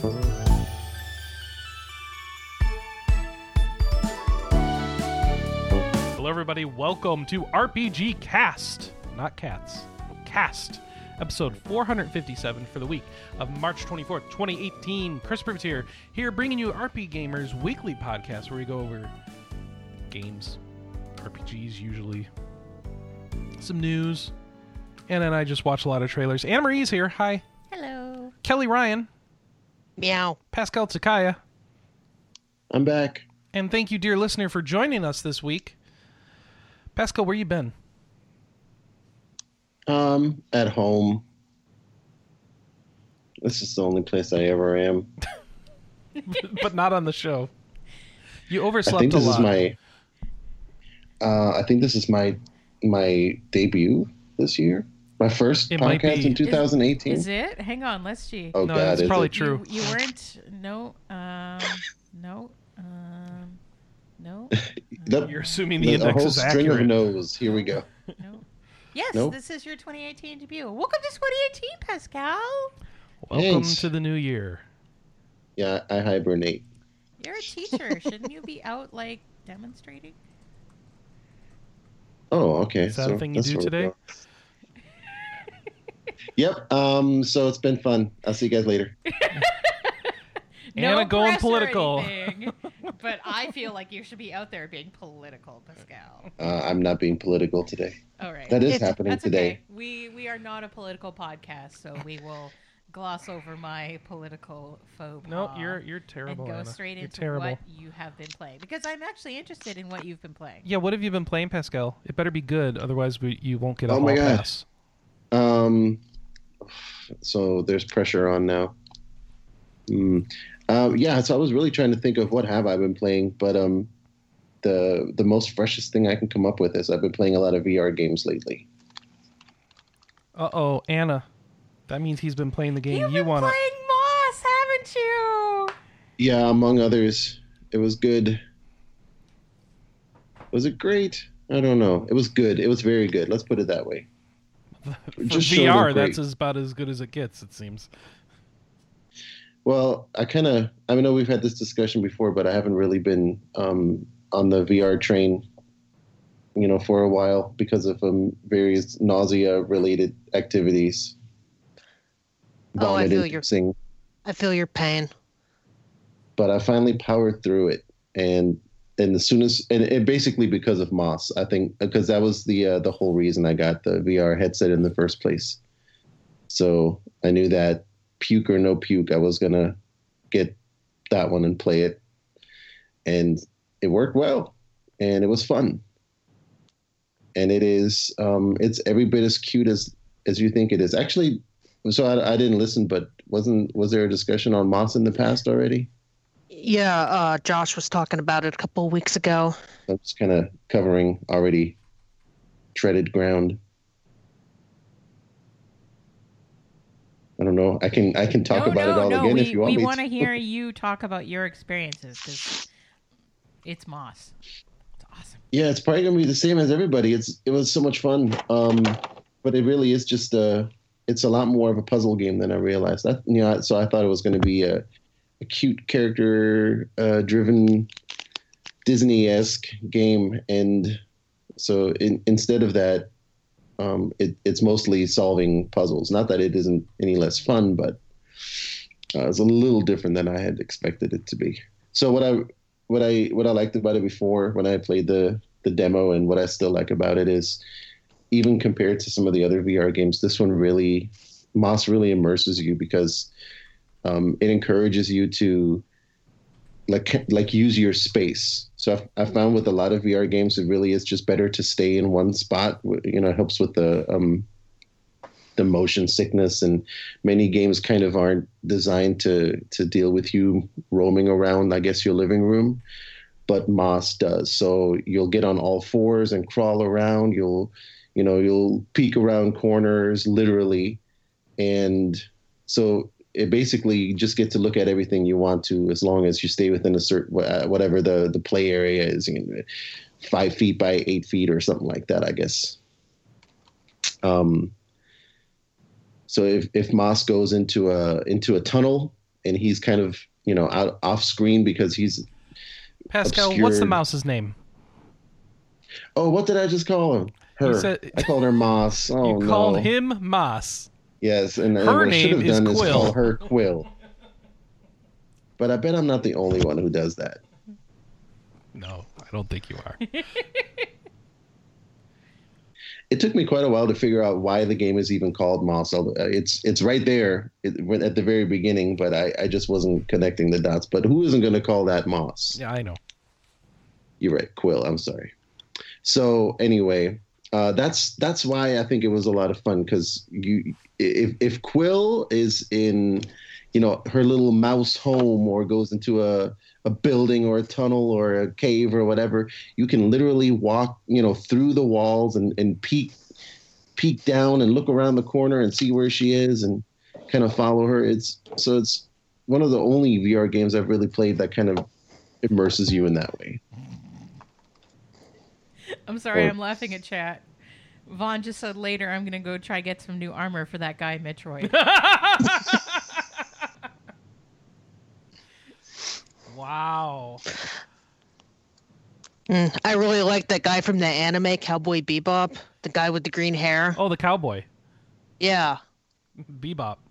Hello, everybody. Welcome to RPG Cast, not cats, cast, episode 457 for the week of March 24th, 2018. Chris Privett here, here bringing you RPGamer's weekly podcast where we go over games, RPGs usually, some news, and then I just watch a lot of trailers. Anna Marie's here. Hi. Hello. Kelley Ryan, Meow. Pascal Tekaia, I'm back. and thank you, dear listener, for joining us this week. Pascal, where you been? Um, at home. This is the only place I ever am. but not on the show. You overslept I overslept think a this lot. is my. Uh, I think this is my my debut this year. My first It podcast in 2018. Is it? Hang on, let's see. oh No, God, that's is probably it? true. You, you weren't. No. Um. No. Um. No. The- You're assuming the, the, a index whole is string accurate. of no's. Here we go. No. Yes, Nope. this is your 2018 debut. Welcome to 2018, Pascal. Welcome Thanks. to the new year. Yeah, I hibernate. You're a teacher. Shouldn't you be out like demonstrating? Oh, okay. Is that a thing you do where we today? go. Yep. Um. So it's been fun. I'll see you guys later. Anna going press or political. anything, but I feel like you should be out there being political, Pascal. Uh, I'm not being political today. All right. That is It's- happening That's today. okay. We we are not a political podcast, so we will gloss over my political faux No, pas you're you're terrible. and go Anna. straight you're into terrible. what you have been playing because I'm actually interested in what you've been playing. Yeah, what have you been playing, Pascal? It better be good, otherwise we, you won't get a Oh my hall God. pass. Um, so there's pressure on now. Hmm. Um, yeah, so I was really trying to think of what have I been playing, but um, the the most freshest thing I can come up with is I've been playing a lot of VR games lately. Uh oh, Anna. That means he's been playing the game You've you been want to. playing Moss, haven't you? Yeah, among others, it was good. Was it great? I don't know. It was good. It was very good. Let's put it that way. For Just VR, that's as about as good as it gets, it seems. Well, I kind of I know we've had this discussion before, but I haven't really been um, on the VR train, you know, for a while because of um, various nausea-related activities. Oh, I feel your- inducing. I feel your pain. But I finally powered through it, and and as soon as and, and basically because of Moss, I think because that was the uh, the whole reason I got the VR headset in the first place. So I knew that puke or no puke, I was gonna get that one and play it, and it worked well, and it was fun, and it is um, it's every bit as cute as as you think it is. Actually, so I, I didn't listen, but wasn't was there a discussion on Moss in the past already? Yeah, uh, Josh was talking about it a couple of weeks ago. I'm just kind of covering already treaded ground. I don't know. I can I can talk no, about no, it all no. again we if you want we me want to. to hear you talk about your experiences because it's Moss. It's awesome. Yeah, it's probably gonna be the same as everybody. It's it was so much fun, um, but it really is just a. It's a lot more of a puzzle game than I realized. That you know, so I thought it was going to be a, a cute character uh, driven Disney esque game, and so in, instead of that, um, it, it's mostly solving puzzles. Not that it isn't any less fun, but uh, it's a little different than I had expected it to be. So what I what I what I liked about it before when I played the the demo and what I still like about it is even compared to some of the other VR games, this one really Moss really immerses you because um, it encourages you to like like use your space. So I've, I found with a lot of VR games, it really is just better to stay in one spot. You know, it helps with the um, the motion sickness, and many games kind of aren't designed to to deal with you roaming around. I guess your living room, but Moss does. So you'll get on all fours and crawl around. You'll you know you'll peek around corners literally, and so it basically you just get to look at everything you want to as long as you stay within a certain whatever the the play area is you know, five feet by eight feet or something like that i guess um so if if moss goes into a into a tunnel and he's kind of you know out off screen because he's Pascal, what's the mouse's name? oh what did I just call him? Her. said- I called her Moss. Oh you no. called him Moss. Yes, and, and Her what I should have done is call her Quill. But I bet I'm not the only one who does that. No, I don't think you are. It took me quite a while to figure out why the game is even called Moss. uh, It's it's right there at the very beginning, but I, I just wasn't connecting the dots. But who isn't going to call that Moss? yeah, I know. You're right, Quill. I'm sorry. So anyway, uh, that's that's why I think it was a lot of fun because you if if Quill is in, you know, her little mouse home or goes into a a building or a tunnel or a cave or whatever, you can literally walk, you know, through the walls and and peek peek down and look around the corner and see where she is and kind of follow her. It's so it's one of the only VR games I've really played that kind of immerses you in that way. I'm sorry, Or- I'm laughing at chat. Vaughn just said later I'm gonna go try get some new armor for that guy Metroid. wow. Mm, I really like that guy from the anime Cowboy Bebop, the guy with the green hair. Oh, the cowboy. Yeah. Bebop.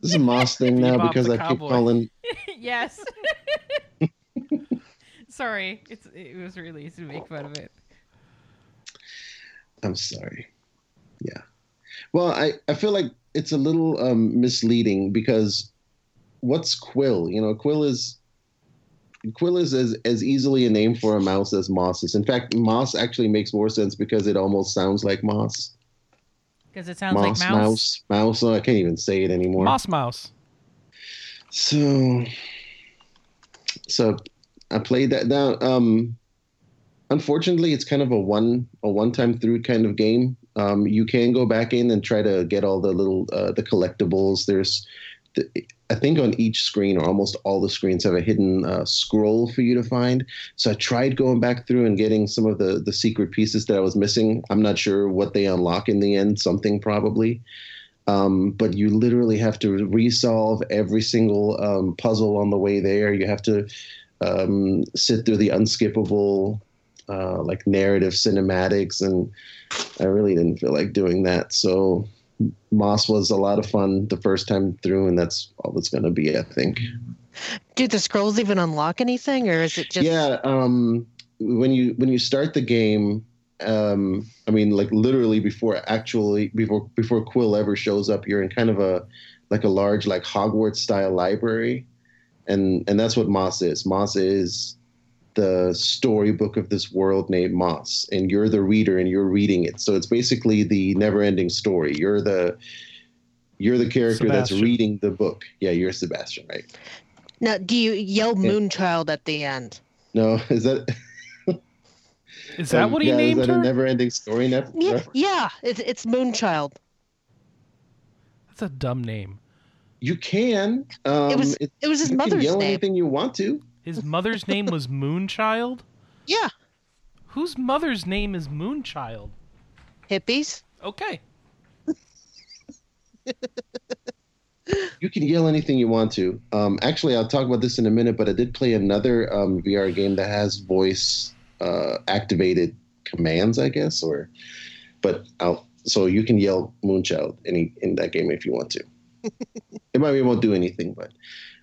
This is a Moss thing now Bebop because the I keep calling. yes. sorry, it's it was released to make fun of it. I'm sorry. Yeah. Well, I, I feel like it's a little um, misleading because what's Quill? You know, Quill is Quill is as, as easily a name for a mouse as Moss is. In fact, Moss actually makes more sense because it almost sounds like Moss. Because it sounds moss, like mouse. mouse, mouse. Oh, I can't even say it anymore. Moss Mouse. So, so I played that. Now, um, unfortunately, it's kind of a one a one time through kind of game. Um, you can go back in and try to get all the little uh, the collectibles. There's, the, I think, on each screen or almost all the screens have a hidden uh, scroll for you to find. So I tried going back through and getting some of the the secret pieces that I was missing. I'm not sure what they unlock in the end. Something probably. Um, but you literally have to resolve every single um, puzzle on the way there. You have to um, sit through the unskippable, uh, like narrative cinematics, and I really didn't feel like doing that. So Moss was a lot of fun the first time through, and that's all it's going to be, I think. Do the scrolls even unlock anything, or is it just? yeah um when you when you start the game um i mean like literally before actually before before quill ever shows up you're in kind of a like a large like hogwarts style library and and that's what moss is moss is the storybook of this world named moss and you're the reader and you're reading it so it's basically the never ending story you're the you're the character that's reading the book yeah you're sebastian right Now, do you yell Moonchild at the end? no is that Is that what he yeah, named is that her? a never-ending story? Never, Yeah, yeah. It's it's Moonchild. That's a dumb name. You can. Um, It was- it was his mother's name. you can yell name. anything you want to. His mother's name was Moonchild? Yeah, Whose mother's name is Moonchild? hippies. Okay. You can yell anything you want to. Um, actually, I'll talk about this in a minute, but I did play another um, VR game that has voice uh, activated commands, I guess, or but I'll so you can yell Moonchild any in that game if you want to. it might be won't do anything, but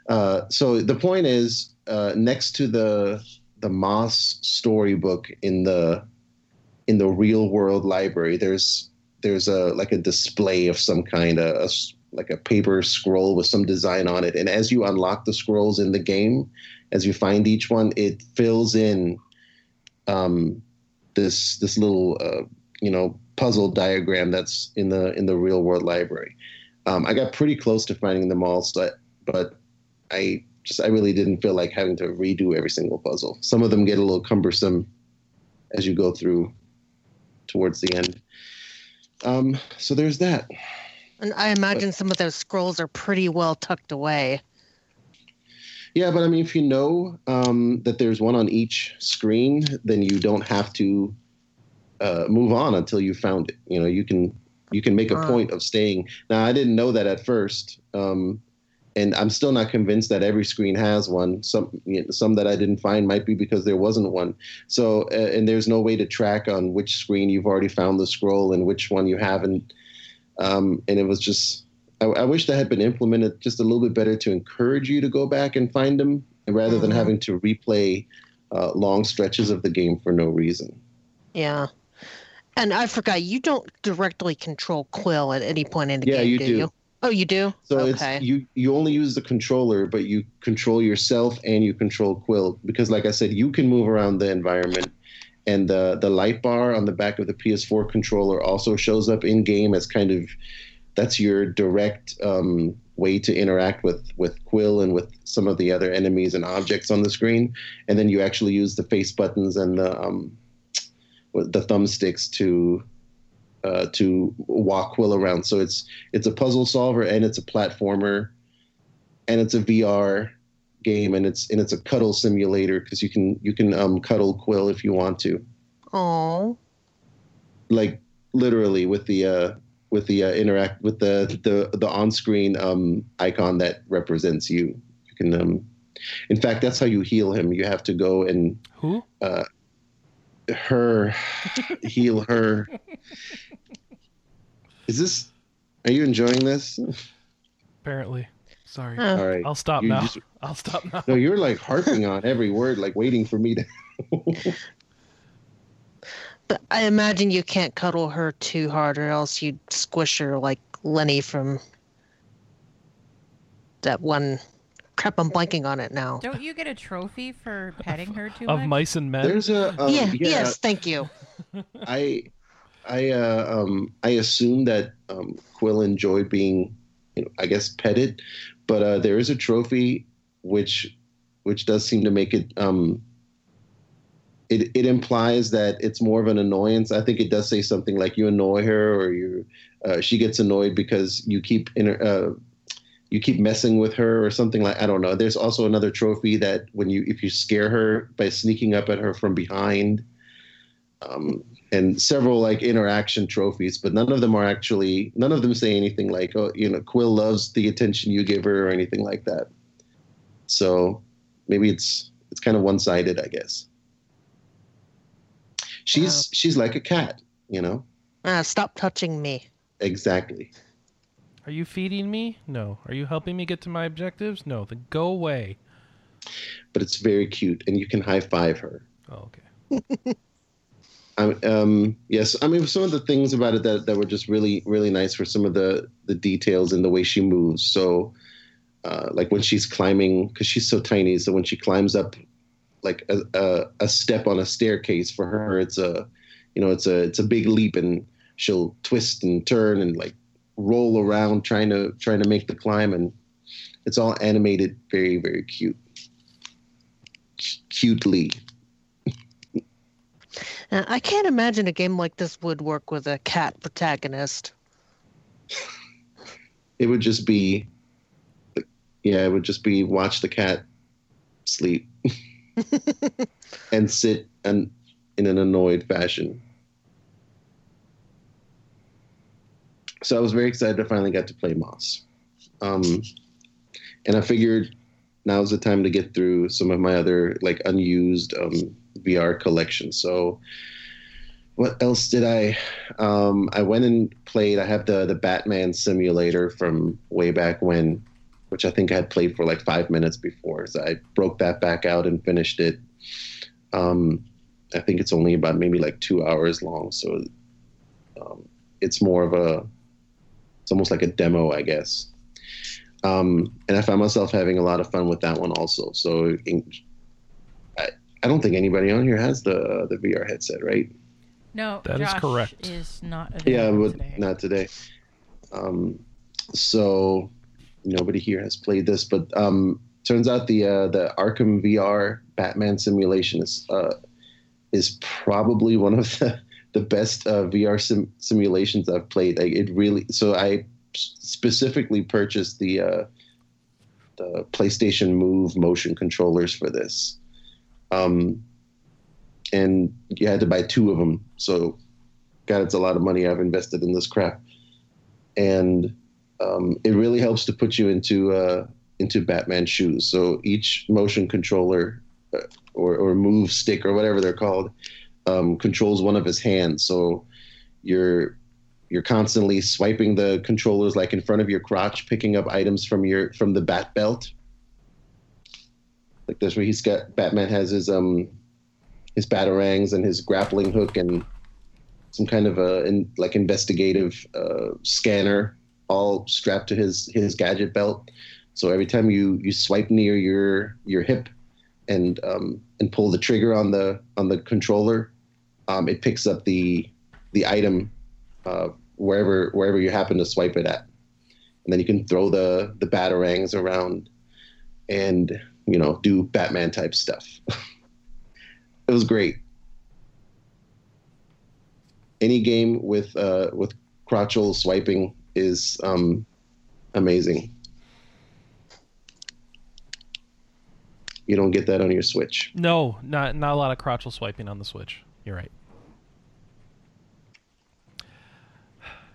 uh, so the point is uh, next to the the Moss storybook in the in the real world library, there's there's a like a display of some kind, a, a like a paper scroll with some design on it, and as you unlock the scrolls in the game, as you find each one, it fills in um, this this little uh, you know puzzle diagram that's in the in the real world library. Um, I got pretty close to finding them all, I, but I just I really didn't feel like having to redo every single puzzle. Some of them get a little cumbersome as you go through towards the end. Um, so there's that. And I imagine some of those scrolls are pretty well tucked away. Yeah, but I mean, if you know um, that there's one on each screen, then you don't have to uh, move on until you found it. You know, you can you can make a Ah. point of staying. Now, I didn't know that at first, um, and I'm still not convinced that every screen has one. Some you know, some that I didn't find might be because there wasn't one. So uh, and there's no way to track on which screen you've already found the scroll and which one you haven't. Um, and it was just I, I, wish that had been implemented just a little bit better to encourage you to go back and find them rather than mm-hmm. having to replay uh, long stretches of the game for no reason. Yeah. And I forgot, you don't directly control Quill at any point in the yeah, game, you do, do. you? Oh, you do. So okay. it's you. You only use the controller, but you control yourself and you control Quill because, like I said, you can move around the environment, and the the light bar on the back of the PS4 controller also shows up in game as kind of that's your direct um, way to interact with with Quill and with some of the other enemies and objects on the screen, and then you actually use the face buttons and the um, the thumbsticks to uh, to walk Quill around. So it's it's a puzzle solver and it's a platformer, and it's a VR game and it's and it's a cuddle simulator because you can you can um, cuddle Quill if you want to. Oh. Like literally with the uh, with the uh, interact with the the the on screen um, icon that represents you. You can um, in fact that's how you heal him. You have to go and who uh, her heal her. Is this? Are you enjoying this? Apparently. Sorry. Uh, All right. I'll stop You now. just- I'll stop now. No, you're like harping on every word, like waiting for me to. But I imagine you can't cuddle her too hard, or else you'd squish her like Lenny from that one. Crap, I'm blanking on it now. Don't you get a trophy for petting her too Of much? Of mice and men. There's a um, yeah, yeah, Yes. Thank you. I I uh, um I assume that um, Quill enjoyed being, you know, I guess petted, but uh, there is a trophy which which does seem to make it um it it implies that it's more of an annoyance. I think it does say something like you annoy her or you uh, she gets annoyed because you keep inter- uh, you keep messing with her or something like I don't know. There's also another trophy that when you if you scare her by sneaking up at her from behind, um, and several like interaction trophies, but none of them are actually none of them say anything like oh you know Quill loves the attention you give her or anything like that. So maybe it's it's kind of one sided, I guess. She's Wow. she's like a cat, you know. Uh, stop touching me. Exactly. Are you feeding me? No. Are you helping me get to my objectives? No. Then go away. But it's very cute, and you can high five her. Oh, okay. Um, yes, I mean some of the things about it that, that were just really really nice for some of the the details in the way she moves. So, uh, like when she's climbing, because she's so tiny, so when she climbs up like a, a a step on a staircase for her, it's a you know it's a it's a big leap, and she'll twist and turn and like roll around trying to trying to make the climb, and it's all animated, very very cute, cutely. Uh, I can't imagine a game like this would work with a cat protagonist. it would just be yeah it would just be watch the cat sleep and sit and in an annoyed fashion so i was very excited to finally get to play moss um, and i figured now's the time to get through some of my other like unused um, vr collection so what else did I? Um, I went and played. I have the the Batman simulator from way back when, which I think I had played for like five minutes before. So I broke that back out and finished it. Um, I think it's only about maybe like two hours long, so um, it's more of a. It's almost like a demo, I guess. Um, and I found myself having a lot of fun with that one also. So in, I, I don't think anybody on here has the the VR headset, right? No, That is Josh correct. Is not yeah, but today. not today. Um, so nobody here has played this, but um, turns out the uh, the Arkham VR Batman simulation is uh, is probably one of the the best uh, VR sim- simulations I've played. Like it really. So I specifically purchased the uh, the PlayStation Move motion controllers for this. Um, and you had to buy two of them. So, God, it's a lot of money I've invested in this crap. And um, it really helps to put you into uh, into Batman's shoes. So each motion controller uh, or, or move stick or whatever they're called um, controls one of his hands. So you're you're constantly swiping the controllers like in front of your crotch, picking up items from your from the bat belt. Like this, where he's got Batman has his um his batarangs and his grappling hook and some kind of a in, like investigative uh, scanner all strapped to his his gadget belt. So every time you you swipe near your your hip and um, and pull the trigger on the on the controller, um, it picks up the the item uh, wherever wherever you happen to swipe it at, and then you can throw the the batarangs around and you know do Batman type stuff. it was great. Any game with uh, with crotchal swiping is um, amazing. You don't get that on your Switch. No, not not a lot of crotchal swiping on the Switch. You're right.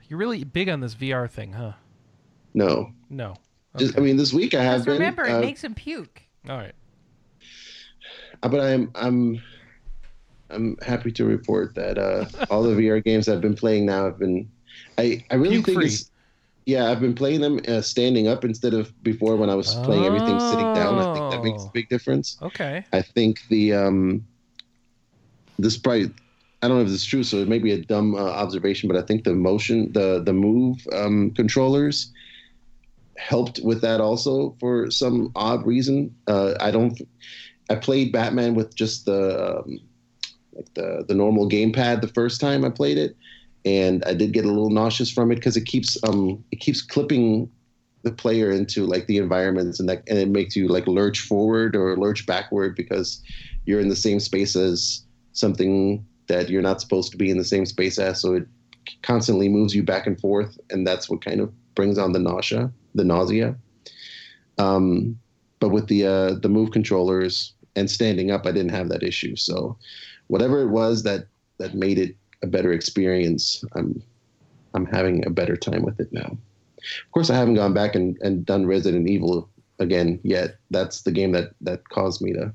You're really big on this VR thing, huh? No, No. just I mean this week I have Just been. remember, it uh, makes him puke. All right. But I'm I'm I'm happy to report that uh, all the VR games I've been playing now have been. I I really Puke think free. it's. Yeah, I've been playing them uh, standing up instead of before when I was playing everything sitting down. I think that makes a Oh. big difference. Okay. I think the um, this probably I don't know if this is true, so it may be a dumb uh, observation, but I think the motion, the the move um, controllers helped with that also for some odd reason. Uh, I don't. I played Batman with just the um, like the the normal gamepad the first time I played it, and I did get a little nauseous from it because it keeps um it keeps clipping the player into like the environments and that and it makes you like lurch forward or lurch backward because you're in the same space as something that you're not supposed to be in the same space as so it constantly moves you back and forth and that's what kind of brings on the nausea the nausea um but with the uh the move controllers and standing up i didn't have that issue so whatever it was that that made it a better experience i'm i'm having a better time with it now of course, I haven't gone back and, and done Resident Evil again yet. That's the game that, that caused me to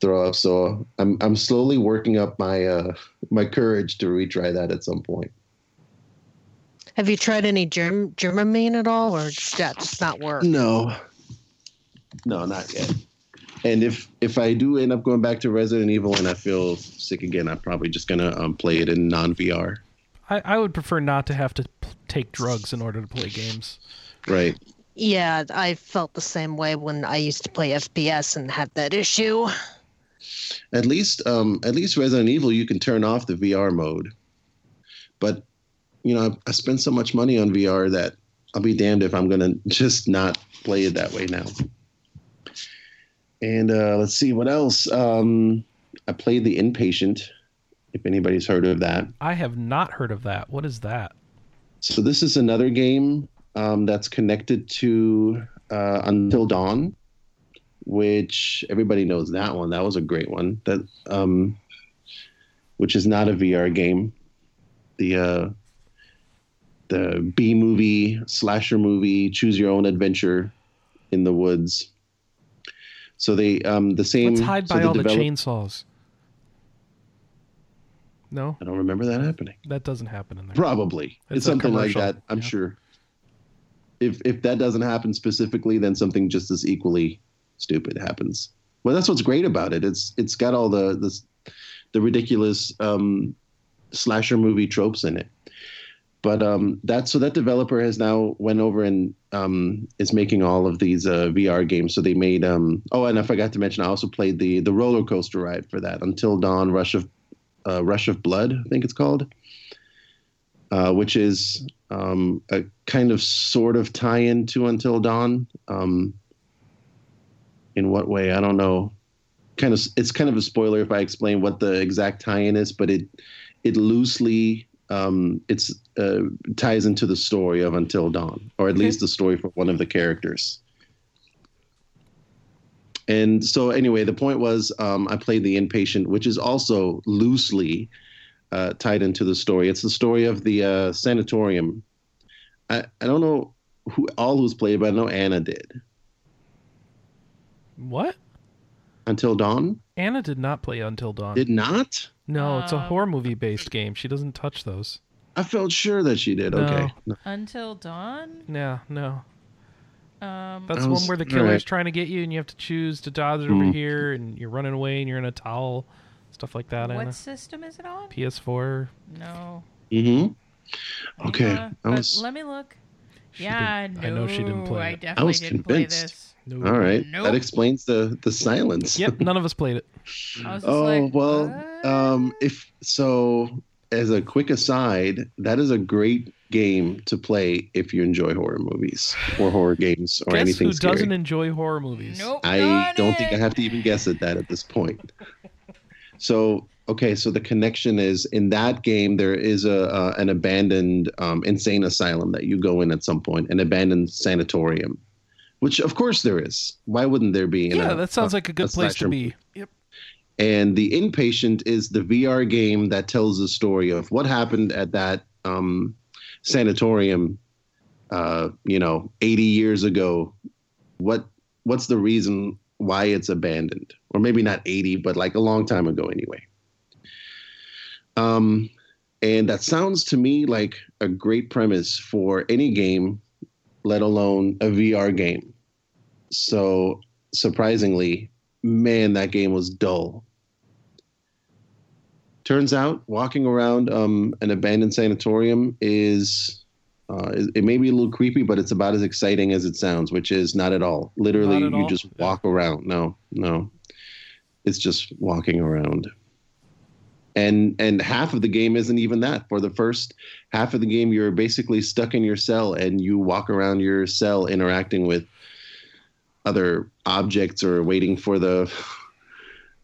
throw up. So I'm I'm slowly working up my uh, my courage to retry that at some point. Have you tried any germ Dramamine at all, or does that just not work? No, no, not yet. And if if I do end up going back to Resident Evil and I feel sick again, I'm probably just gonna um, play it in non VR. I, I would prefer not to have to p- take drugs in order to play games. Right. Yeah, I felt the same way when I used to play FPS and had that issue. At least um, at least Resident Evil you can turn off the VR mode. But you know, I, I spent so much money on VR that I'll be damned if I'm gonna just not play it that way now. And uh, let's see what else. Um, I played the Inpatient. If anybody's heard of that, I have not heard of that. What is that? so this is another game um, that's connected to uh, Until Dawn, which everybody knows that one. That was a great one. That um, which is not a VR game. The uh, the B movie slasher movie, choose your own adventure in the woods. So they um, the same. Let's hide so by all the chainsaws. No, I don't remember that happening. that doesn't happen in there. Probably. It's It's, something like that, I'm yeah. sure. If if that doesn't happen specifically, then something just as equally stupid happens. Well, that's what's great about it. It's it's got all the the, the ridiculous um, slasher movie tropes in it. But um, that so that developer has now went over and um, is making all of these uh, VR games. So they made um, oh, and I forgot to mention, I also played the the roller coaster ride for that Until Dawn Rush of uh, Rush of Blood, I think it's called uh, which is um, a kind of sort of tie-in to Until Dawn. Um, in what way? I don't know. Kind of, it's kind of a spoiler if I explain what the exact tie-in is, but it it loosely um, it's uh, ties into the story of Until Dawn, or at Okay. least the story for one of the characters. And so, anyway, the point was, um, I played the inpatient, which is also loosely uh, tied into the story. It's the story of the uh, sanatorium. I, I don't know who all who's played, but I know Anna did. What? Until Dawn Anna did not play Until Dawn. did not. no, it's a Um, horror movie based game. She doesn't touch those. I felt sure that she did. No. Okay. Until dawn. Yeah, no. Um, That's was- one where the all killer's right. trying to get you and you have to choose to dodge over Mm. here and you're running away and you're in a towel. Stuff like that, Anna. what system is it on? PS4. No. Mm-hmm. Okay. Uh, was let me look. She yeah, no, I know she didn't play I it. definitely was didn't play convinced. this. No. all right. Nope. That explains the the silence. Yep, none of us played it. I was just Oh like, well, what? um, if so, as a quick aside, that is a great game to play if you enjoy horror movies or horror games or Guess anything who scary. doesn't enjoy horror movies? nope. I don't think I have to even guess at that at this point. So okay, so the connection is in that game there is a uh, an abandoned um, insane asylum that you go in at some point, an abandoned sanatorium, which of course there is. Why wouldn't there be? Yeah, a- that sounds like a good place to be. Yep. And the inpatient is the VR game that tells the story of what happened at that um, sanatorium, uh, you know, 80 years ago. What what's the reason why it's abandoned, or maybe not 80, but like a long time ago anyway. Um, and that sounds to me like a great premise for any game, let alone a VR game. So surprisingly, man, that game was dull. Turns out, walking around um, an abandoned sanatorium is uh, it may be a little creepy, but it's about as exciting as it sounds, which is not at all. Literally, at you all? just walk around. No, no, it's just walking around. And and half of the game isn't even that. For the first half of the game, you're basically stuck in your cell, and you walk around your cell interacting with other objects or waiting for the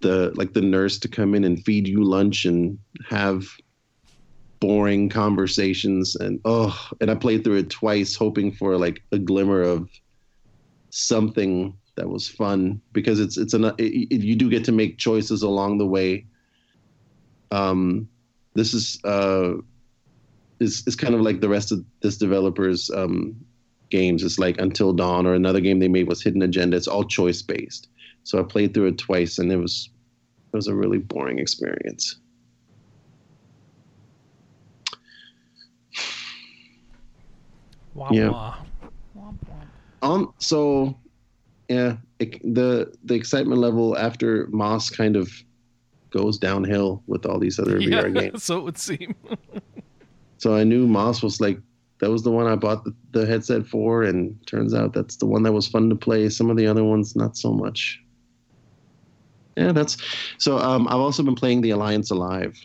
the like the nurse to come in and feed you lunch and have boring conversations and oh and I played through it twice hoping for like a glimmer of something that was fun because it's it's an it, it- you do get to make choices along the way. Um this is uh is is kind of like the rest of this developer's um games. It's like until dawn or another game they made was hidden agenda. It's all choice based so i played through it twice and it was it was a really boring experience Wah, Yeah. wah. Womp womp. um so yeah it, the the excitement level after moss kind of goes downhill with all these other Yeah, vr games so it would seem. so i knew moss was like that was the one i bought the, the headset for and turns out that's the one that was fun to play some of the other ones not so much yeah that's so um i've also been playing the alliance alive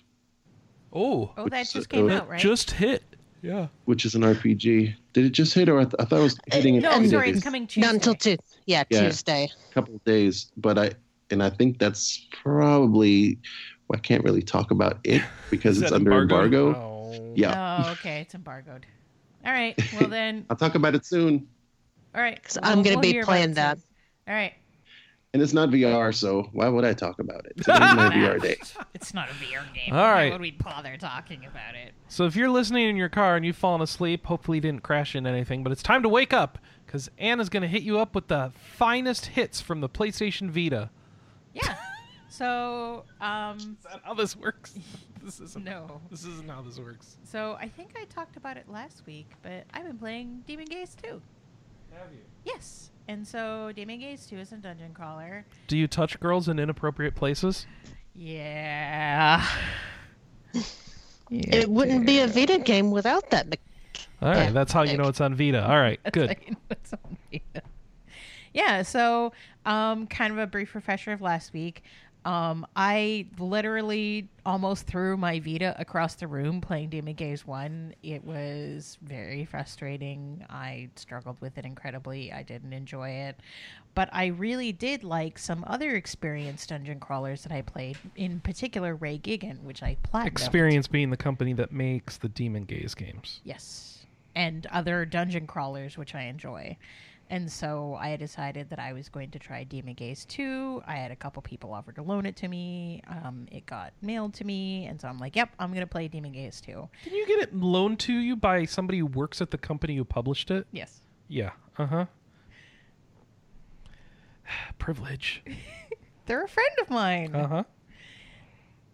Oh, Oh, that just uh, came that out, right? just hit. Yeah. which is an rpg did it just hit or i, th- I thought it was hitting in no, two sorry, days. it's coming Tuesday. Not until two. Yeah, Yeah. Tuesday. couple of days, but I and I think that's probably well, I can't really talk about it because it's under embargoed? embargo. Oh. Yeah, Oh, okay, it's embargoed. All right. Well then, I'll talk about it soon. all right. 'Cause well, I'm gonna we'll be playing that. soon. All right. And it's not VR, so why would I talk about it? Today's my VR day. It's not a VR game. All right. Why would we bother talking about it? So if you're listening in your car and you've fallen asleep, hopefully you didn't crash into anything, but it's time to wake up because Anna's going to hit you up with the finest hits from the PlayStation Vita. Yeah. So, um, Is that how this works? This isn't. no. This isn't how this works. So I think I talked about it last week, but I've been playing Demon Gaze 2. Have you? Yes. And so Demon Gaze 2 is a dungeon crawler. Do you touch girls in inappropriate places? Yeah. yeah It wouldn't be a Vita game without that. mech- All right, Yeah. that's how you know it's on Vita. All right, That's good. how you know it's on Vita. Yeah, so um, kind of a brief refresher of last week. Um, I literally almost threw my Vita across the room playing Demon Gaze 1. It was very frustrating. I struggled with it incredibly. I didn't enjoy it. But I really did like some other experienced dungeon crawlers that I played, in particular Ray Gigant, which I platinumed. Experience being the company that makes the Demon Gaze games. Yes. And other dungeon crawlers, which I enjoy. And so I decided that I was going to try Demon Gaze 2. I had a couple people offer to loan it to me. Um, it got mailed to me. And so I'm like, yep, I'm going to play Demon Gaze 2. Can you get it loaned to you by somebody who works at the company who published it? Yes. Yeah. Uh huh. privilege. They're a friend of mine. Uh huh.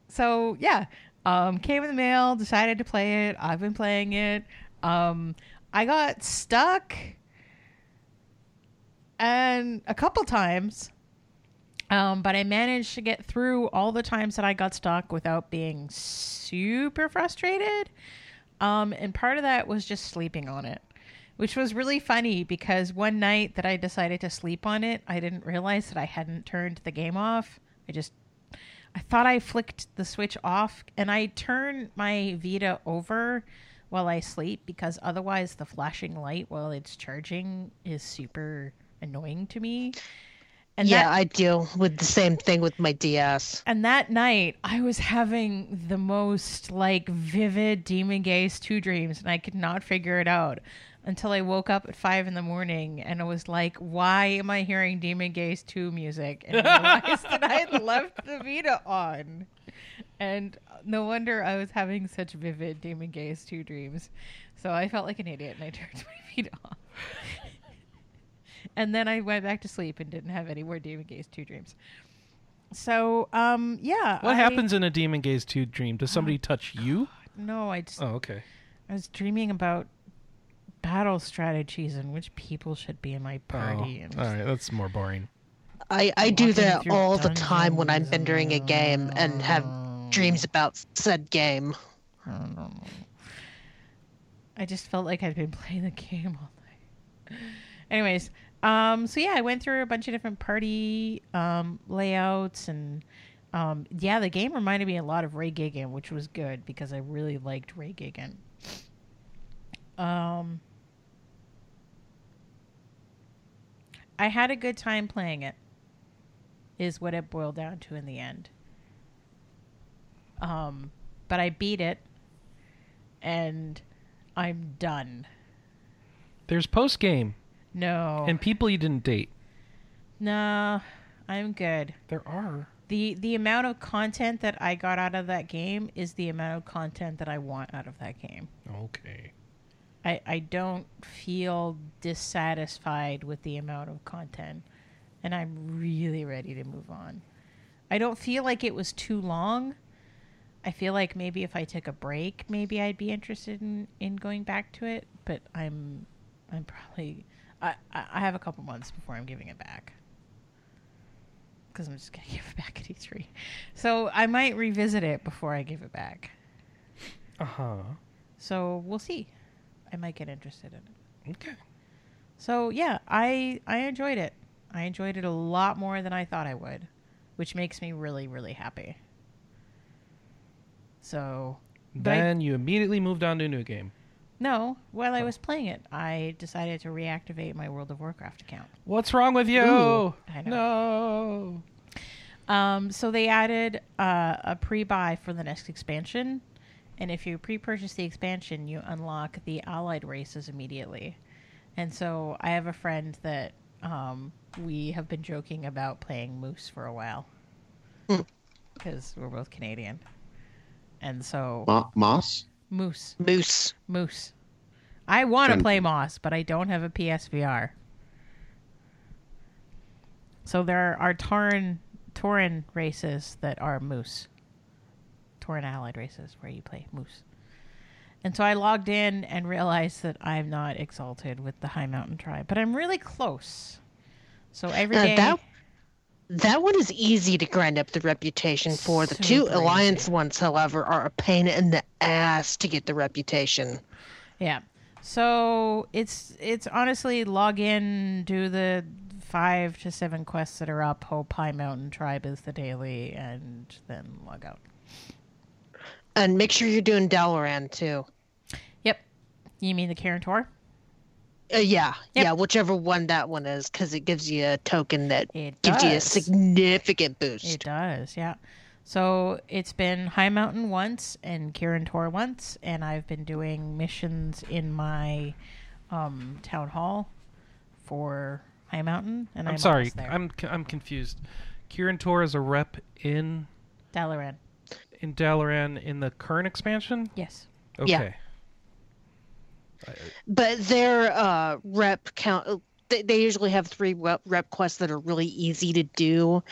so yeah um came in the mail decided to play it i've been playing it um i got stuck and a couple times um but i managed to get through all the times that i got stuck without being super frustrated. Um and part of that was just sleeping on it which was really funny because one night that i decided to sleep on it i didn't realize that i hadn't turned the game off. I just I thought I flicked the switch off and I turn my Vita over while I sleep because otherwise the flashing light while it's charging is super annoying to me. And yeah, that, I deal with the same thing with my DS. and that night I was having the most like vivid Demon Gaze 2 dreams and I could not figure it out until I woke up at five in the morning and I was like, why am I hearing Demon Gaze 2 music? And realized that I had left the Vita on. And no wonder I was having such vivid Demon Gaze 2 dreams. So I felt like an idiot and I turned my Vita off. And then I went back to sleep and didn't have any more Demon Gaze 2 dreams. So, um, yeah. What I- happens in a Demon Gaze 2 dream? Does somebody touch you? No, I just Oh, okay. I was dreaming about battle strategies and which people should be in my party. Oh, and all right, that's more boring. I, I do that all the time when I'm dungeons entering a game and have dreams about said game. I don't know. I just felt like I'd been playing the game all night. Anyways, um, so yeah, I went through a bunch of different party um, layouts and um, yeah, the game reminded me a lot of Ray Gigant, which was good because I really liked Ray Gigant. Um, I had a good time playing it. Is what it boiled down to in the end. Um, but I beat it, and I'm done. There's post game No, and people you didn't date. no, I'm good. There are. the The amount of content that I got out of that game is the amount of content that I want out of that game. Okay. I, I don't feel dissatisfied with the amount of content, and I'm really ready to move on. I don't feel like it was too long. I feel like maybe if I took a break, maybe I'd be interested in, in going back to it. But I'm I'm probably I, I have a couple months before I'm giving it back because I'm just gonna give it back at E3. So I might revisit it before I give it back. Uh huh. So we'll see. I might get interested in it. Okay. So yeah, I I enjoyed it. I enjoyed it a lot more than I thought I would, which makes me really really happy. So but I- Then you immediately moved on to a new game. No, while I Oh. was playing it, I decided to reactivate my World of Warcraft account. What's wrong with you? Ooh. I No. Um, so they added uh, a pre-buy for the next expansion, and if you pre-purchase the expansion, you unlock the allied races immediately. And so I have a friend that um, we have been joking about playing Moose for a while Hmm. because we're both Canadian, and so Mo- Moss. Moose, Moose. Moose. I want to play Moss, but I don't have a PSVR. So there are Tauren Tauren races that are Moose. Tauren Allied races where you play Moose. And so I logged in and realized that I'm not exalted with the High Mountain Tribe, but I'm really close. So every Uh, day, that- That one is easy to grind up the reputation for. The two Super Alliance ones, however, are a pain in the ass to get the reputation. Yeah. So it's it's honestly log in, do the five to seven quests that are up, hope High Mountain Tribe is the daily, and then log out. And make sure you're doing Dalaran too. Yep. You mean the Kirin Tor? Uh, yeah, Yep. yeah, whichever one that one is, because it gives you a token that It gives you a significant boost. It does, yeah. So it's been High Mountain once and Kirin Tor once, and I've been doing missions in my um, town hall for High Mountain, and I'm, I'm, sorry. there. I'm I'm confused. Kirin Tor is a rep in Dalaran. in Dalaran in the current expansion. Yes. Okay. Yeah. But their uh, rep count they, they usually have three rep, rep quests that are really easy to do,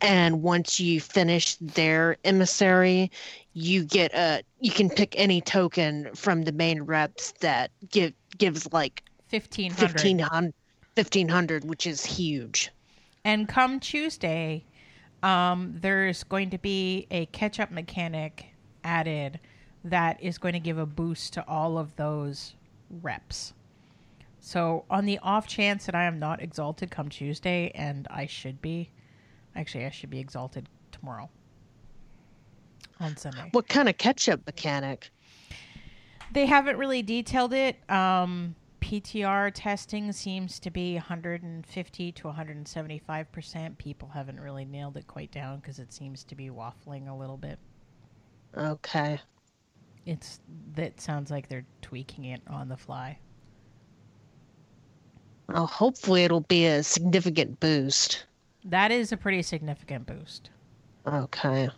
and once you finish their emissary, you get a you can pick any token from the main reps that give gives like 1500. 1500, 1500 which is huge. And come Tuesday, um, there's going to be a catch up mechanic added that is going to give a boost to all of those reps. So, on the off chance that I am not exalted come Tuesday, and I should be, actually, I should be exalted tomorrow on Sunday. What kind of catch up mechanic? They haven't really detailed it. Um, PTR testing seems to be 150 to 175 percent. People haven't really nailed it quite down because it seems to be waffling a little bit. Okay. It's that sounds like they're tweaking it on the fly. Well, hopefully it'll be a significant boost. That is a pretty significant boost. Okay.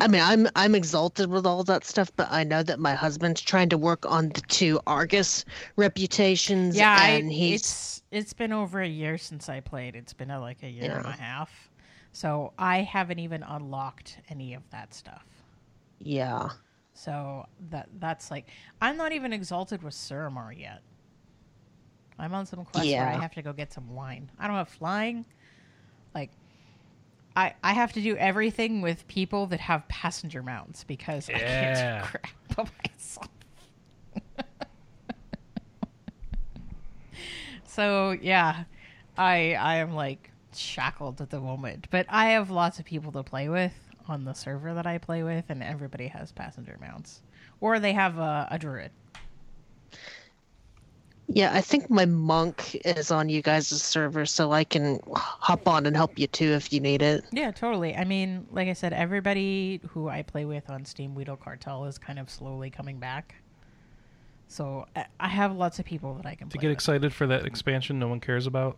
I mean, I'm I'm exalted with all that stuff, but I know that my husband's trying to work on the two Argus reputations. Yeah, I, and he's it's it's been over a year since I played. It's been uh, like a year and a half, so I haven't even unlocked any of that stuff. yeah. So that that's like I'm not even exalted with Suramar yet. I'm on some quest where I have to go get some wine. I don't have flying. Like I I have to do everything with people that have passenger mounts because I can't do crap by myself. so yeah, I I am like shackled at the moment, but I have lots of people to play with on the server that I play with, and everybody has passenger mounts, or they have a, a druid. Yeah, I think my monk is on you guys' server, so I can hop on and help you too if you need it. Yeah, totally. I mean, like I said, everybody who I play with on Steamwheedle Cartel is kind of slowly coming back. So I- I have lots of people that I can To play get with. excited for that expansion no one cares about.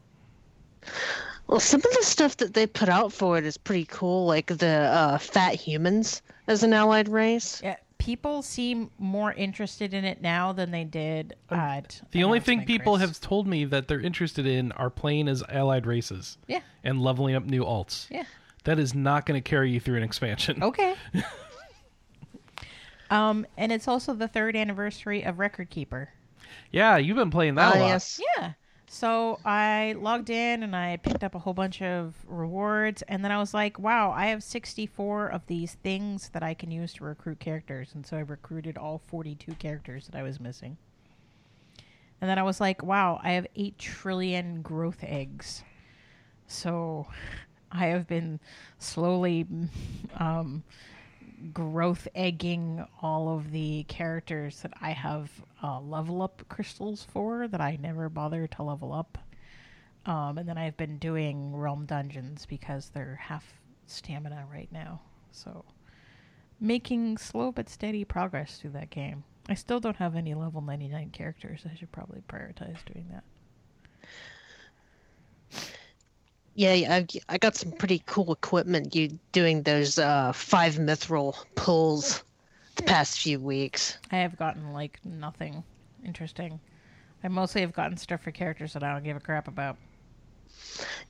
Well, some of the stuff that they put out for it is pretty cool, like the uh, fat humans as an allied race. Yeah, people seem more interested in it now than they did at Um, The only thing people Chris. have told me that they're interested in are playing as allied races Yeah, and leveling up new alts. yeah. That is not going to carry you through an expansion. Okay. um, and it's also the third anniversary of Record Keeper. Yeah, you've been playing that Ah, a lot. yes. Yeah. So I logged in and I picked up a whole bunch of rewards, and then I was like, "Wow, I have 64 of these things that I can use to recruit characters." And so I recruited all 42 characters that I was missing. And then I was like, "Wow, I have 8 trillion growth eggs." So I have been slowly um, growth egging all of the characters that I have uh, level up crystals for that I never bother to level up. Um, and then I've been doing realm dungeons because they're half stamina right now. So making slow but steady progress through that game. I still don't have any level 99 characters. I should probably prioritize doing that. Yeah, I, I got some pretty cool equipment. You doing those uh, five mithril pulls the past few weeks. I have gotten like nothing interesting. I mostly have gotten stuff for characters that I don't give a crap about.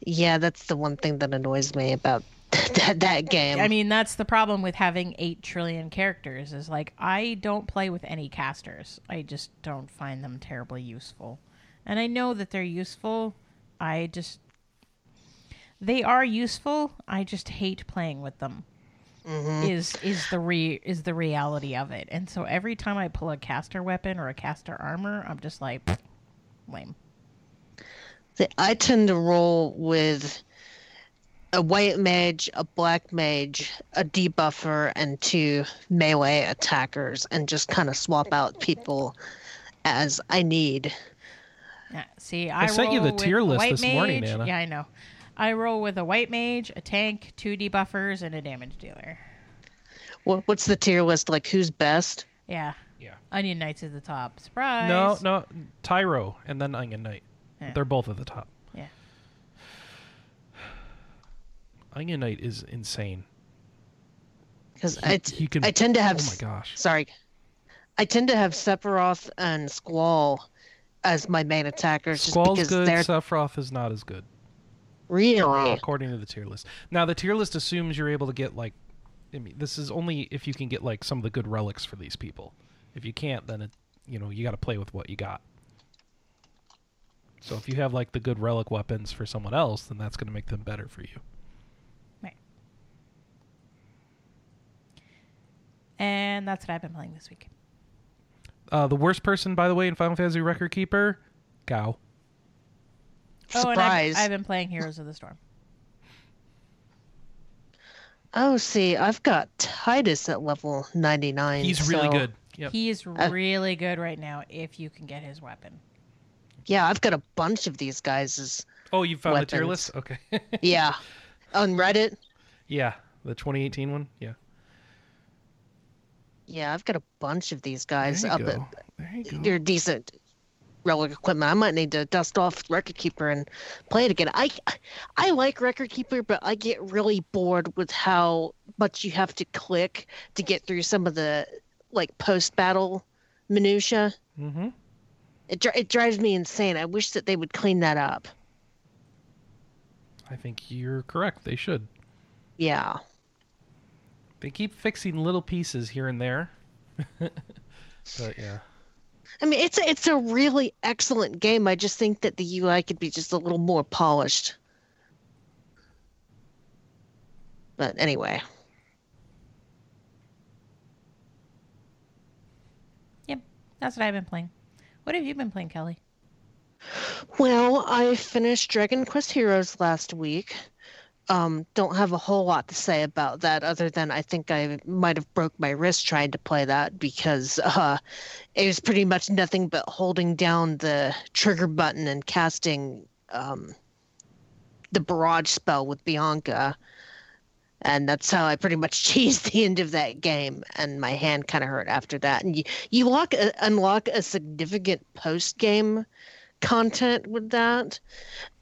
Yeah, that's the one thing that annoys me about that that game. I mean, that's the problem with having 8 trillion characters is like I don't play with any casters. I just don't find them terribly useful. And I know that they're useful. I just they are useful. I just hate playing with them. Mm-hmm. Is is the re is the reality of it. And so every time I pull a caster weapon or a caster armor, I'm just like "Pfft, lame. See, I tend to roll with a white mage, a black mage, a debuffer, and two melee attackers, and just kind of swap out people as I need. Yeah, see, I, sent you the tier list white this morning, mage- Anna. Yeah, I know. I roll with a white mage, a tank, two debuffers, and a damage dealer. What, what's the tier list like? Who's best? Yeah. Yeah. Onion Knight's at the top. Surprise. No, no, Tyro and then Onion Knight. Yeah. They're both at the top. Yeah. Onion Knight is insane. Because I, can. I tend to have. Oh my gosh. Sorry. I tend to have Sephiroth and Squall as my main attackers, just Squall's because good. they're Sephiroth is not as good. Really according to the tier list. Now the tier list assumes you're able to get like, I mean, this is only if you can get like some of the good relics for these people. If you can't, then it, you know, you got to play with what you got. So if you have like the good relic weapons for someone else, then that's going to make them better for you. Right. And that's what I've been playing this week. Uh, the worst person, by the way, in Final Fantasy Record Keeper, Gau. Oh, and. I've, I've been playing Heroes of the Storm. Oh, see, I've got Tidus at level 99. He's really so- good. Yep. He is uh, really good right now if you can get his weapon. Yeah, I've got a bunch of these guys. Is Oh, you found the tier list? Okay. yeah, on Reddit. yeah, the 2018 one. Yeah. Yeah, I've got a bunch of these guys There guys you up go. at There you go. they're decent relic equipment. I might need to dust off Record Keeper and play it again. I I like Record Keeper, but I get really bored with how much you have to click to get through some of the like post battle minutia. Mm-hmm. It dri- it drives me insane. I wish that they would clean that up. I think you're correct. They should. Yeah. They keep fixing little pieces here and there. but yeah. I mean, it's a, it's a really excellent game. I just think that the UI could be just a little more polished. But anyway, Yep, that's what I've been playing. What have you been playing, Kelley? well, I finished Dragon Quest Heroes last week. Um, don't have a whole lot to say about that other than I think I might have broke my wrist trying to play that because uh, it was pretty much nothing but holding down the trigger button and casting um, the barrage spell with Bianca. And that's how I pretty much cheesed the end of that game, and my hand kind of hurt after that. And you you lock a, unlock a significant post game content with that,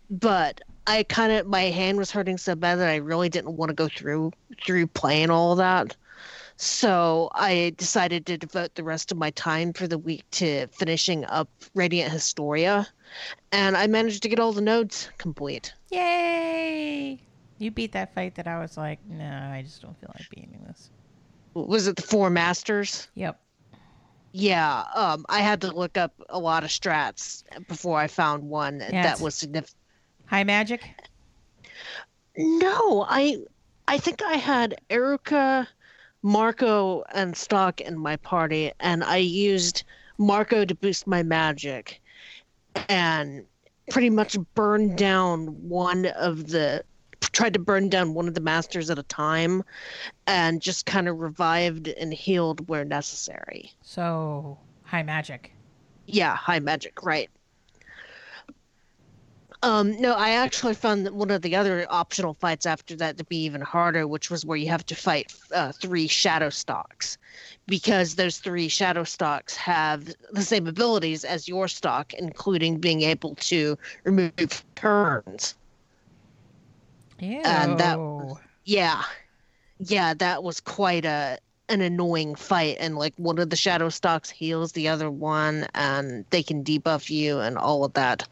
but I kind of my hand was hurting so bad that I really didn't want to go through through playing all of that. So I decided to devote the rest of my time for the week to finishing up Radiant Historia, and I managed to get all the nodes complete. Yay! You beat that fight that I was like, no, I just don't feel like beating this. Was it the Four Masters? Yep. Yeah, um, I had to look up a lot of strats before I found one Yeah, that was significant. High magic? No, I I think I had Erica, Marco, and Stocke in my party, and I used Marco to boost my magic, and pretty much burned down one of the tried to burn down one of the masters at a time, and just kind of revived and healed where necessary. So, high magic. Yeah, high magic, right. Um, no, I actually found that one of the other optional fights after that to be even harder, which was where you have to fight uh, three shadow Stockes, because those three shadow Stockes have the same abilities as your Stocke, including being able to remove turns. Ew. And that- Yeah, yeah, that was quite a an annoying fight, and like one of the shadow Stockes heals the other one, and they can debuff you and all of that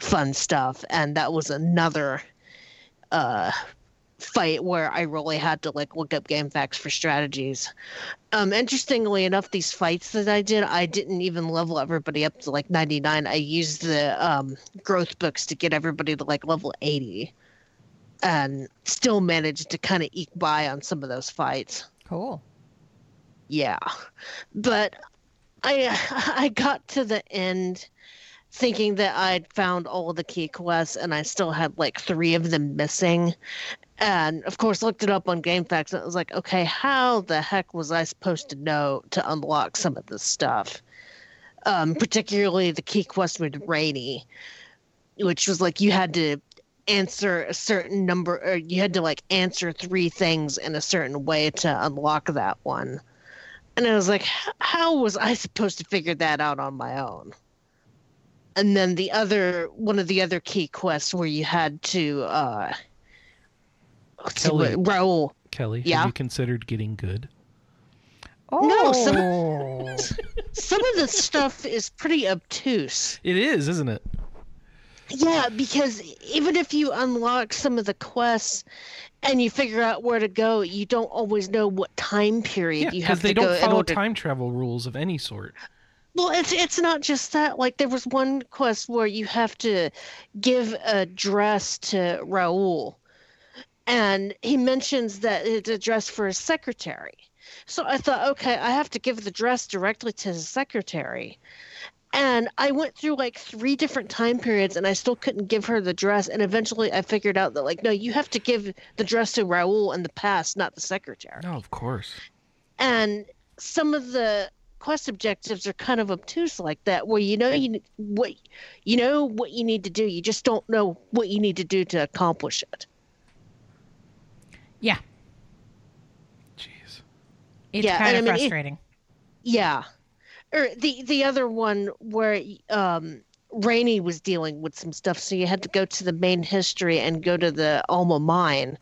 fun stuff. And that was another uh fight where I really had to like look up GameFAQs for strategies. Um interestingly enough, these fights that I did, I didn't even level everybody up to like 99. I used the um growth books to get everybody to like level 80 and still managed to kind of eke by on some of those fights. Cool. Yeah, but I I got to the end thinking that I'd found all the key quests and I still had like three of them missing. And of course, looked it up on GameFAQs and it was like, okay, how the heck was I supposed to know to unlock some of this stuff? Um, particularly the key quest with Rainy, which was like you had to answer a certain number, or you had to like answer three things in a certain way to unlock that one. And I was like, how was I supposed to figure that out on my own? And then the other, one of the other key quests where you had to, uh, let's see Kelley. what- Raoul. Kelley, Yeah? have you considered getting good? Oh, No, Some of the stuff is pretty obtuse. It is, isn't it? Yeah, because even if you unlock some of the quests and you figure out where to go, you don't always know what time period Yeah, you because have they to go Because they don't follow order. time travel rules of any sort. Well, it's it's not just that. Like there was one quest where you have to give a dress to Raul, and he mentions that it's a dress for his secretary. So I thought, okay, I have to give the dress directly to his secretary. And I went through like three different time periods and I still couldn't give her the dress. And eventually I figured out that, like, no, you have to give the dress to Raul in the past, not the secretary No, of course. and some of the quest objectives are kind of obtuse like that where you know you what you know what you need to do you just don't know what you need to do to accomplish it yeah, Jeez. it's Yeah, kind of I mean, it- frustrating. yeah or the the other one where um Rainey was dealing with some stuff so you had to go to the main history and go to the Alma mine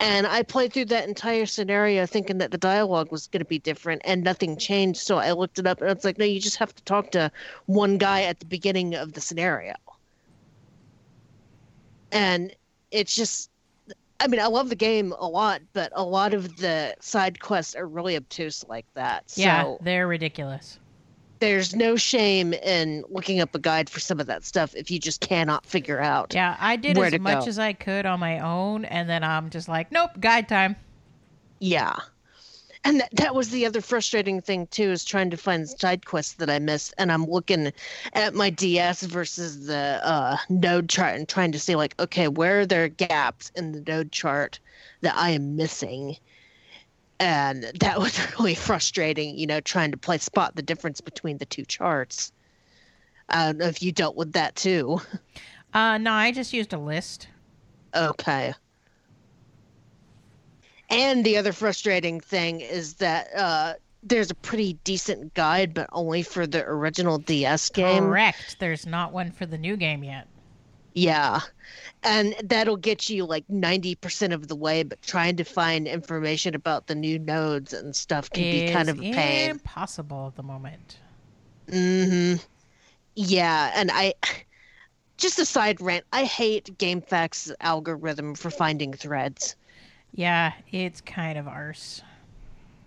and I played through that entire scenario thinking that the dialogue was going to be different and nothing changed so I looked it up and it's like no you just have to talk to one guy at the beginning of the scenario and it's just I mean I love the game a lot but a lot of the side quests are really obtuse like that yeah, so they're ridiculous. There's no shame in looking up a guide for some of that stuff if you just cannot figure out. Yeah, I did as much go. as I could on my own, and then I'm just like, nope, guide time. Yeah. And that, that was the other frustrating thing too is trying to find side quests that I missed and I'm looking at my DS versus the uh, node chart and trying to see like okay where are there gaps in the node chart that I am missing and that was really frustrating you know trying to play spot the difference between the two charts I don't know if you dealt with that too Uh, no, I just used a list. Okay. And the other frustrating thing is that uh, there's a pretty decent guide, but only for the original DS game. Correct. There's not one for the new game yet. Yeah. And that'll get you like 90% of the way, but trying to find information about the new nodes and stuff can be kind of a pain. Impossible at the moment. hmm Yeah, and I just a side rant. I hate GameFAQs' algorithm for finding threads. Yeah, it's kind of arse.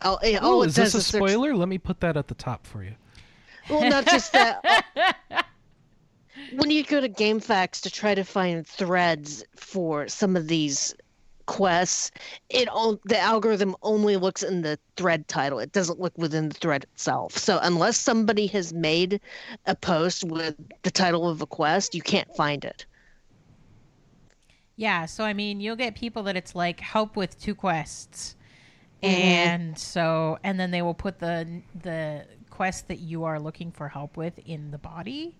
Oh, it, Oh, all it is this a is search- spoiler? Let me put that at the top for you. Well, not just that. when you go to GameFAQs to try to find threads for some of these quests, it on, the algorithm only looks in the thread title. It doesn't look within the thread itself. So unless somebody has made a post with the title of a quest, you can't find it. Yeah, so I mean, you'll get people that it's like help with two quests. Mm-hmm. And so and then they will put the the quest that you are looking for help with in the body.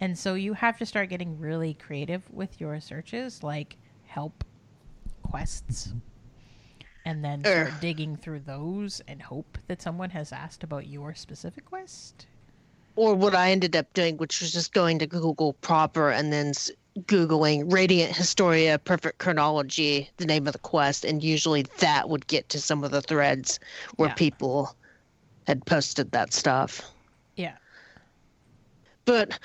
And so you have to start getting really creative with your searches like help quests. And then start Ugh. digging through those and hope that someone has asked about your specific quest. Or what I ended up doing, which was just going to Google proper and then Googling Radiant Historia Perfect Chronology, the name of the quest, and usually that would get to some of the threads where Yeah. people had posted that stuff. Yeah. But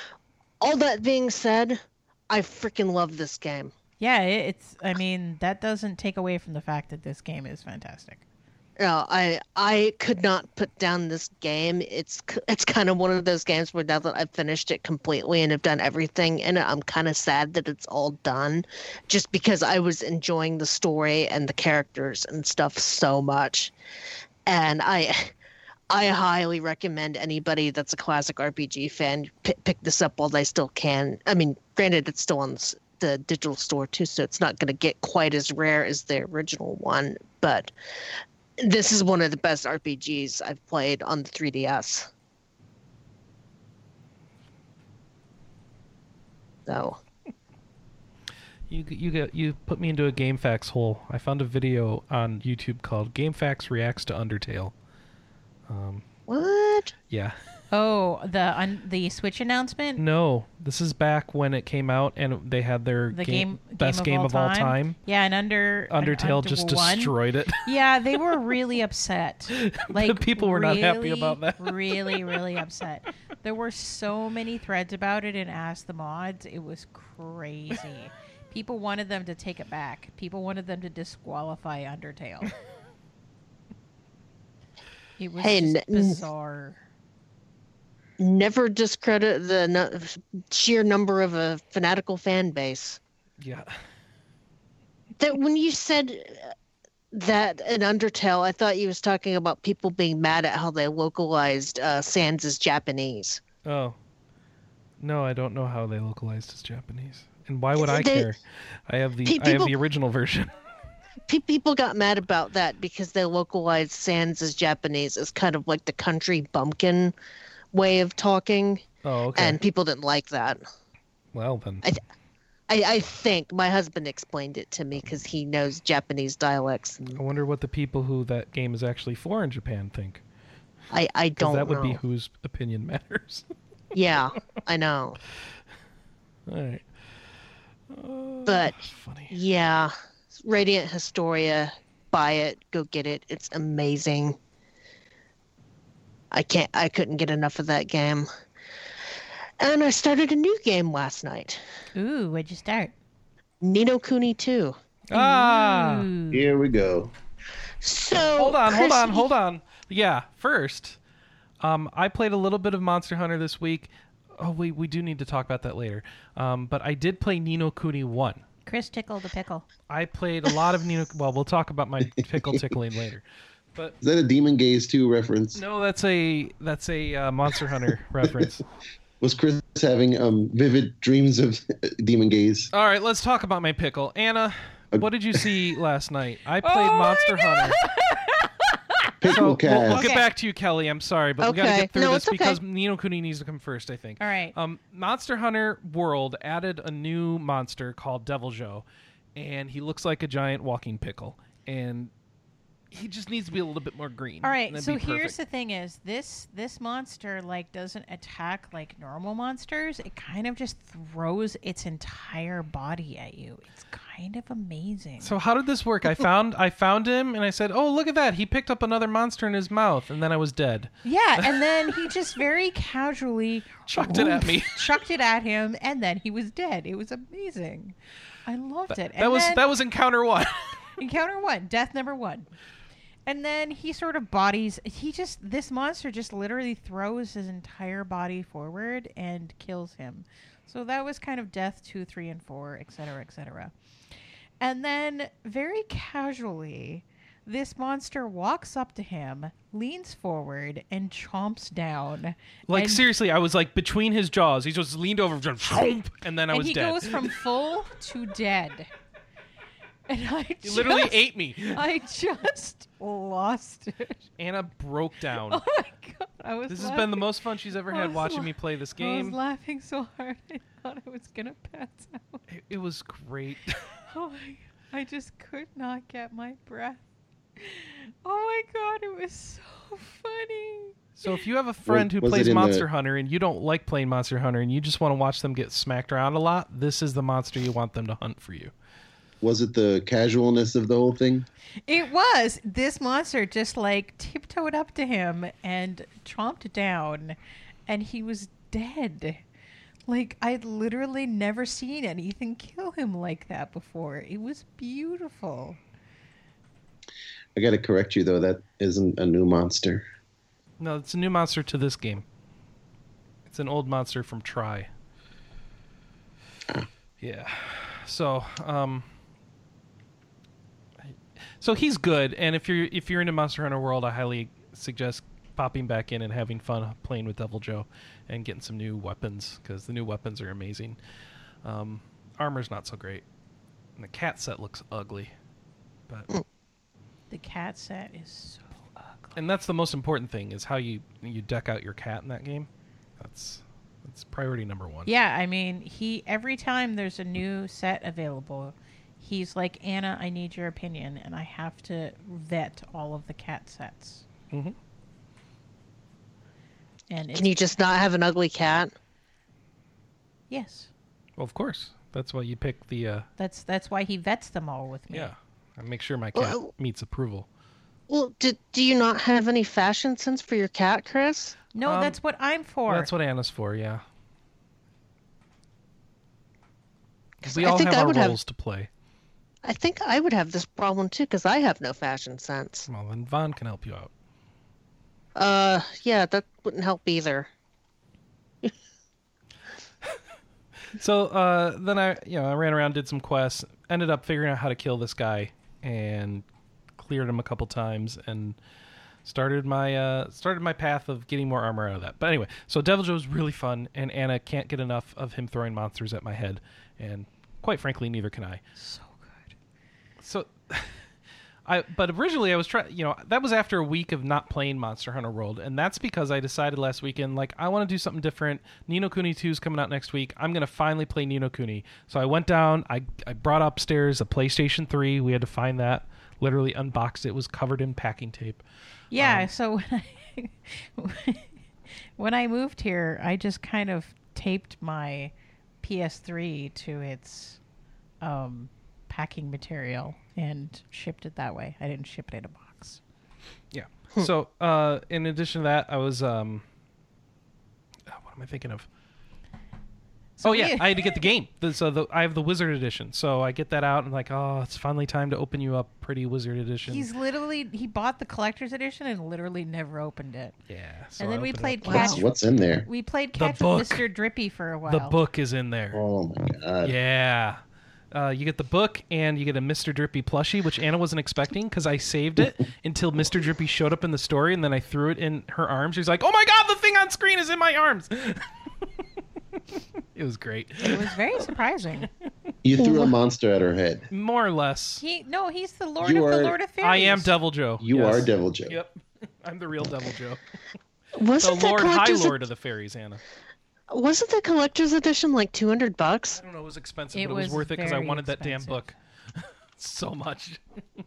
all that being said, I freaking love this game. Yeah, it's I mean, that doesn't take away from the fact that this game is fantastic. No, I I could not put down this game. It's it's kind of one of those games where now that I've finished it completely and have done everything in it, I'm kind of sad that it's all done, just because I was enjoying the story and the characters and stuff so much, and I. I highly recommend anybody that's a classic RPG fan p- pick this up while they still can. I mean, granted, it's still on the digital store too, so it's not going to get quite as rare as the original one. But this is one of the best RPGs I've played on the 3DS. So, You you get you put me into a GameFAQs hole. I found a video on YouTube called GameFAQs reacts to Undertale. Um, what? yeah, Oh, the un- the Switch announcement. No, this is back when it came out and they had their The game, game, best game, of all time. Yeah, and under Undertale under just one. destroyed it. Yeah, they were really upset. Like people were not happy about that. really, really upset. There were so many threads about it in Ask the Mods. It was crazy. People wanted them to take it back. People wanted them to disqualify Undertale. It was Hey, just n- n- bizarre. Never discredit the nu- sheer number of a fanatical fan base. yeah. That when you said uh, that in Undertale, I thought you was talking about people being mad at how they localized uh, Sans as Japanese. Oh. No, I don't know how they localized as Japanese. And why would I They- care? I have the Pe- I have the original version. Pe- people got mad about that because they localized Sans as Japanese as kind of like the country bumpkin way of talking, Oh, okay. and people didn't like that. well then. I, I, I think my husband explained it to me because he knows Japanese dialects. And I wonder what the people who that game is actually for in Japan think. I, I don't that would know. be whose opinion matters. Yeah, I know. All right. Uh, But funny. yeah, Radiant Historia, buy it, go get it. It's amazing. I can't. I couldn't get enough of that game. And I started a new game last night. Ooh, where'd you start? Ni no Kuni 2. Ah. Ooh. Here we go. So Hold on, hold on, hold on. Yeah, first, um, I played a little bit of Monster Hunter this week. Oh, we we do need to talk about that later. Um, but I did play Ni no Kuni one. Chris tickled the pickle. I played a lot of Nino. Well, we'll talk about my pickle tickling later. But Is that a Demon Gaze 2 reference? no, that's a that's a uh, Monster Hunter reference. Was Chris having um, vivid dreams of Demon Gaze? All right, let's talk about my pickle. Anna, what did you see last night? I played Oh Monster Hunter. Pickle So we'll, we'll get Okay. back to you, Kelley. I'm sorry, but we got to get through No, this okay. because Ni no Kuni needs to come first. I think. All right. Um, Monster Hunter World added a new monster called Deviljho, and he looks like a giant walking pickle, and he just needs to be a little bit more green. All right. So here's the thing: is this this monster like doesn't attack like normal monsters? It kind of just throws its entire body at you. It's kind of amazing. So how did this work? I found I found him, and I said, "Oh, look at that! He picked up another monster in his mouth," and then I was dead. yeah, and then he just very casually Chucked it at me. chucked it at him, and then he was dead. It was amazing. I loved it. That was then- that was encounter one. Encounter one, death number one. And then he sort of bodies. He just this monster just literally throws his entire body forward and kills him. So that was kind of death two, three, and four, et cetera, et cetera. And then very casually, this monster walks up to him, leans forward, and chomps down. like and, seriously, I was like between his jaws. He just leaned over, and then I and was he dead. goes from full to dead. And I he just, literally ate me. I just lost it. Anna broke down. Oh my god! I was. This has been the most fun she's ever I had was watching la- me play this game. I was game. laughing so hard I thought I was gonna pass out. It, it was great. Oh my! God. I just could not get my breath. Oh my god! It was so funny. so if you have a friend who was it plays in the- Monster Hunter and you don't like playing Monster Hunter and you just want to watch them get smacked around a lot, this is the monster you want them to hunt for you. Was it the casualness of the whole thing? It was this monster just like tiptoed up to him and tromped down, and he was dead. Like I'd literally never seen anything kill him like that before. It was beautiful. I got to correct you though. That isn't a new monster. No, it's a new monster to this game. It's an old monster from Tri. Yeah. So, um So he's good and if you're if you're into Monster Hunter World, I highly suggest popping back in and having fun playing with Deviljho and getting some new weapons cuz the new weapons are amazing. Um armor's not so great. And the cat set looks ugly. But The cat set is so ugly. and that's the most important thing is how you you deck out your cat in that game. That's that's priority number one. Yeah, I mean, he every time there's a new set available, he's like, "Anna, I need your opinion," and I have to vet all of the cat sets. hmm And Can you just not have an ugly cat? yes, Well, of course. That's why you pick the. Uh, that's that's why he vets them all with me. yeah. I make sure my cat Well- meets approval. Well, do, do you not have any fashion sense for your cat, Chris? No, Um, that's what I'm for. That's what Anna's for, yeah. 'Cause We I all think have I our would have- roles to play. I think I would have this problem too because I have no fashion sense. Well, then Vaughn can help you out. Uh, yeah, that wouldn't help either. So uh, then I, you know, I ran around, did some quests, ended up figuring out how to kill this guy, and cleared him a couple times, and started my uh, started my path of getting more armor out of that. But anyway, so Deviljho's really fun, and Anna can't get enough of him throwing monsters at my head, and quite frankly, neither can I. so good. So, I but originally I was trying. You know, that was after a week of not playing Monster Hunter World, and that's because I decided last weekend like I want to do something different. Ni no Kuni Two is coming out next week. I'm gonna finally play Ni no Kuni. So I went down. I I brought upstairs a PlayStation Three. We had to find that. Literally unboxed it. it was covered in packing tape. Yeah, Um, so when I, when I moved here, I just kind of taped my PS3 to its um, packing material and shipped it that way. I didn't ship it in a box. Yeah. So, uh, in addition to that, I was um, oh, what am I thinking of? So oh yeah, I had to get the game. The, so the, I have the Wizard Edition. So I get that out and like, oh, it's finally time to open you up, pretty Wizard Edition. He's literally he bought the collector's edition and literally never opened it. yeah. So and then we played. Catch- What's, what's in there? We played catch book. with Mr. Drippy for a while. The book is in there. Oh my god. Yeah. Uh, you get the book and you get a Mr. Drippy plushie, which Anna wasn't expecting because I saved it until Mr. Drippy showed up in the story and then I threw it in her arms. She's like, oh my god, the thing on screen is in my arms. it was great. It was very surprising. You threw a monster at her head. More or less. He no, he's the Lord You of the Lord of Fairies. I am Deviljho. You Yes. are Deviljho. Yep. I'm the real Deviljho. Wasn't that Lord, High collector's Lord of the Fairies, Anna. Wasn't the collector's edition like two hundred bucks? I don't know, it was expensive, It but it was, was worth it because I very wanted that damn book so much.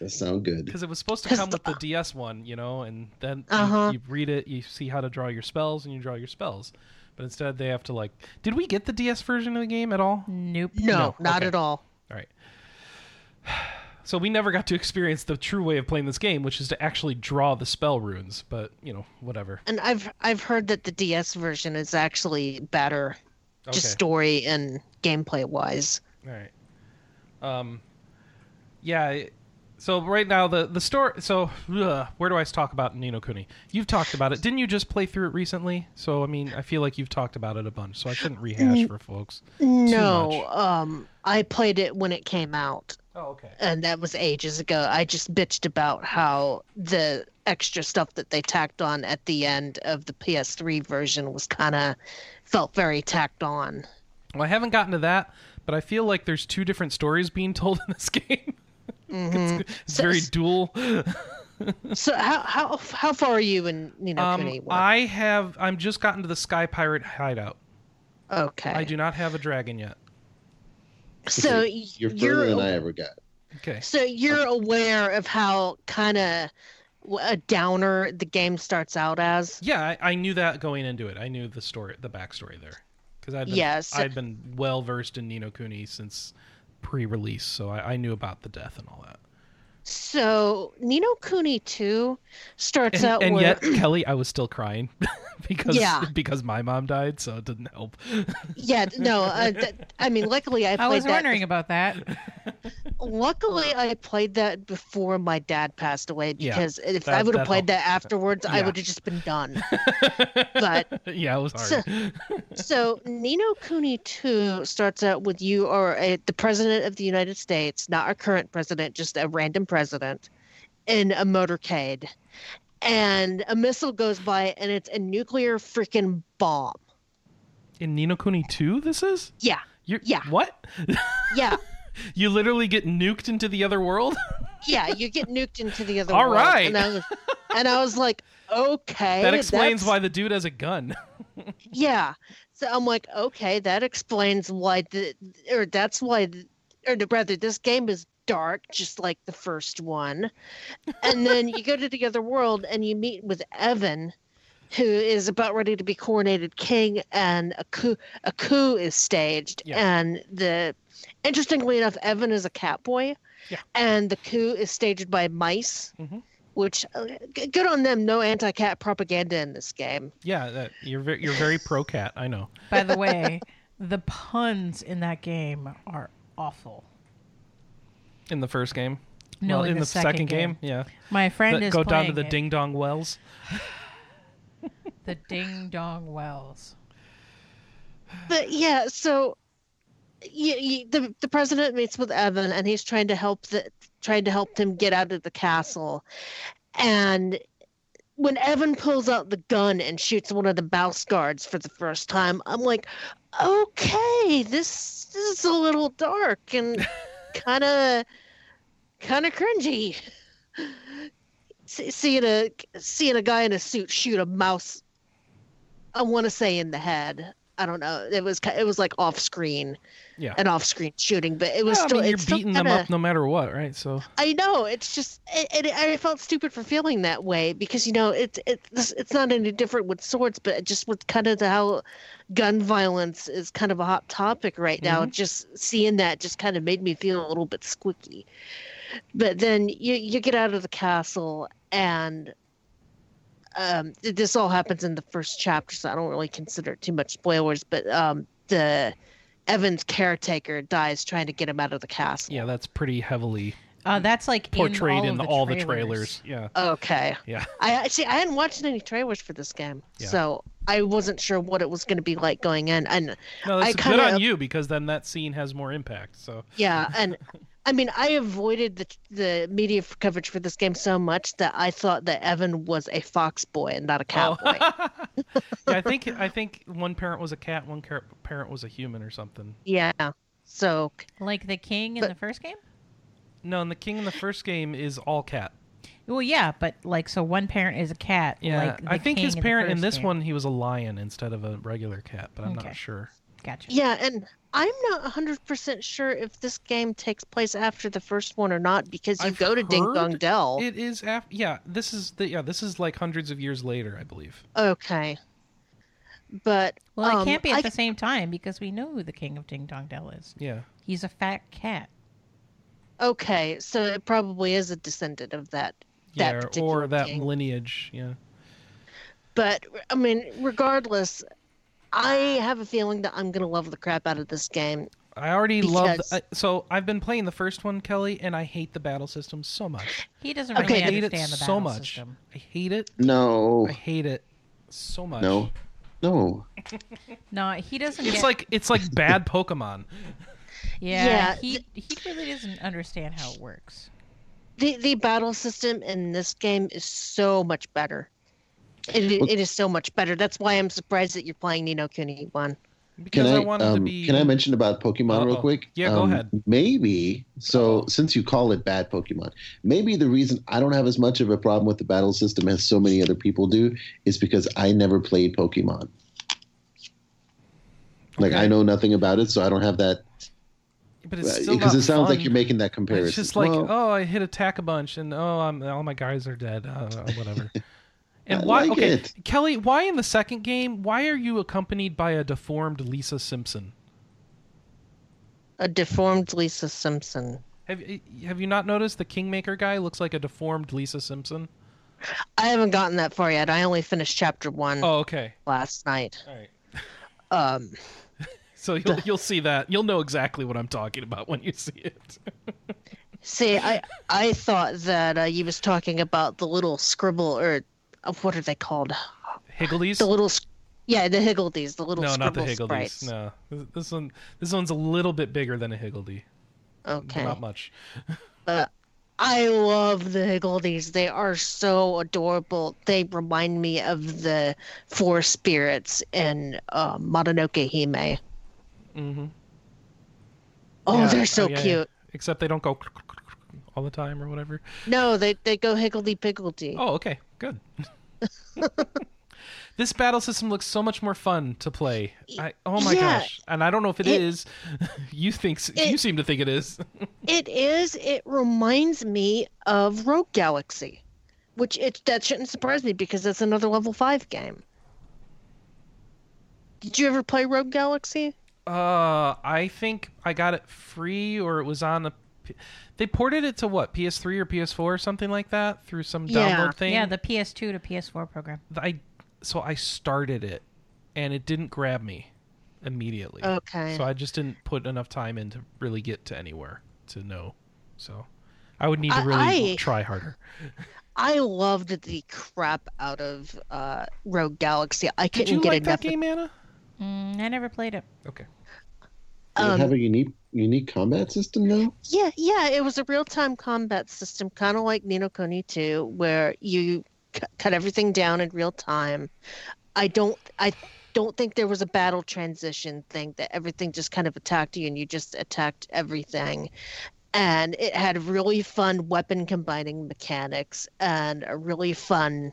That sound good. Because it was supposed to come the- with the DS one, you know, and then Uh-huh. you, you read it, you see how to draw your spells, and you draw your spells. But instead, they have to like. Did we get the DS version of the game at all? Nope. No, No, not okay. at all. All right. So we never got to experience the true way of playing this game, which is to actually draw the spell runes. But you know, whatever. And I've I've heard that the DS version is actually better, Okay. just story and gameplay wise. All right. Um, yeah. it- So right now the the story. So ugh, where do I talk about Ni no Kuni? You've talked about it. Didn't you just play through it recently? So I mean, I feel like you've talked about it a bunch. So I shouldn't rehash for folks. No, um, I played it when it came out, Oh, okay. and that was ages ago. I just bitched about how the extra stuff that they tacked on at the end of the PS3 version was kind of felt very tacked on. Well, I haven't gotten to that, but I feel like there's two different stories being told in this game. It's it's So- very dual. So how how how far are you in Nino Um, Kuni? one? I have. I'm just gotten to the Sky Pirate hideout. okay. I do not have a dragon yet. So You're further you're than I ever got. Okay. So you're aware of how kind of a downer the game starts out as? Yeah, I, I knew that going into it. I knew the story, the backstory there, because I'd been, Yes. I'd been well versed in Ni no Kuni since pre-release, so I, I knew about the death and all that. So Ni no Kuni 2 starts And, out and where yet, Kelley, I was still crying because Yeah. because my mom died, so it didn't help. yeah, no, uh, th- I mean luckily I played I was that wondering about that. luckily I played that before my dad passed away Yeah, because if that- I would have played helped. that afterwards I would have just been done. But yeah, it was hard. so Ni no Kuni 2 starts out with you are a, the president of the United States, not our current president, just a random president, in a motorcade. And a missile goes by and it's a nuclear freaking bomb. In Ni no Kuni 2, this is? Yeah. You're, Yeah. What? Yeah. you literally get nuked into the other world? Yeah, you get nuked into the other All world. right. And I was, and I was like, okay. that explains that's- why the dude has a gun. Yeah. So I'm like, okay, that explains why the, or that's why, or the- rather, this game is dark, just like the first one. And then you go to the other world and you meet with Evan, who is about ready to be coronated king, and a coup a coup is staged, Yeah. and the interestingly enough, Evan is a cat boy, Yeah. and the coup is staged by mice. Mhm. Which, uh, g- good on them. No anti-cat propaganda in this game. Yeah, that, you're very, you're very pro cat. I know. By the way, the puns in that game are awful. In the first game. No, Well, in, the, second, game. yeah. My friend The- is go down to the it. ding dong wells. the ding dong wells. But yeah, so y y the the president meets with Evan, and he's trying to help the trying to help him get out of the castle. And when Evan pulls out the gun and shoots one of the Baus guards for the first time, I'm like, okay, this, this is a little dark and kind of kind of cringy. Seeing a seeing a guy in a suit shoot a mouse I want to say in the head. I don't know. It was it was like off screen, Yeah. an off screen shooting, but it was I still. mean, you're beating them kinda- up no matter what, right? So I know. It's just, it, it, I felt stupid for feeling that way because you know it's it's it's not any different with swords, but just with kind of the, how gun violence is kind of a hot topic right now. Mm-hmm. Just seeing that just kind of made me feel a little bit squicky. But then you you get out of the castle and um, this all happens in the first chapter, so I don't really consider it too much spoilers. But um, the Evans caretaker dies trying to get him out of the castle. yeah, that's pretty heavily Uh, that's like portrayed in in, all, the, the, all the trailers. trailers. Yeah. Okay. Yeah. I see. I hadn't watched any trailers for this game, Yeah. so I wasn't sure what it was going to be like going in. And No, that's good kinda- on you because then that scene has more impact. So yeah, and I mean, I avoided the the media coverage for this game so much that I thought that Evan was a fox boy and not a cat oh. boy. yeah, I think I think one parent was a cat, one car- parent was a human or something. Yeah. So Like the king in the first game? No, and the king in the first game is all cat. Well, yeah, but like, so one parent is a cat. Yeah, like I think his in parent in first this game. one he was a lion instead of a regular cat, but I'm Okay. not sure. Gotcha. yeah, and I'm not 100% sure if this game takes place after the first one or not because you I've go to Ding Dong Dell. It is after. Yeah, this is the yeah. This is like hundreds of years later, I believe. Okay. But Well, it um, can't be at I- the same time because we know who the king of Ding Dong Dell is. Yeah. He's a fat cat. Okay, so it probably is a descendant of that. that Yeah, particular or that king. lineage. Yeah. But I mean, regardless, I have a feeling that I'm gonna love the crap out of this game. I already love. Because- The, I, so I've been playing the first one, Kelley, and I hate the battle system so much. He doesn't Okay, really I hate it understand the so battle much. system. I hate it. No, I hate it so much. no, no. No, he doesn't. It's get, like it's like bad Pokemon. yeah, Yeah, he he really doesn't understand how it works. The the battle system in this game is so much better. It, Well- it is so much better. That's why I'm surprised that you're playing Ni no Kuni one. Because Can I, I wanted um, to be. can I mention about Pokemon real Uh-oh. quick? Yeah, go Um, ahead. Maybe so. Since you call it bad Pokemon, maybe the reason I don't have as much of a problem with the battle system as so many other people do is because I never played Pokemon. Like Okay. I know nothing about it, so I don't have that But it's still because it sounds like you're making that comparison. It's just like, Well, oh, I hit attack a bunch, and oh, I'm, all my guys are dead. Uh, whatever. And I why? like okay, it. Kelley, why in the second game? Why are you accompanied by a deformed Lisa Simpson? A deformed Lisa Simpson. Have Have you not noticed the Kingmaker guy looks like a deformed Lisa Simpson? I haven't gotten that far yet. I only finished chapter one Oh, okay. last night. All right. Um, So you'll you'll see that. You'll know exactly what I'm talking about when you see it. see, I I thought that uh, you was talking about the little scribble or uh, what are they called? Higgledies? The little, yeah, the Higgledies, the little no, not the Higgledies. sprites. No, This- one this one's a little bit bigger than a Higgledy. Okay, Not much. but I love the Higgledies. They are so adorable. They remind me of the four spirits in uh, Mononoke Hime. Mm-hmm. Oh, Yeah, they're so oh, yeah, yeah. cute. Except they don't go all the time or whatever. No, they they go higgledy piggledy. Oh, okay, good. this battle system looks so much more fun to play. I, oh my Yeah. gosh! And I don't know if it It- is. you think It- you seem to think it is. It is. It reminds me of Rogue Galaxy. which it that shouldn't surprise me because it's another level five game. Did you ever play Rogue Galaxy? Uh, I think I got it free, or it was on a. P- They ported it to what PS3 or PS4 or something like that through some Yeah. download thing. Yeah, the PS2 to PS4 program. I so I started it, and it didn't grab me immediately. Okay. So I just didn't put enough time in to really get to anywhere to know. So I would need to really I- try harder. I loved the crap out of uh, Rogue Galaxy. I Did couldn't Did you get like enough. that game, Anna? Mm, I never played it. Okay. Um, have a unique unique combat system though? Yeah, yeah, it was a real-time combat system, kind of like Ni no Kuni 2, where you c- cut everything down in real time. I don't, I don't think there was a battle transition thing that everything just kind of attacked you and you just attacked everything. And it had really fun weapon combining mechanics and a really fun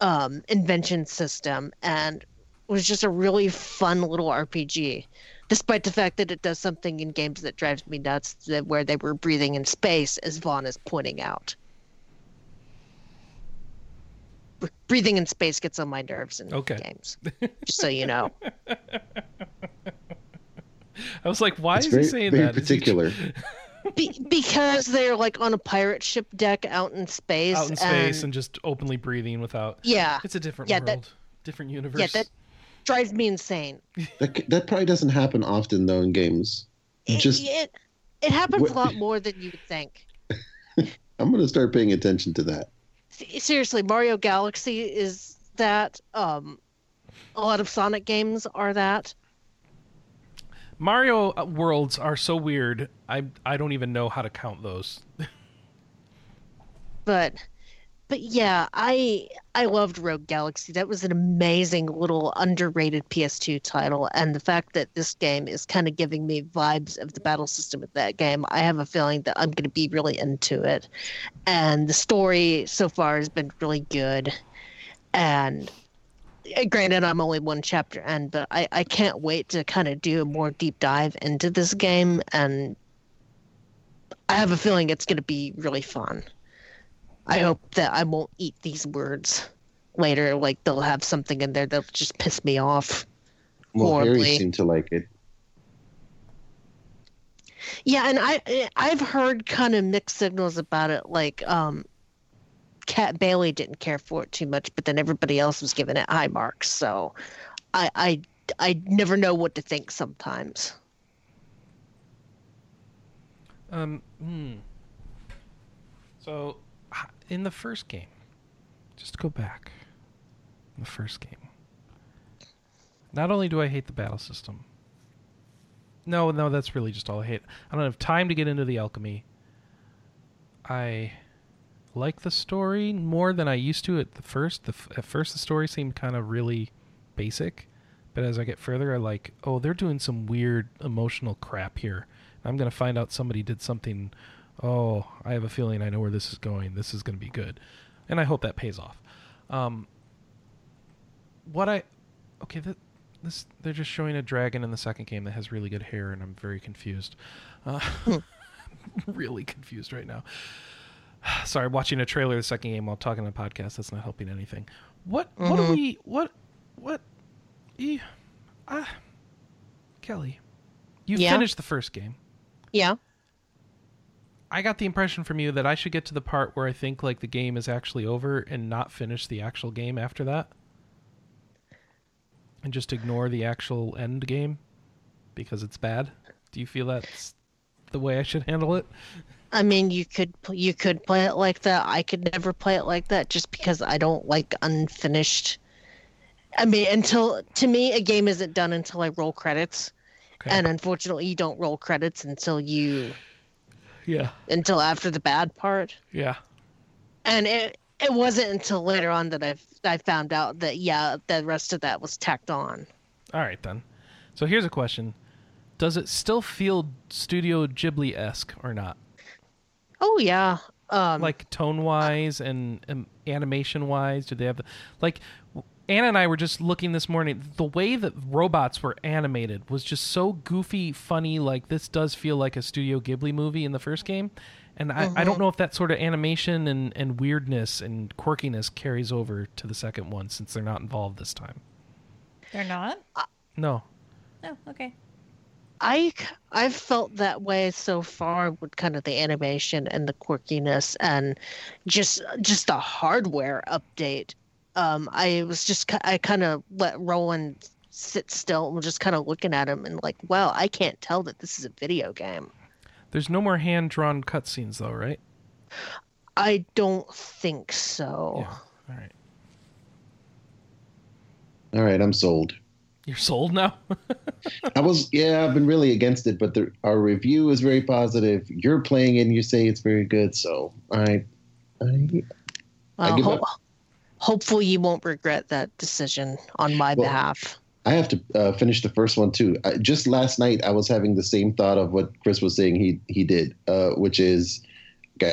um, invention system, and was just a really fun little RPG despite the fact that it does something in games that drives me nuts that where they were breathing in space as vaughn is pointing out breathing in space gets on my nerves in Okay. games just so you know I was like, why It's is very he saying very that? Is he particular. Be- because they're like on a pirate ship deck out in space out in space and, and just openly breathing without. yeah It's a different Yeah, world, that- different universe. yeah that drives me insane That that probably doesn't happen often though in games. it, Just it, it happens What- a lot more than you would think I'm gonna start paying attention to that. Seriously mario galaxy is that um a lot of sonic games are that Mario uh, worlds are so weird. I I don't even know how to count those. but but yeah i i loved rogue galaxy. That was an amazing little underrated ps2 title. And the fact that this game is kind of giving me vibes of the battle system of that game i have a feeling that i'm going to be really into it. And the story so far has been really good. And uh, granted i'm only one chapter in but i i can't wait to kind of do a more deep dive into this game. And i have a feeling it's going to be really fun I hope that I won't eat these words later. Like they'll have something in there that'll just piss me off. Well, Harry Horribly. seemed to like it. Yeah, and I I've heard kind of mixed signals about it. Like um, Kat Bailey didn't care for it too much, but then everybody else was giving it high marks. So I I I never know what to think sometimes. Um. Hmm. So, h- in the first game, just go back, in the first game, not only do I hate the battle system. No, no, that's really just all I hate. I don't have time to get into the alchemy. I like the story more than I used to at the first. The at first, the story seemed kind of really basic, but as I get further, I like, oh, they're doing some weird emotional crap here. I'm gonna find out somebody did something. Oh, I have a feeling I know where this is going. This is gonna be good, and I hope that pays off. Um, what I okay, th- this they're just showing a dragon in the second game that has really good hair, and I'm very confused. Uh, really confused right now. Sorry, watching a trailer of the second game while talking on a podcast. That's not helping anything. What? What do Mhm. we? What? What? E, ah, Kelley, you Yeah? finished the first game. Yeah. I got the impression from you that I should get to the part where I think like the game is actually over and not finish the actual game after that. And just ignore the actual end game because it's bad. Do you feel that's the way I should handle it? I mean, you could you could play it like that. I could never play it like that just because I don't like unfinished. I mean, until to me, a game isn't done until I roll credits, Okay. and unfortunately, you don't roll credits until you yeah. until after the bad part. Yeah. And it it wasn't until later on that I I found out that yeah, the rest of that was tacked on. All right then. So here's a question. Does it still feel Studio Ghibli esque or not? Oh yeah, um, like tone wise and um, animation wise do they have the like Anna and I were just looking this morning. The way that robots were animated was just so goofy, funny. Like this does feel like a Studio Ghibli movie in the first game, and I, I don't mm-hmm. know if that sort of animation and, and weirdness and quirkiness carries over to the second one since they're not involved this time. They're not? Uh, no, Oh, okay. I I've felt that way so far with kind of the animation and the quirkiness and just just the hardware update. Um, I was just I kind of let Roland sit still and was just kind of looking at him and like, wow, I can't tell that this is a video game. there's no more hand drawn cutscenes though, right? I don't think so. Yeah. All right, All right, I'm sold. you're sold now. I was, yeah, I've been really against it, but the, our review is very positive. You're playing it and you say it's very good, so I, I, I give ho- up. Hopefully you won't regret that decision on my Well, behalf. I have to uh, finish the first one too. I, just last night, I was having the same thought of what Chris was saying he he did, uh, which is,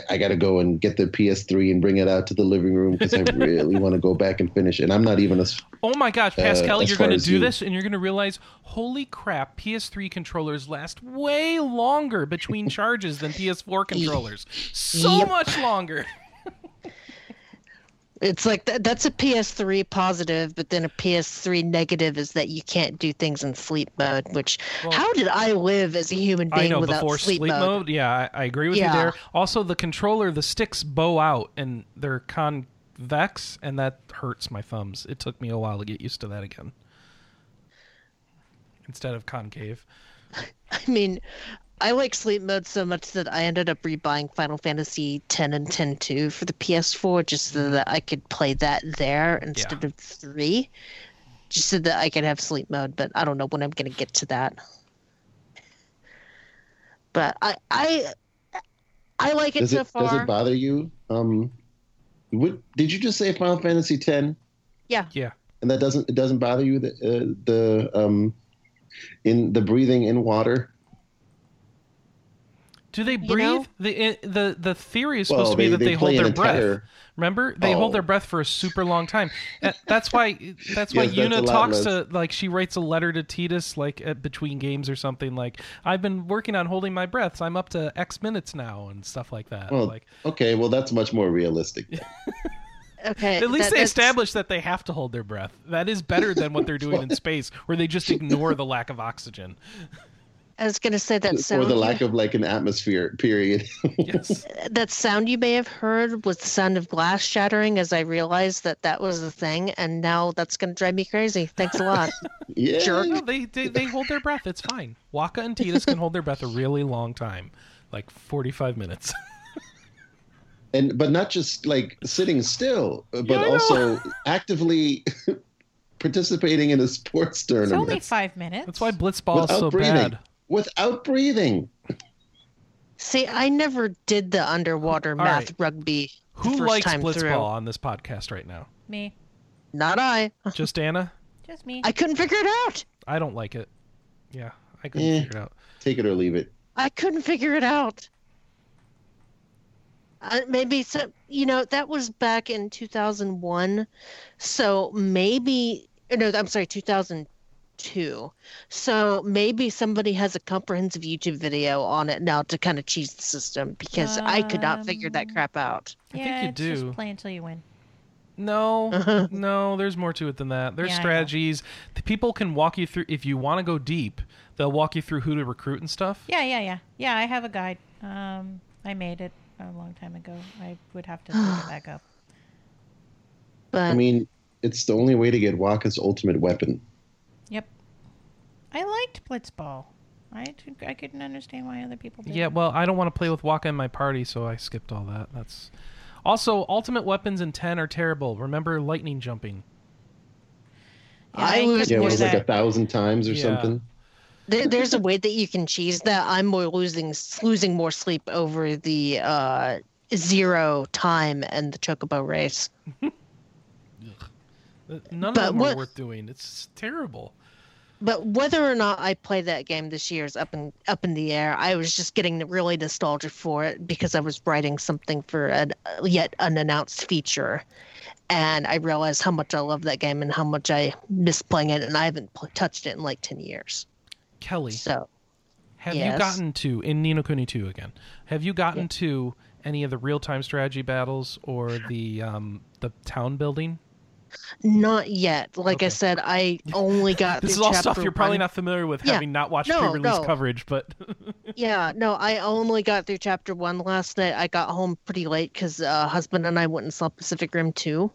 I got to go and get the PS3 and bring it out to the living room because I really want to go back and finish. it. And I'm not even a s- Oh my gosh, Pascal, as you're going to do you- this and you're going to realize, holy crap, PS3 controllers last way longer between charges than PS4 controllers. So Yep. much longer. It's like th- that's a PS3 positive, but then a PS3 negative is that you can't do things in sleep mode. Which, Well- how did I live as a human I being know without before sleep, sleep, mode. Yeah, I, I agree with you there. Also, the controller, the sticks bow out and they're convex, and that hurts my thumbs. It took me a while to get used to that again. Instead of concave. I mean, I like sleep mode so much that I ended up rebuying Final Fantasy 10 and 10 2 for the PS4 just so that I could play that there instead of three, just so that I could have sleep mode. But I don't know when I'm going to get to that. But I I I like it does so it far. does it bother you? Um, what did you just say? Final Fantasy X, Yeah. Yeah. And that doesn't it doesn't bother you the uh, the um, in the breathing in water. Do they You breathe? know? The the the theory is Well, supposed to be they- that they they, hold play an their breath. Remember, they Oh. hold their breath for a super long time. That's why. That's why Yes, that's Yuna lot talks to like she writes a letter to Tidus like at, between games or something like I've been working on holding my breaths. I'm up to X minutes now and stuff like that. Well, like okay, well that's much more realistic. okay, at least that- they that's- establish that they have to hold their breath. That is better than what they're doing in space, where they just ignore the lack of oxygen. I was going to say that sound. or the lack of like an atmosphere. Period. Yes. that sound you may have heard was the sound of glass shattering as I realized that that was the thing, and now that's going to drive me crazy. Thanks a lot. yeah. Jerk. No, they, they they hold their breath. It's fine. Wakka and Tidus can hold their breath a really long time, like forty five minutes. and but not just like sitting still, but I know. also actively participating in a sports tournament. It's only five minutes. That's why Blitzball is so breathing. bad. Without breathing. See, I never did the underwater All math right. rugby the Who first likes time Blitzball through. on this podcast right now? me. Not I. Just Anna? Just me. I couldn't figure it out. I don't like it. Yeah, I couldn't Eh. figure it out. Take it or leave it. I couldn't figure it out. Uh, maybe so. You know, that was back in 2001. So maybe no, I'm sorry, 2002. So maybe somebody has a comprehensive YouTube video on it now to kind of cheese the system because I could not figure that Um, crap out. I think yeah, you it's do. just play until you win. No, no, there's more to it than that. There's Yeah, strategies. The people can walk you through if you want to go deep. They'll walk you through who to recruit and stuff. Yeah, yeah, yeah. Yeah, I have a guide. Um, I made it a long time ago. I would have to look it back up. But I mean, it's the only way to get Wakka's ultimate weapon. Yep. I liked Blitzball. I, I couldn't understand why other people did. Yeah, well, I don't want to play with Wakka in my party, so I skipped all that. That's also ultimate weapons in ten are terrible. Remember lightning jumping. I I was- Yeah, it do was like a thousand times or Yeah. something. there, there's a way that you can cheese that. I'm more losing losing more sleep over the uh, zero time and the chocobo race. None But of them what- are worth doing. It's terrible. But whether or not I play that game this year is up in up in the air. I was just getting really nostalgic for it because I was writing something for a yet unannounced feature, and I realized how much I love that game and how much I miss playing it, and I haven't pl- touched it in like ten years. Kelley, So have you gotten to in Ni no Kuni 2 again? Have you gotten to any of the real-time strategy battles or the um, the town building? Not yet. Like I said, I only got This is all stuff you're probably one. not familiar with, Yeah. having not watched No, pre-release no. coverage. But Yeah, no, I only got through chapter one last night. I got home pretty late because uh, husband and I went and saw Pacific Rim 2.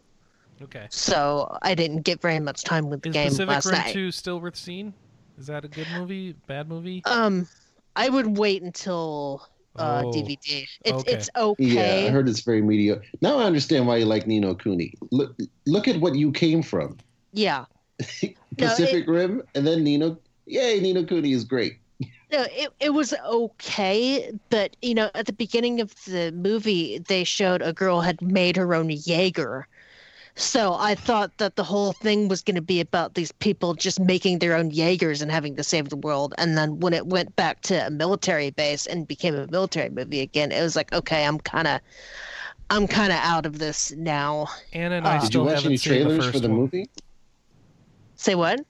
okay, So I didn't get very much time with the is game Pacific last Rim night. 2 still worth seeing? Is that a good movie? Bad movie? Um, I would wait until uh, Oh, DVD. It's okay. it's okay. Yeah, I heard it's very mediocre. Now I understand why you like Ni no Kuni. Look, look at what you came from: Yeah. No, Pacific Rim, and then Nino. Yay, Ni no Kuni is great. No, it it was okay, but you know, at the beginning of the movie, they showed a girl had made her own Jaeger. So I thought that the whole thing was going to be about these people just making their own Jaegers and having to save the world. And then when it went back to a military base and became a military movie again, it was like, okay, I'm kind of, I'm kind of out of this now. Anna and I Uh, Did you still watch haven't any seen the trailers for the one. movie? Say what?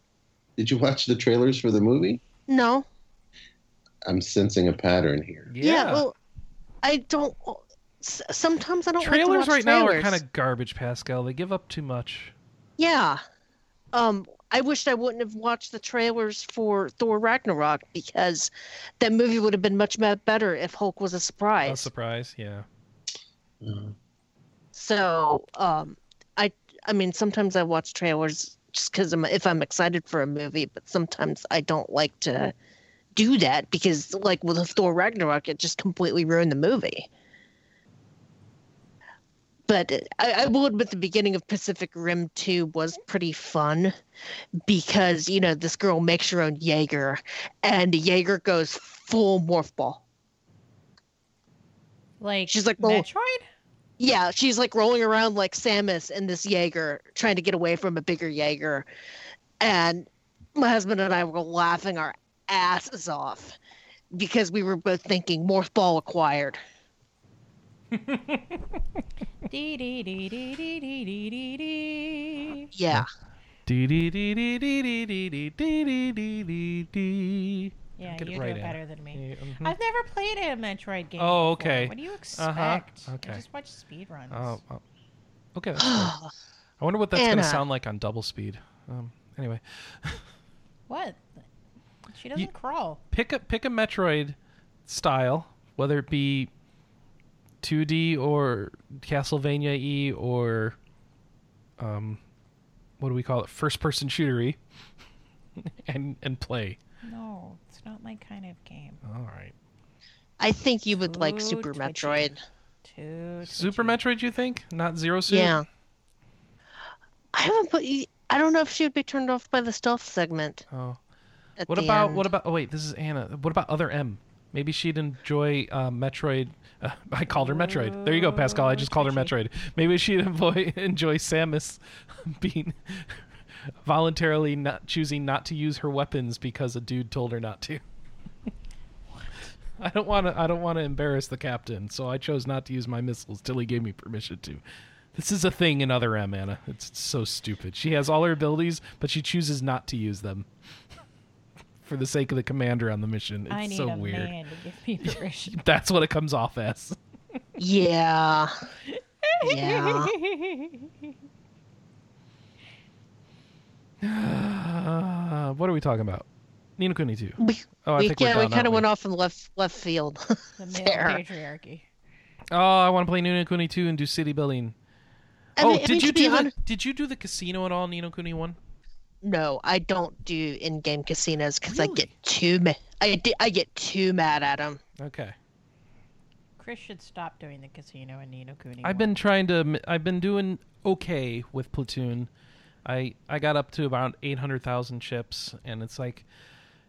Did you watch the trailers for the movie? No. I'm sensing a pattern here. Yeah, well, I don't. S- Sometimes I don't. like to trailers watch right now are kind of garbage, Pascal. They give up too much. Yeah. Um, I wished I wouldn't have watched the trailers for Thor Ragnarok because that movie would have been much better if Hulk was a surprise. A surprise. surprise, yeah. Uh, so, um, I I mean, sometimes I watch trailers just because I'm if I'm excited for a movie, but sometimes I don't like to do that because, like with Thor Ragnarok, it just completely ruined the movie. But I, I will admit the beginning of Pacific Rim 2 was pretty fun because, you know, this girl makes her own Jaeger and Jaeger goes full morph ball. Like She's like, Metroid. Yeah, she's like rolling around like Samus in this Jaeger, trying to get away from a bigger Jaeger. And my husband and I were laughing our asses off because we were both thinking morph ball acquired yeah. Yeah, you do right better in. than me. Yeah, mm-hmm. I've never played a Metroid game. Oh, okay. Before. What do you expect? Uh-huh. Okay. I just watch speedruns. Oh, oh, okay. I wonder what that's going to sound like on double speed. Um, anyway. what? She doesn't you crawl. Pick a pick a Metroid style, whether it be 2D or Castlevania E or um, what do we call it? First person shootery, and and play. No, it's not my kind of game. All right. I think you would like Super twitchy. Metroid. Too Super twitchy. Metroid, you think? Not Zero Suit? Yeah. I haven't put I don't know if she would be turned off by the stealth segment. Oh. What about end. what about? Oh wait, this is Anna. What about other M? Maybe she'd enjoy uh, Metroid. Uh, I called her Metroid. There you go, Pascal. I just called her Metroid. Maybe she'd enjoy enjoy Samus being voluntarily not choosing not to use her weapons because a dude told her not to. I don't want to. I don't want to embarrass the captain, so I chose not to use my missiles till he gave me permission to. This is a thing in other M, Anna. It's so stupid. She has all her abilities, but she chooses not to use them for the sake of the commander on the mission. It's I need so a weird. man to give me permission. That's what it comes off as. Yeah. Yeah. Uh, what are we talking about? Ni no Kuni 2. We, Oh, I we, think we're yeah, done, we kind of we? went off in left left field. the male patriarchy. Oh, I want to play Ni no Kuni 2 and do city building. I oh, mean- I did mean, you do the honest- Did you do the casino at all, Ni no Kuni 1? No, I don't do in-game casinos because I get too ma- I, di- I get too mad at them. Okay. Chris should stop doing the casino in Ni no Kuni. I've been trying to. I've been doing okay with Platoon. I I got up to about eight hundred thousand chips, and it's like,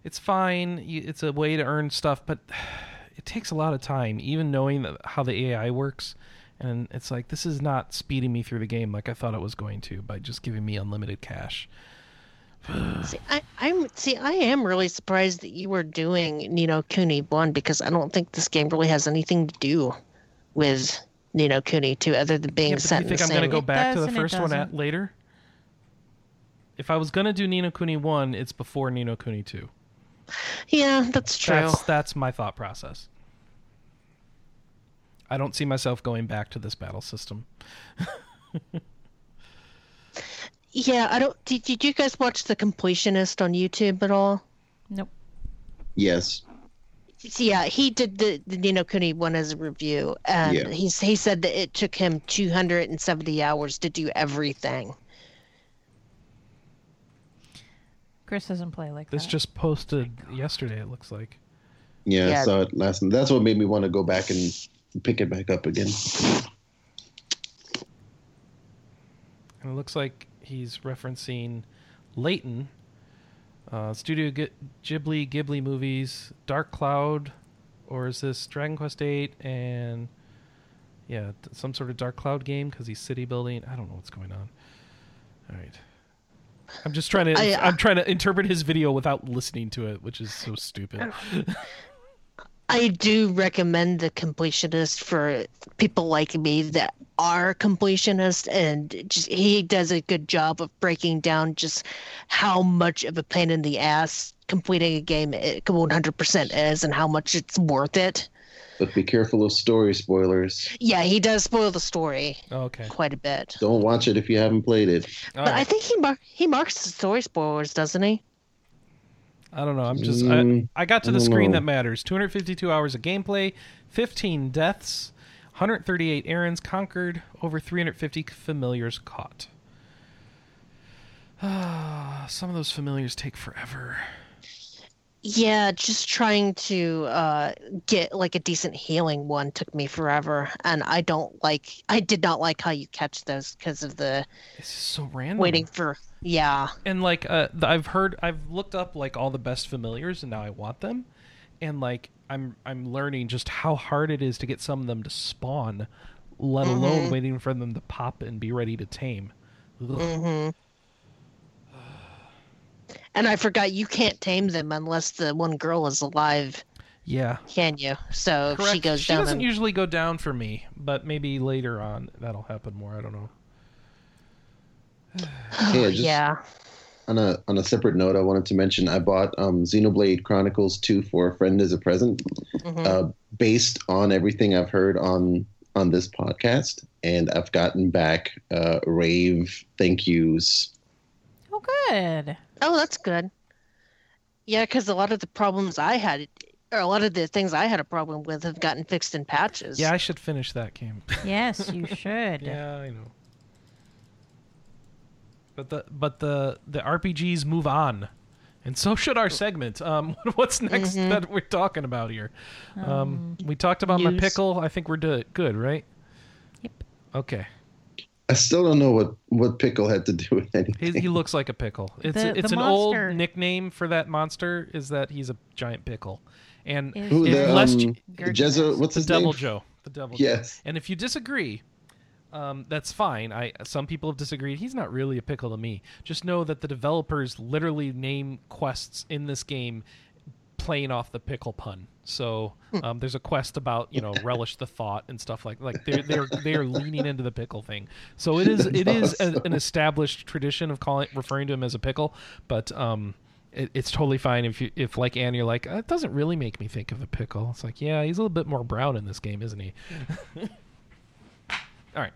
it's fine. It's a way to earn stuff, but it takes a lot of time. Even knowing that, how the AI works, and it's like this is not speeding me through the game like I thought it was going to by just giving me unlimited cash. See, I, I'm see. I am really surprised that you were doing Ni no Kuni one because I don't think this game really has anything to do with Ni no Kuni two, other than being Yeah, but do set you in think the I'm same. going to go back to the first one at later? If I was going to do Ni no Kuni 1, it's before Ni no Kuni 2. Yeah, that's true. That's that's my thought process. I don't see myself going back to this battle system. Yeah, I don't. Did, did you guys watch The Completionist on YouTube at all? Nope. Yes. So, yeah, he did the, the Ni no Kuni one as a review, and Yeah. he's he said that it took him 270 hours to do everything. Chris doesn't play like This that. just posted yesterday. It looks like. Yeah, Yeah. I saw it last. That's what made me want to go back and pick it back up again. And it looks like he's referencing Layton, uh, Studio G- Ghibli Ghibli movies, Dark Cloud, or is this Dragon Quest VIII and yeah, some sort of Dark Cloud game because he's city building. I don't know what's going on. All right. I'm just trying to. I- uh, I'm trying to interpret his video without listening to it, which is so stupid. I do recommend the completionist for people like me that are completionists, and just, he does a good job of breaking down just how much of a pain in the ass completing a game it 100% is, and how much it's worth it. But be careful of story spoilers. Yeah, he does spoil the story oh, Okay. quite a bit, Don't watch it if you haven't played it. All but I think he mar- he marks the story spoilers, doesn't he? I don't know. I'm just. Mm, I, I got to the screen know. that matters. 252 hours of gameplay, 15 deaths, 138 errands conquered, over 350 familiars caught. Ah, Some of those familiars take forever. Yeah, just trying to uh, get like a decent healing one took me forever, and I don't like. I did not like how you catch those because of the It's so random. waiting for. Yeah, and like uh, I've heard, I've looked up like all the best familiars, and now I want them, and like I'm I'm learning just how hard it is to get some of them to spawn, let alone waiting for them to pop and be ready to tame. Ugh. And I forgot you can't tame them unless the one girl is alive, Yeah. can you? So if Correct. she goes she down, She doesn't and, usually go down for me, but maybe later on that'll happen more. I don't know. Yeah, just yeah. on a on a separate note, I wanted to mention I bought um, Xenoblade Chronicles 2 for a friend as a present, Mhm. uh, based on everything I've heard on on this podcast, and I've gotten back uh, rave thank yous. Oh, good. Oh, that's good. Yeah, because a lot of the problems I had, or a lot of the things I had a problem with, have gotten fixed in patches. Yeah, I should finish that game. Yes, you should. yeah, I know. But the but the the RPGs move on, and so should our segment. Um, what's next Mhm. that we're talking about here? Um, we talked about my pickle. I think we're do- good, right? Yep. Okay. I still don't know what what pickle had to do with anything. he looks like a pickle. It's The- it's the an old nickname for that monster. Is that he's a giant pickle, and Who the less- um, Gurgis. Jezo? What's the his Devil name? Joe. The Deviljho. Yes. And if you disagree, um, that's fine. I some people have disagreed. He's not really a pickle to me. Just know that the developers literally name quests in this game playing off the pickle pun. So um, there's a quest about you know relish the thought and stuff like like they're they're they're leaning into the pickle thing. So it is it is a, an established tradition of calling referring to him as a pickle, but um. It, it's totally fine if you if like Anne, you're like "Uh, it doesn't really make me think of a pickle. It's like yeah, he's a little bit more brown in this game, isn't he? All right.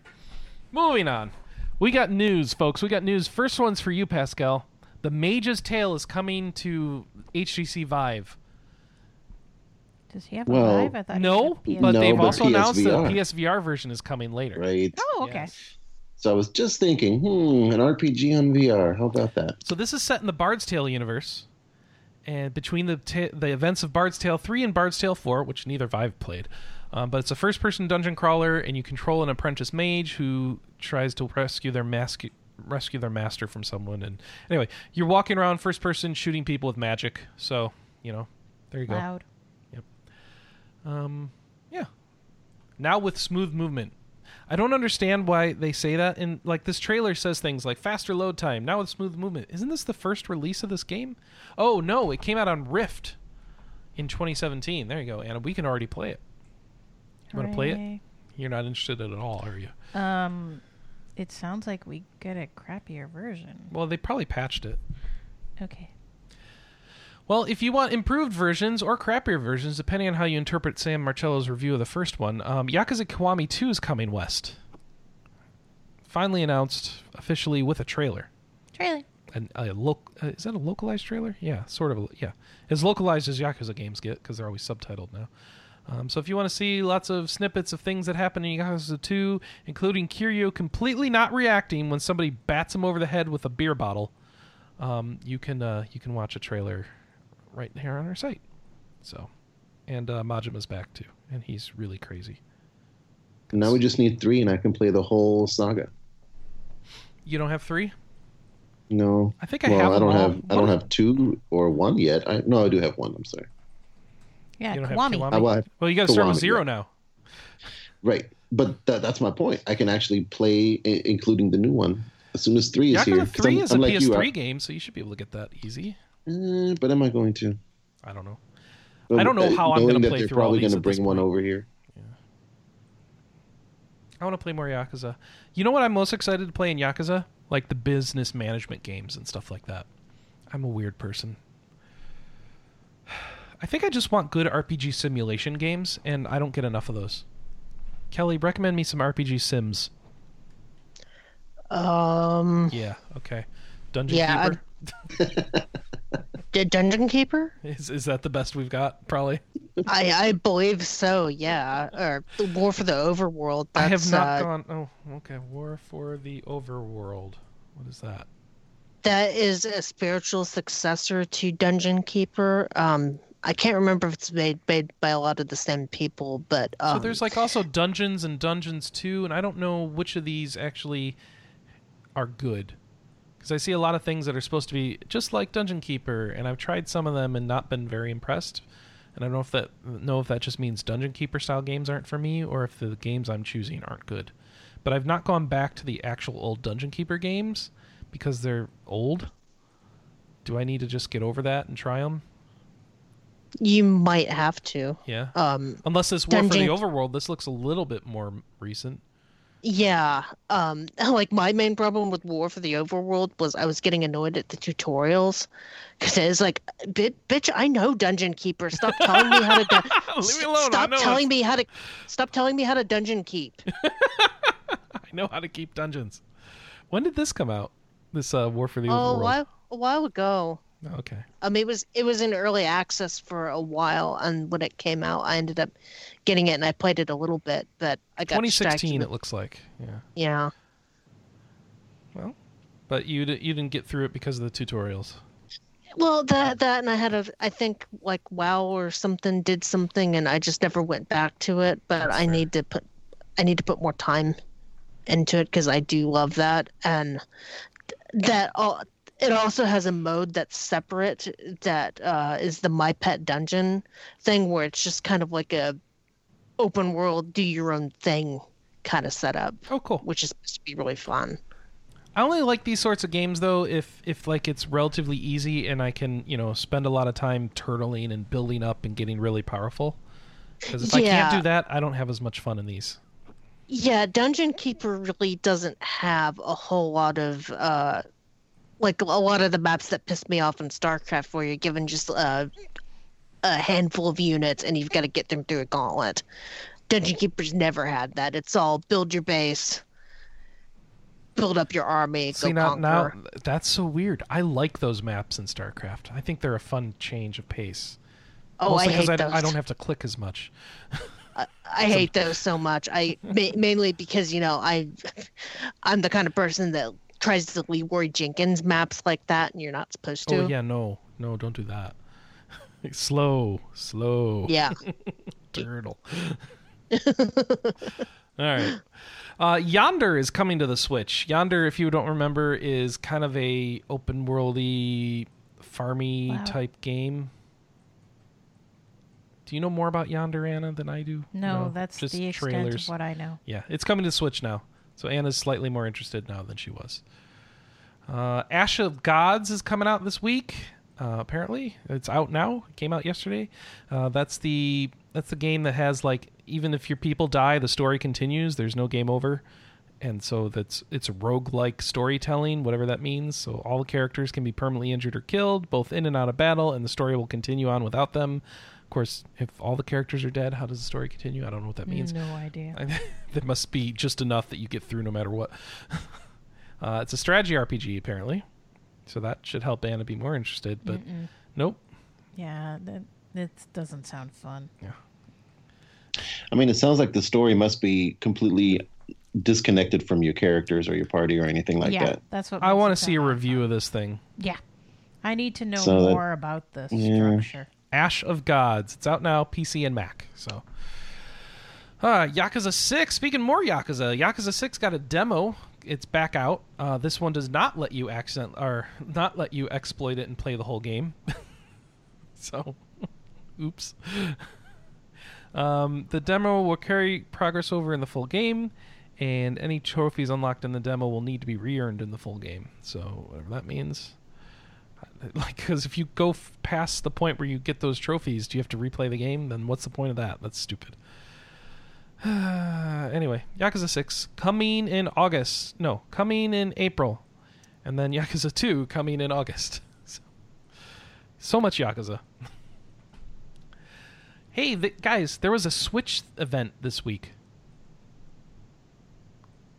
Moving on. We got news, folks. We got news. First one's for you, Pascal. The Mage's Tale is coming to HTC Vive. Does he have Well, a live? I thought he No, but No, they've but also announced that PSVR. PSVR version is coming later. Right. Oh, okay. Yes. So I was just thinking, hmm, an RPG on VR. How about that? So this is set in the Bard's Tale universe, and between the ta- the events of Bard's Tale three and Bard's Tale four, which neither Vive played, um, but it's a first person dungeon crawler, and you control an apprentice mage who tries to rescue their mask rescue their master from someone. And anyway, you're walking around first person shooting people with magic. So you know, there you go. Loud. Um, yeah. Now with smooth movement. I don't understand why they say that. And like this trailer says things like faster load time, now with smooth movement. Isn't this the first release of this game? Oh no, it came out on Rift in 2017. There you go, Anna. We can already play it. You want to play it? You're not interested at all, are you? Um, it sounds like we get a crappier version. Well, they probably patched it. Okay. Well, if you want improved versions or crappier versions, depending on how you interpret Sam Marcello's review of the first one, um, Yakuza Kiwami 2 is coming west. Finally announced officially with a trailer. Trailer. And a loc- uh, is that a localized trailer? Yeah, sort of. A, yeah, as localized as Yakuza games get because they're always subtitled now. Um, so if you want to see lots of snippets of things that happen in Yakuza 2, including Kiryu completely not reacting when somebody bats him over the head with a beer bottle, um, you can uh, you can watch a trailer right here on our site. So, and uh, Majima's back too, and he's really crazy. Now we just need three, and I can play the whole saga. You don't have three? No, I think I well, have I don't all. have. I don't have two or one yet. I no, I do have one. I'm sorry. Yeah, You don't have Kiwami. Kiwami? I, well, I have- Well, you got to start with zero yeah. now. right, but that, that's my point. I can actually play, I- including the new one, as soon as three is here. Yakuza 'Cause 3 I'm, is I'm a like PS3 game, so you should be able to get that easy. Eh, but am I going to? I don't know. I don't know how I'm gonna play They're through all probably gonna bring one over here. Yeah. I want to play more Yakuza. You know what I'm most excited to play in Yakuza? Like the business management games and stuff like that. I'm a weird person. I think I just want good RPG simulation games, and I don't get enough of those. Kelley, recommend me some RPG sims. Um, Yeah, okay. Dungeon Yeah, Keeper. the Dungeon Keeper? Is is that the best we've got? Probably. I I believe so. Yeah, or War for the Overworld. I have not uh, gone. Oh, okay. War for the Overworld. What is that? That is a spiritual successor to Dungeon Keeper. Um, I can't remember if it's made made by a lot of the same people, but um, So there's like also Dungeons and Dungeons 2, and I don't know which of these actually are good. Because I see a lot of things that are supposed to be just like Dungeon Keeper, and I've tried some of them and not been very impressed. And I don't know if that know if that just means Dungeon Keeper style games aren't for me, or if the games I'm choosing aren't good. But I've not gone back to the actual old Dungeon Keeper games because they're old. Do I need to just get over that and try them? you might have to. Yeah. Um, Unless this War for the Overworld, this looks a little bit more recent. Yeah. Um like my main problem with War for the Overworld was I was getting annoyed at the tutorials cuz it was like bitch I know Dungeon Keeper stop telling me how to do- Leave me alone. Stop telling it. me how to stop telling me how to dungeon keep. I know how to keep dungeons. When did this come out? This uh, War for the oh, Overworld. while, a while ago. Okay. Um it was it was in early access for a while and when it came out I ended up getting it and I played it a little bit but I got 2016 distracted. it looks like. Yeah. Yeah. Well, but you you didn't get through it because of the tutorials. Well, that that and I had a I think like WoW or something did something and I just never went back to it. But That's I fair. need to put I need to put more time into it because I do love that and that all. It also has a mode that's separate that uh, is the My Pet Dungeon thing where it's just kind of like a open world, do your own thing kind of setup, Oh, cool. which is supposed to be really fun. I only like these sorts of games though if if like it's relatively easy and I can you know spend a lot of time turtling and building up and getting really powerful. Because if I can't do that, I don't have as much fun in these. Yeah, Dungeon Keeper really doesn't have a whole lot of uh like a lot of the maps that piss me off in StarCraft where you're given just uh, a handful of units and you've got to get them through a gauntlet. Dungeon Keeper's never had that. It's all build your base, build up your army, See go now, now that's so weird. I like those maps in StarCraft. I think they're a fun change of pace. oh, Mostly I hate I, those. I don't have to click as much. I hate those so much. I ma- mainly because you know I, I'm the kind of person that tries to Leroy Jenkins maps like that, and you're not supposed to. Oh yeah, no, no, don't do that. slow, slow. Yeah. turtle. All right. Uh, Yonder is coming to the Switch. Yonder, if you don't remember, is kind of a open worldy, farmy Wow. type game. Do Do you know more about Yonder Anna than I do? No, that's just the extent trailers. of what I know. Yeah, it's coming to Switch now. So Anna's slightly more interested now than she was. Uh, Ash of Gods is coming out this week. Uh, apparently, it's out now. It came out yesterday. Uh, that's the that's the game that has like even if your people die, the story continues. There's no game over, and so that's it's a roguelike storytelling, whatever that means. So all the characters can be permanently injured or killed, both in and out of battle, and the story will continue on without them. Of course, if all the characters are dead, how does the story continue? I don't know what that means. No idea. I, there must be just enough that you get through no matter what. uh, it's a strategy RPG apparently, so that should help Anna be more interested. But Mm-mm. nope. Yeah, that that doesn't sound fun. Yeah. I mean, it sounds like the story must be completely disconnected from your characters or your party or anything like yeah, that. that's what I want to see a sound review of this thing. Yeah, I need to know So that- more about the Yeah. structure. Ash of Gods. It's out now, PC and Mac. So, uh, Yakuza Six. Speaking more Yakuza, Yakuza Six got a demo. It's back out. Uh, this one does not let you accident or not let you exploit it and play the whole game. so, oops. Um, the demo will carry progress over in the full game, and any trophies unlocked in the demo will need to be re-earned in the full game. So, whatever that means like because if you go f- past the point where you get those trophies do you have to replay the game? Then what's the point of that? That's stupid. Anyway yakuza 6 coming in august. No coming in april. And then yakuza 2 coming in august. So, so much yakuza. Hey th- guys there was a switch event this week.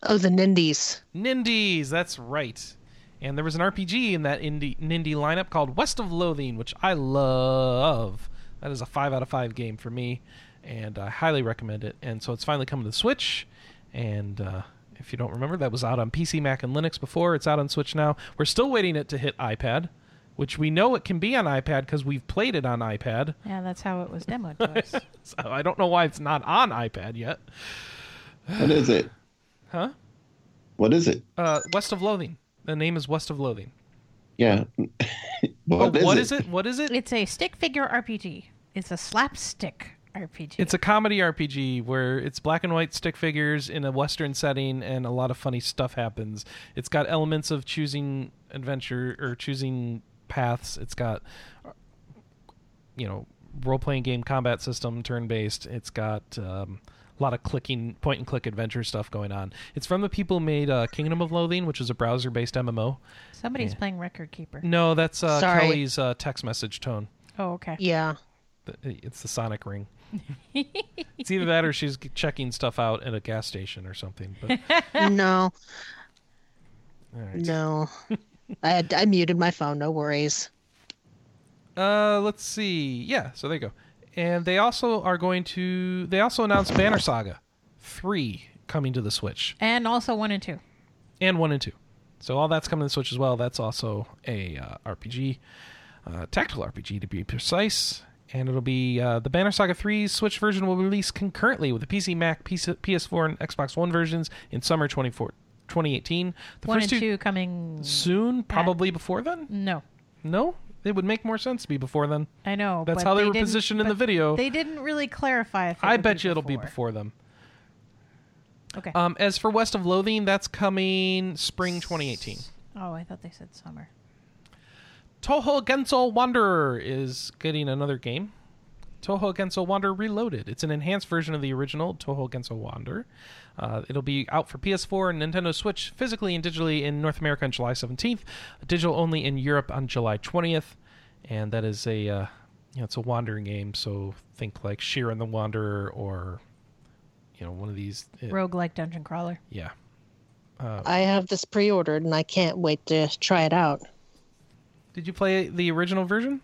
Oh, the Nindies. Nindies, that's right. And there was an RPG in that indie Nindy lineup called West of Loathing, which I love. That is a five out of five game for me, and I highly recommend it. And so it's finally coming to the Switch. And uh, if you don't remember, that was out on PC, Mac, and Linux before. It's out on Switch now. We're still waiting it to hit iPad, which we know it can be on iPad because we've played it on iPad. Yeah, that's how it was demoed to us. So I don't know why it's not on iPad yet. What is it? Huh? What is it? Uh, West of Loathing. The name is West of Loathing. Yeah. Oh, what is what it? is it? What is it? It's a stick figure RPG. It's a slapstick RPG. It's a comedy RPG where it's black and white stick figures in a western setting and a lot of funny stuff happens. It's got elements of choosing adventure or choosing paths. It's got you know, role-playing game combat system turn-based. It's got um, a lot of clicking point and click adventure stuff going on. It's from the people who made uh, Kingdom of Loathing, which is a browser-based MMO. Somebody's yeah. playing Record Keeper. No, that's uh, Sorry. Kelley's uh, text message tone. Oh, okay. Yeah. It's the Sonic ring. it's either that or she's checking stuff out at a gas station or something. But no, all right. no. I had, I muted my phone. No worries. Uh, let's see. Yeah, so there you go. And they also are going to. They also announced Banner Saga three coming to the Switch And also one and two. and one and two. So all that's coming to the Switch as well. That's also a uh, RPG, uh, tactical RPG to be precise. And it'll be uh, the Banner Saga 3 Switch version will release concurrently with the PC, Mac, PC, PS4, and Xbox One versions in summer 24, 2018. The one first and two two coming. soon, probably before then. No, No, it would make more sense to be before then. I know. That's how they were positioned in the video. They didn't really clarify. If I bet be you it'll be before them. Okay. Um, as for West of Loathing, that's coming spring 2018. oh, I thought they said summer. Touhou Genso Wanderer is getting another game. Touhou Genso Wanderer Reloaded. It's an enhanced version of the original Touhou Genso Wanderer. Uh, it'll be out for PS4 and Nintendo Switch physically and digitally in North America on July 17th, digital only in Europe on July 20th. And that is a, uh, you know, it's a wandering game. So think like Shiren the Wanderer or, you know, one of these. uh, Roguelike dungeon crawler. yeah. Uh, I have this pre-ordered and I can't wait to try it out. Did you play the original version?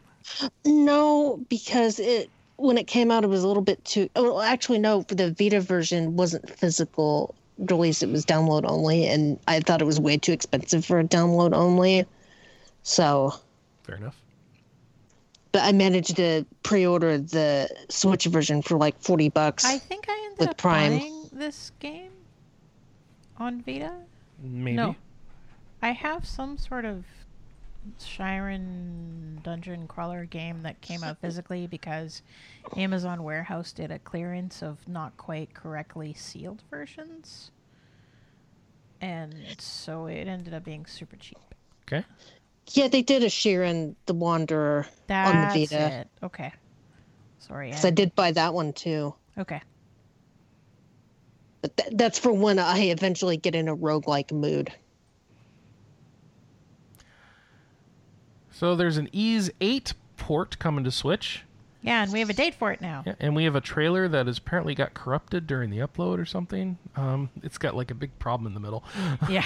No, because it when it came out, it was a little bit too. oh, Well, actually, no. The Vita version wasn't physical release; it was download only, and I thought it was way too expensive for a download only. So, Fair enough. but I managed to pre-order the Switch version for like forty bucks. I think I ended With up Prime. buying this game on Vita. Maybe. No. I have some sort of Shiren dungeon crawler game that came out physically because Amazon Warehouse did a clearance of not quite correctly sealed versions. And so it ended up being super cheap. Okay. Yeah, they did a Shiren the Wanderer That's on the Vita. it. Okay. Sorry. Because I did buy that one too. Okay. But th- that's for when I eventually get in a roguelike mood. So there's an Ys 8 port coming to Switch. Yeah, and we have a date for it now. Yeah, and we have a trailer that has apparently got corrupted during the upload or something. Um, it's got like a big problem in the middle. Yeah.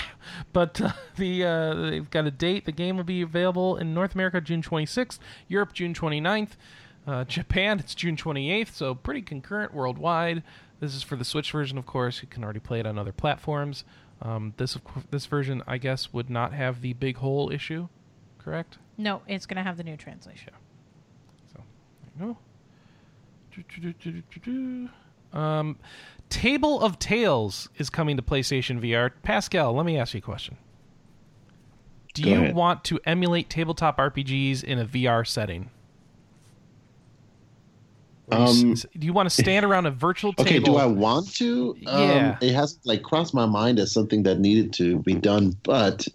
but uh, the uh, they've got a date. The game will be available in North America June 26th, Europe June 29th, uh, Japan it's June 28th. So pretty concurrent worldwide. This is for the Switch version, of course. You can already play it on other platforms. Um, this this version, I guess, would not have the big hole issue, correct? No, it's going to have the new translation. So there you go. Do-do-do-do-do-do. Um, Table of Tales is coming to PlayStation VR. Pascal, let me ask you a question. Do Go you ahead. want to emulate tabletop RPGs in a VR setting? Um, do you want to stand around a virtual table? Okay, do I want to? Yeah. Um, it hasn't like crossed my mind as something that needed to be done, but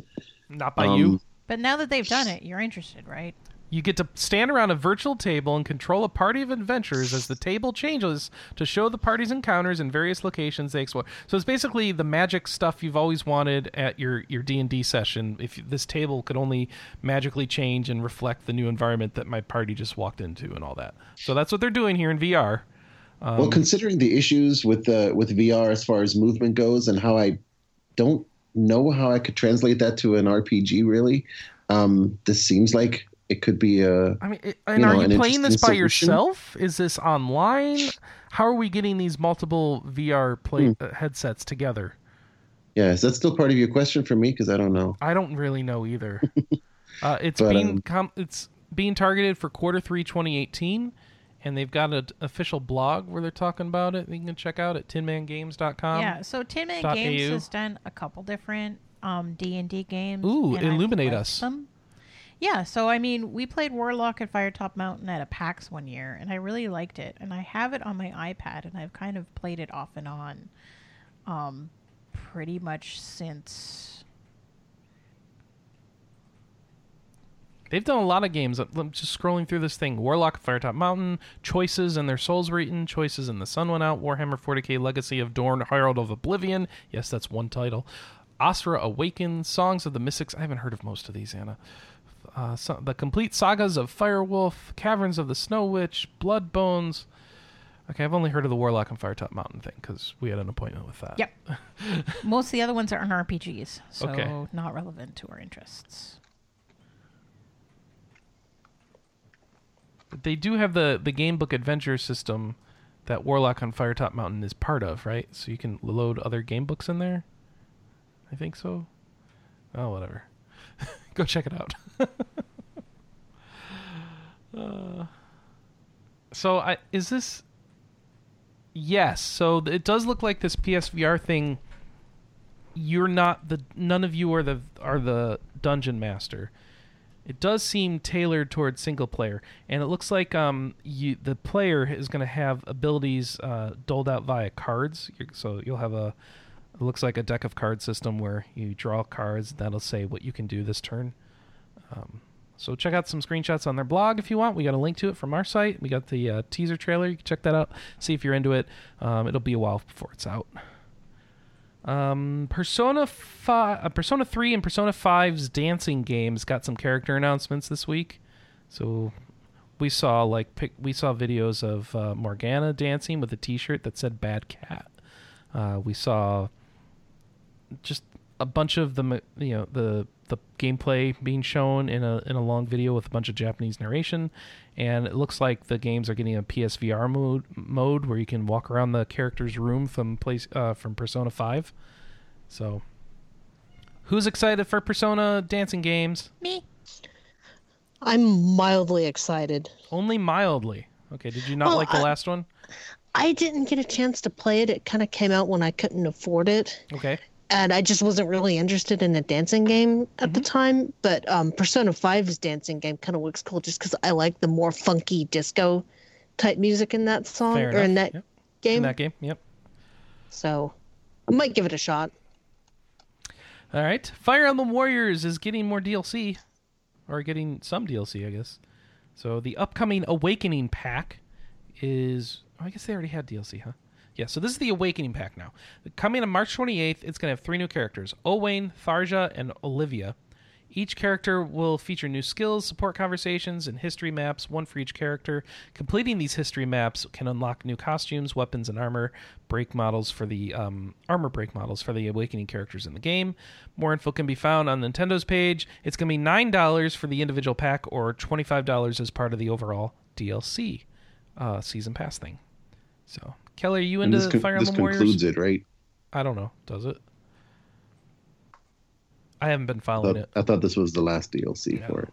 Not by um, you. But now that they've done it, you're interested, right? You get to stand around a virtual table and control a party of adventurers as the table changes to show the party's encounters in various locations they explore. So it's basically the magic stuff you've always wanted at your your D and D session. If this table could only magically change and reflect the new environment that my party just walked into and all that. So that's what they're doing here in VR. Um, well, considering the issues with the with VR as far as movement goes, and how I don't know how I could translate that to an RPG, really, um, this seems like it could be a. I mean, it, and know, are you playing this by solution. yourself? Is this online? How are we getting these multiple VR play Hmm. uh, headsets together? Yeah, is that still part of your question for me? Because I don't know. I don't really know either. uh, it's But, being um, com- it's being targeted for quarter three 2018, and they've got an official blog where they're talking about it. You can check out at tinmangames.com. yeah. So Tin Man Games AU. has done a couple different um, D and D games. Ooh, illuminate us. Them. Yeah. So I mean, we played Warlock at Firetop Mountain at a PAX one year, and I really liked it. And I have it on my iPad, and I've kind of played it off and on, um, pretty much since. They've done a lot of games. I'm just scrolling through this thing. Warlock Firetop Mountain, Choices and Their Souls Were Eaten, Choices and the Sun Went Out, Warhammer 40k Legacy of Dorn, Herald of Oblivion. Yes, that's one title. Asra Awaken, Songs of the Mystics. I haven't heard of most of these, Anna. Uh, so, the complete sagas of Firewolf, Caverns of the Snow Witch, Blood Bones. Okay, I've only heard of the Warlock and Firetop Mountain thing because we had an appointment with that. Yep. Most of the other ones aren't RPGs, so Okay. not relevant to our interests. They do have the the game book adventure system that Warlock on Firetop Mountain is part of, right? So you can load other game books in there. I think so. Oh, whatever. Go check it out. uh, so I is this Yes, so it does look like this PSVR thing you're not the none of you are the are the dungeon master. It does seem tailored towards single player, and it looks like um you the player is going to have abilities uh, doled out via cards. So you'll have a it looks like a deck of card system where you draw cards that'll say what you can do this turn. Um, so check out some screenshots on their blog if you want. We got a link to it from our site. We got the uh, teaser trailer. You can check that out. See if you're into it. Um, it'll be a while before it's out. Um, Persona Five, uh, Persona Three, and Persona 5's dancing games got some character announcements this week. So we saw like pic- we saw videos of uh, Morgana dancing with a T-shirt that said "Bad Cat." Uh, we saw just a bunch of the you know the the gameplay being shown in a in a long video with a bunch of Japanese narration, and it looks like the games are getting a PSVR mode mode where you can walk around the character's room from place uh, from Persona Five. So, who's excited for Persona dancing games? Me. I'm mildly excited. Only mildly. Okay, did you not Well, like the I- last one? I didn't get a chance to play it. It kind of came out when I couldn't afford it. Okay. And I just wasn't really interested in a dancing game at the time. But um, Persona 5's dancing game kind of looks cool just because I like the more funky disco type music in that song Fair or in that Yep. game. In that game, yep. So I might give it a shot. All right. Fire Emblem Warriors is getting more DLC, or getting some DLC, I guess. So the upcoming Awakening pack is. Oh, I guess they already had DLC, huh? Yeah. So this is the Awakening pack now. Coming on March 28th, it's going to have three new characters: Owain, Tharja, and Olivia. Each character will feature new skills, support conversations, and history maps, one for each character. Completing these history maps can unlock new costumes, weapons, and armor break models for the um, armor break models for the awakening characters in the game. More info can be found on Nintendo's page. It's going to be nine dollars for the individual pack, or twenty five dollars as part of the overall DLC uh, season pass thing. So, Kelley, are you And into this, con- Fire this Emblem Warriors? concludes it, right? I don't know. Does it? I haven't been I following thought, it. I thought this was the last DLC No. for it.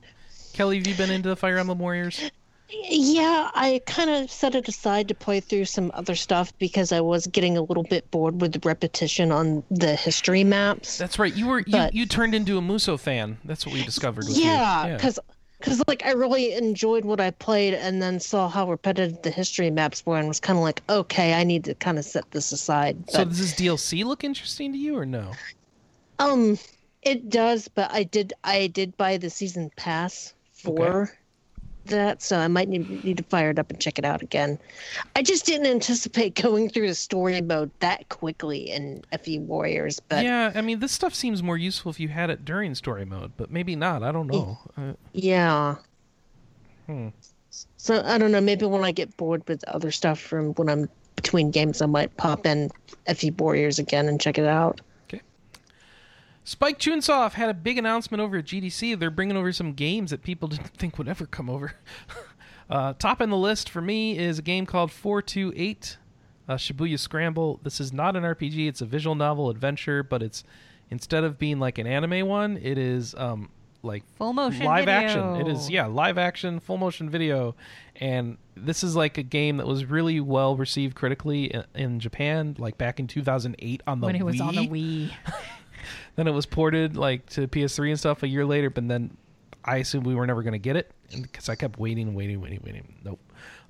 Kelley, have you been into the Fire Emblem Warriors? Yeah, I kind of set it aside to play through some other stuff because I was getting a little bit bored with the repetition on the history maps. That's right. You were you, But- you turned into a Musou fan. That's what we discovered with Yeah, you. because because like I really enjoyed what I played, and then saw how repetitive the history maps were, and was kind of like, okay, I need to kind of set this aside. So does this DLC look interesting to you or no? um, it does, but I did I did buy the season pass for that, so I might need, need to fire it up and check it out again. I just didn't anticipate going through the story mode that quickly in FE Warriors, but yeah, I mean, this stuff seems more useful if you had it during story mode, but maybe not. I don't know. Uh, Yeah. Hmm. So I don't know. Maybe when I get bored with other stuff from when I'm between games, I might pop in FE Warriors again and check it out. Spike Chunsoft had a big announcement over at GDC. They're bringing over some games that people didn't think would ever come over. uh, top in the list for me is a game called 428 uh, Shibuya Scramble. This is not an RPG, it's a visual novel adventure, but it's instead of being like an anime one, it is um, like Full motion live video. action. It is, yeah, live action, full motion video. And this is like a game that was really well received critically in, in Japan, like back in 2008 on the when it was on the Wii. Then it was ported like to PS3 and stuff a year later, but then I assumed we were never going to get it because I kept waiting, waiting, waiting, waiting. Nope.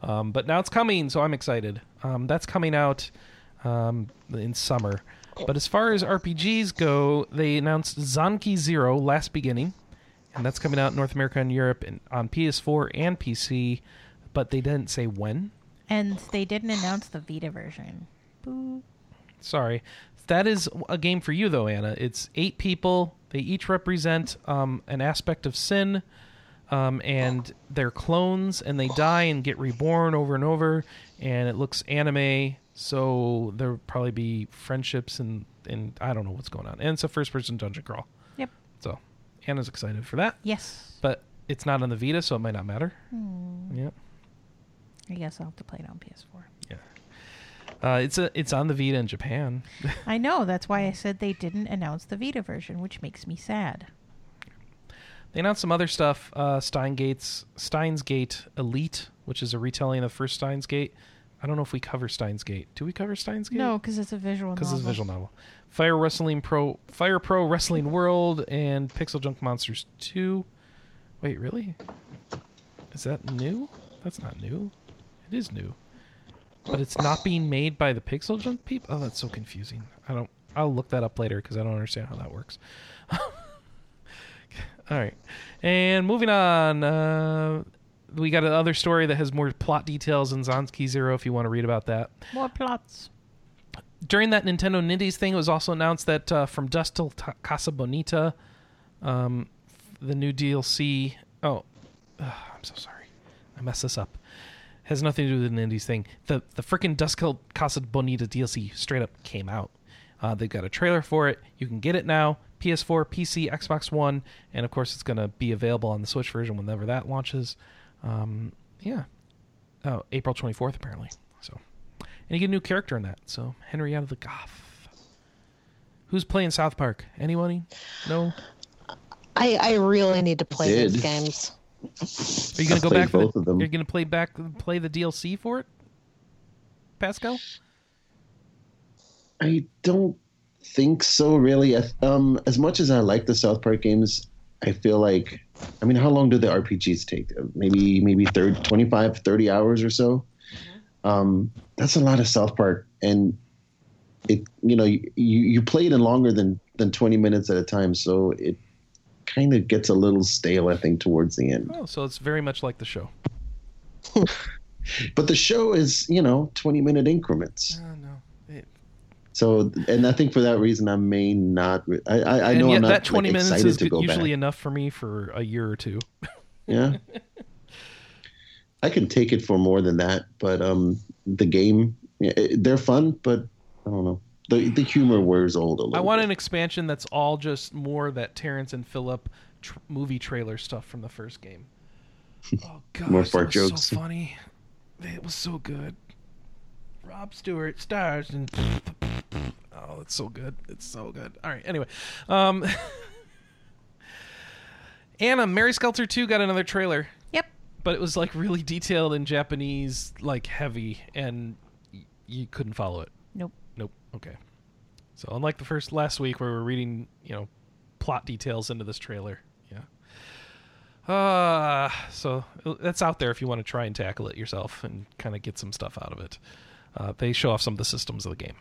Um, but now it's coming, so I'm excited. Um, that's coming out um, in summer. But as far as RPGs go, they announced Zanki Zero Last Beginning, and that's coming out in North America and Europe and on PS4 and PC, but they didn't say when. And they didn't announce the Vita version. Boo. Sorry. That is a game for you, though, Anna. It's eight people. They each represent um, an aspect of sin, um, and they're clones, and they die and get reborn over and over. And it looks anime, so there'll probably be friendships and and I don't know what's going on. And it's a first-person dungeon crawl. Yep. So Anna's excited for that, Yes. but it's not on the Vita, so it might not matter. Hmm. Yeah. I guess I'll have to play it on PS4. Uh, it's a it's on the Vita in Japan. I know. That's why I said they didn't announce the Vita version, which makes me sad. They announced some other stuff. Uh, Steingate's Steins Gate Elite, which is a retelling of the first Steins Gate. I don't know if we cover Steins Gate. Do we cover Steins Gate? No, because it's a visual because it's a visual novel. Fire Wrestling Pro, Fire Pro Wrestling World, and Pixel Junk Monsters Two. Wait, really? Is that new? That's not new. It is new, but it's not being made by the Pixel Junk people. Oh, that's so confusing. I don't. I'll look that up later because I don't understand how that works. All right, and moving on. Uh, we got another story that has more plot details in Zanki Zero. If you want to read about that More plots. during that Nintendo Nindies thing, it was also announced that uh, from Dusk Till Ta- Casa Bonita, um, the new DLC. Oh, ugh, I'm so sorry, I messed this up. Has nothing to do with an Nindies thing. The the freaking Dusk Till Casa Bonita DLC straight up came out. Uh, they've got a trailer for it. You can get it now. PS4, PC, Xbox One, and of course, it's going to be available on the Switch version whenever that launches. Um, yeah. Oh, April 24th, apparently. So, and you get a new character in that. So Henrietta the Goth. Who's playing South Park? Anyone? No. I I really need to play those Did. games. Are you gonna I've go back? For both the, of them. You're gonna play back, play the DLC for it, Pascal? I don't think so. Really, um, as much as I like the South Park games, I feel like, I mean, how long do the RPGs take? Uh, Maybe maybe 30, 25, 30 hours or so. Um, that's a lot of South Park, and it you know you you play it in longer than than twenty minutes at a time, so it kind of gets a little stale. I think towards the end. Oh, so it's very much like the show. But the show is you know twenty minute increments. Oh, no. It, So, and I think for that reason, I may not. re- I I, I know I'm not that 20 like, minutes excited is to go usually back. enough for me for a year or two. Yeah, I can take it for more than that, but um, the game, yeah, it- they're fun, but I don't know. The the humor wears old a little. I want bit. an expansion that's all just more that Terrence and Philip tr- movie trailer stuff from the first game. Oh god, More that fart was jokes. so funny. It was so good. Rob Stewart stars and oh, it's so good. It's so good. All right. Anyway, um, Anna, Mary Skelter two got another trailer, Yep. but it was like really detailed in Japanese, like heavy, and y- you couldn't follow it. Nope. Okay. So unlike the first last week where we're reading, you know, plot details into this trailer. Yeah. Uh so that's out there if you want to try and tackle it yourself and kind of get some stuff out of it. Uh, they show off some of the systems of the game.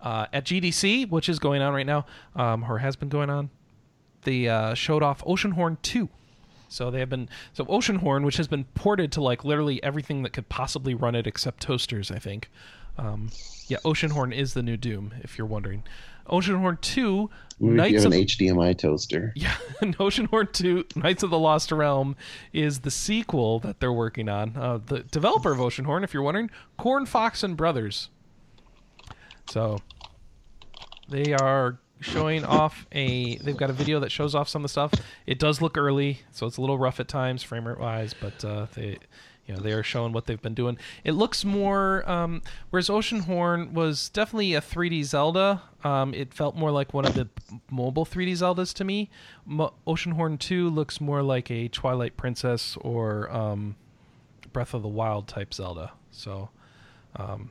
Uh, at GDC, which is going on right now, um, or has been going on, they uh, showed off Oceanhorn 2. So they have been so Oceanhorn, which has been ported to like literally everything that could possibly run it except toasters, I think. Um, yeah, Oceanhorn is the new Doom, if you're wondering. Oceanhorn 2, What if you Knights of an HDMI toaster. yeah, Oceanhorn 2, Knights of the Lost Realm is the sequel that they're working on. Uh, the developer of Oceanhorn, if you're wondering, Corn Fox and Brothers. So they are showing off a. They've got a video that shows off some of the stuff. It does look early, so it's a little rough at times, frame rate wise, but uh, they. You know, they are showing what they've been doing. It looks more, um, whereas Oceanhorn was definitely a 3D Zelda. Um, it felt more like one of the mobile 3D Zeldas to me. Mo- Oceanhorn 2 looks more like a Twilight Princess or um, Breath of the Wild type Zelda. So, um,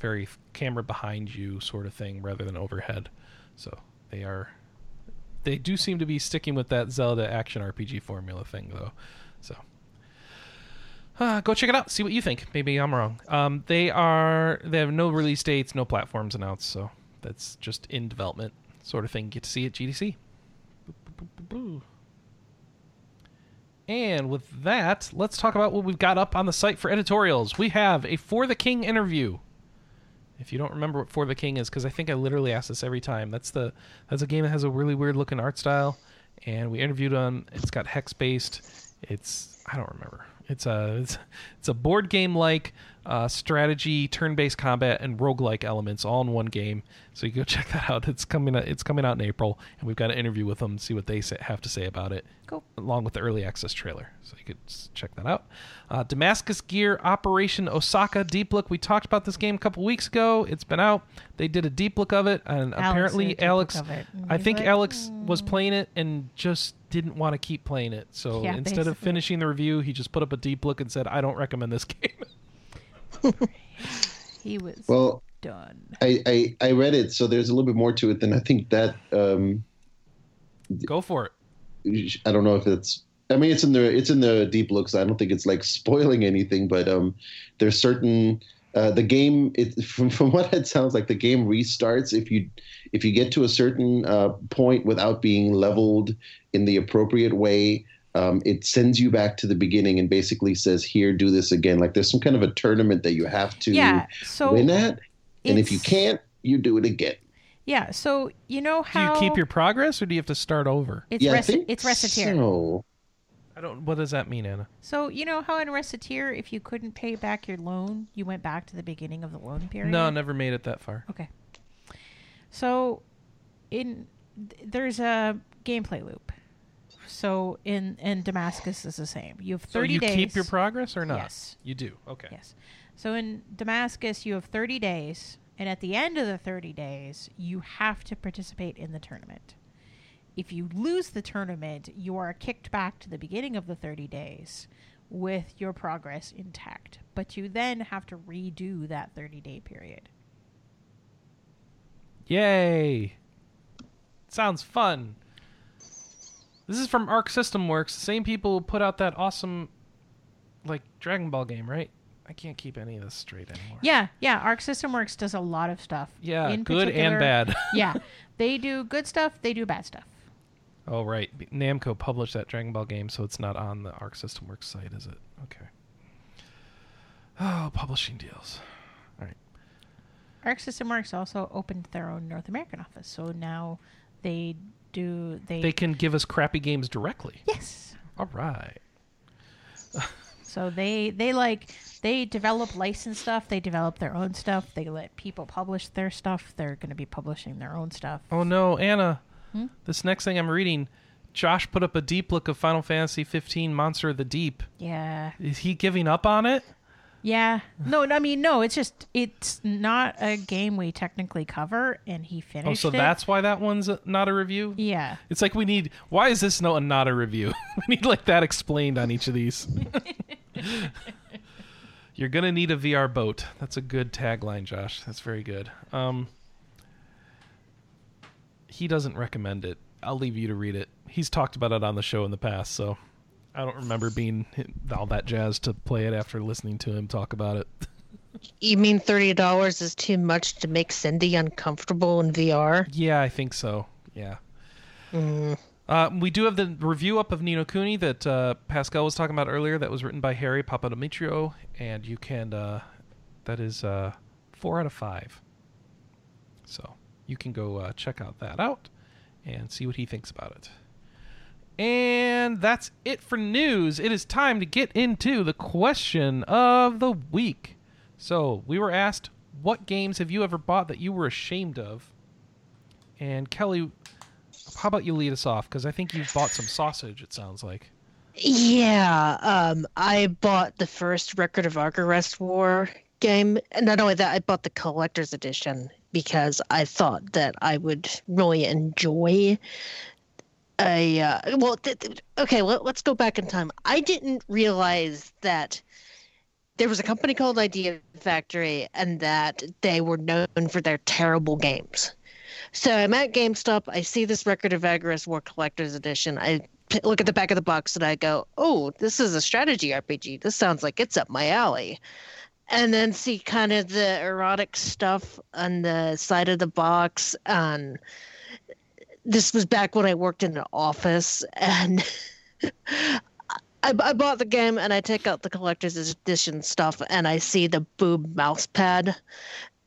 very camera behind you sort of thing rather than overhead. So they are, they do seem to be sticking with that Zelda action RPG formula thing though. So. Uh, go check it out. See what you think. Maybe I'm wrong. Um, they are. They have no release dates, no platforms announced, so that's just in development, sort of thing. Get to see at GDC. And with that, let's talk about what we've got up on the site for editorials. We have a For the King interview. If you don't remember what For the King is, because I think I literally ask this every time. That's the that's a game that has a really weird looking art style, and we interviewed on. It's got hex based. It's I don't remember. It's a it's, it's a board game like uh, strategy, turn based combat, and roguelike elements all in one game. So you go check that out. It's coming out, it's coming out in April, and we've got an interview with them see what they say, have to say about it. Cool. Along with the early access trailer, so you could check that out. Uh, Damascus Gear Operation Osaka Deep Look. We talked about this game a couple weeks ago. It's been out. They did a deep look of it, and Alex apparently Alex. of it, and I think like, Alex "Mm." was playing it and just didn't want to keep playing it. So Yeah, instead of finishing the review, he just put up a deep look and said, "I don't recommend this game." He was Well, done. I, I I read it, so there's a little bit more to it than I think that. Um, Go for it. I don't know if it's. I mean, it's in the it's in the deep looks. I don't think it's like spoiling anything, but um, there's certain uh, the game. It from from what it sounds like, the game restarts if you if you get to a certain uh, point without being leveled in the appropriate way. Um, it sends you back to the beginning and basically says, "Here, do this again." Like there's some kind of a tournament that you have to Yeah. So win at, and if you can't, you do it again. Yeah. So you know Do how you keep your progress, or do you have to start over? it's yeah, I rec- think it's Recettear. So. I don't. What does that mean, Anna? So you know how in Recettear, if you couldn't pay back your loan, you went back to the beginning of the loan period. No, never made it that far. Okay. So, in th- there's a gameplay loop. So in in Damascus is the same. You have thirty So thirty you days. keep your progress or not? Yes. You do. Okay. Yes. So in Damascus, you have 30 days, and at the end of the 30 days, you have to participate in the tournament. If you lose the tournament, you are kicked back to the beginning of the 30 days with your progress intact. But you then have to redo that 30 day period. Yay! Sounds fun. This is from Arc System Works, the same people who put out that awesome, like Dragon Ball game, right? I can't keep any of this straight anymore. Yeah, yeah. Arc System Works does a lot of stuff. Yeah, In good and bad. yeah, they do good stuff. They do bad stuff. Oh right, Namco published that Dragon Ball game, so it's not on the Arc System Works site, is it? Okay. Oh, publishing deals. All right. Arc System Works also opened their own North American office, so now they do they. They can give us crappy games directly. yes. All right. So they they like they develop licensed stuff. They develop their own stuff. They let people publish their stuff. They're going to be publishing their own stuff. Oh no, Anna. Hmm? This next thing I'm reading, Josh put up a deep look of Final Fantasy 15 Monster of the Deep. Yeah. Is he giving up on it? Yeah. No, I mean, no, it's just, it's not a game we technically cover, and he finished Oh, so it. that's why that one's not a review? Yeah. It's like we need. Why is this no not a review? we need like that explained on each of these. You're gonna need a VR boat. That's a good tagline, Josh. That's very good. Um, he doesn't recommend it. I'll leave you to read it. He's talked about it on the show in the past, so I don't remember being all that jazzed to play it after listening to him talk about it. You mean thirty dollars is too much to make Cindy uncomfortable in VR? Yeah, I think so. Yeah. Uh, we do have the review up of Ni no Kuni that uh, Pascal was talking about earlier. That was written by Harry Papademitrio, and you can. Uh, that is uh, four out of five. So you can go uh, check out that out and see what he thinks about it. And that's it for news. It is time to get into the question of the week. So we were asked, what games have you ever bought that you were ashamed of? And Kelley, how about you lead us off? Because I think you've bought some sausage. It sounds like. Yeah, um, I bought the first Record of Agarest War game, and not only that, I bought the collector's edition because I thought that I would really enjoy a. Uh, well, th- th- okay, let, let's go back in time. I didn't realize that there was a company called Idea Factory, and that they were known for their terrible games. So I'm at GameStop. I see this Record of Agarest War Collector's Edition. I p- look at the back of the box and I go, "Oh, this is a strategy RPG. This sounds like it's up my alley." And then see kind of the erotic stuff on the side of the box. And this was back when I worked in an office, and I, I bought the game and I take out the collector's edition stuff and I see the boob mouse pad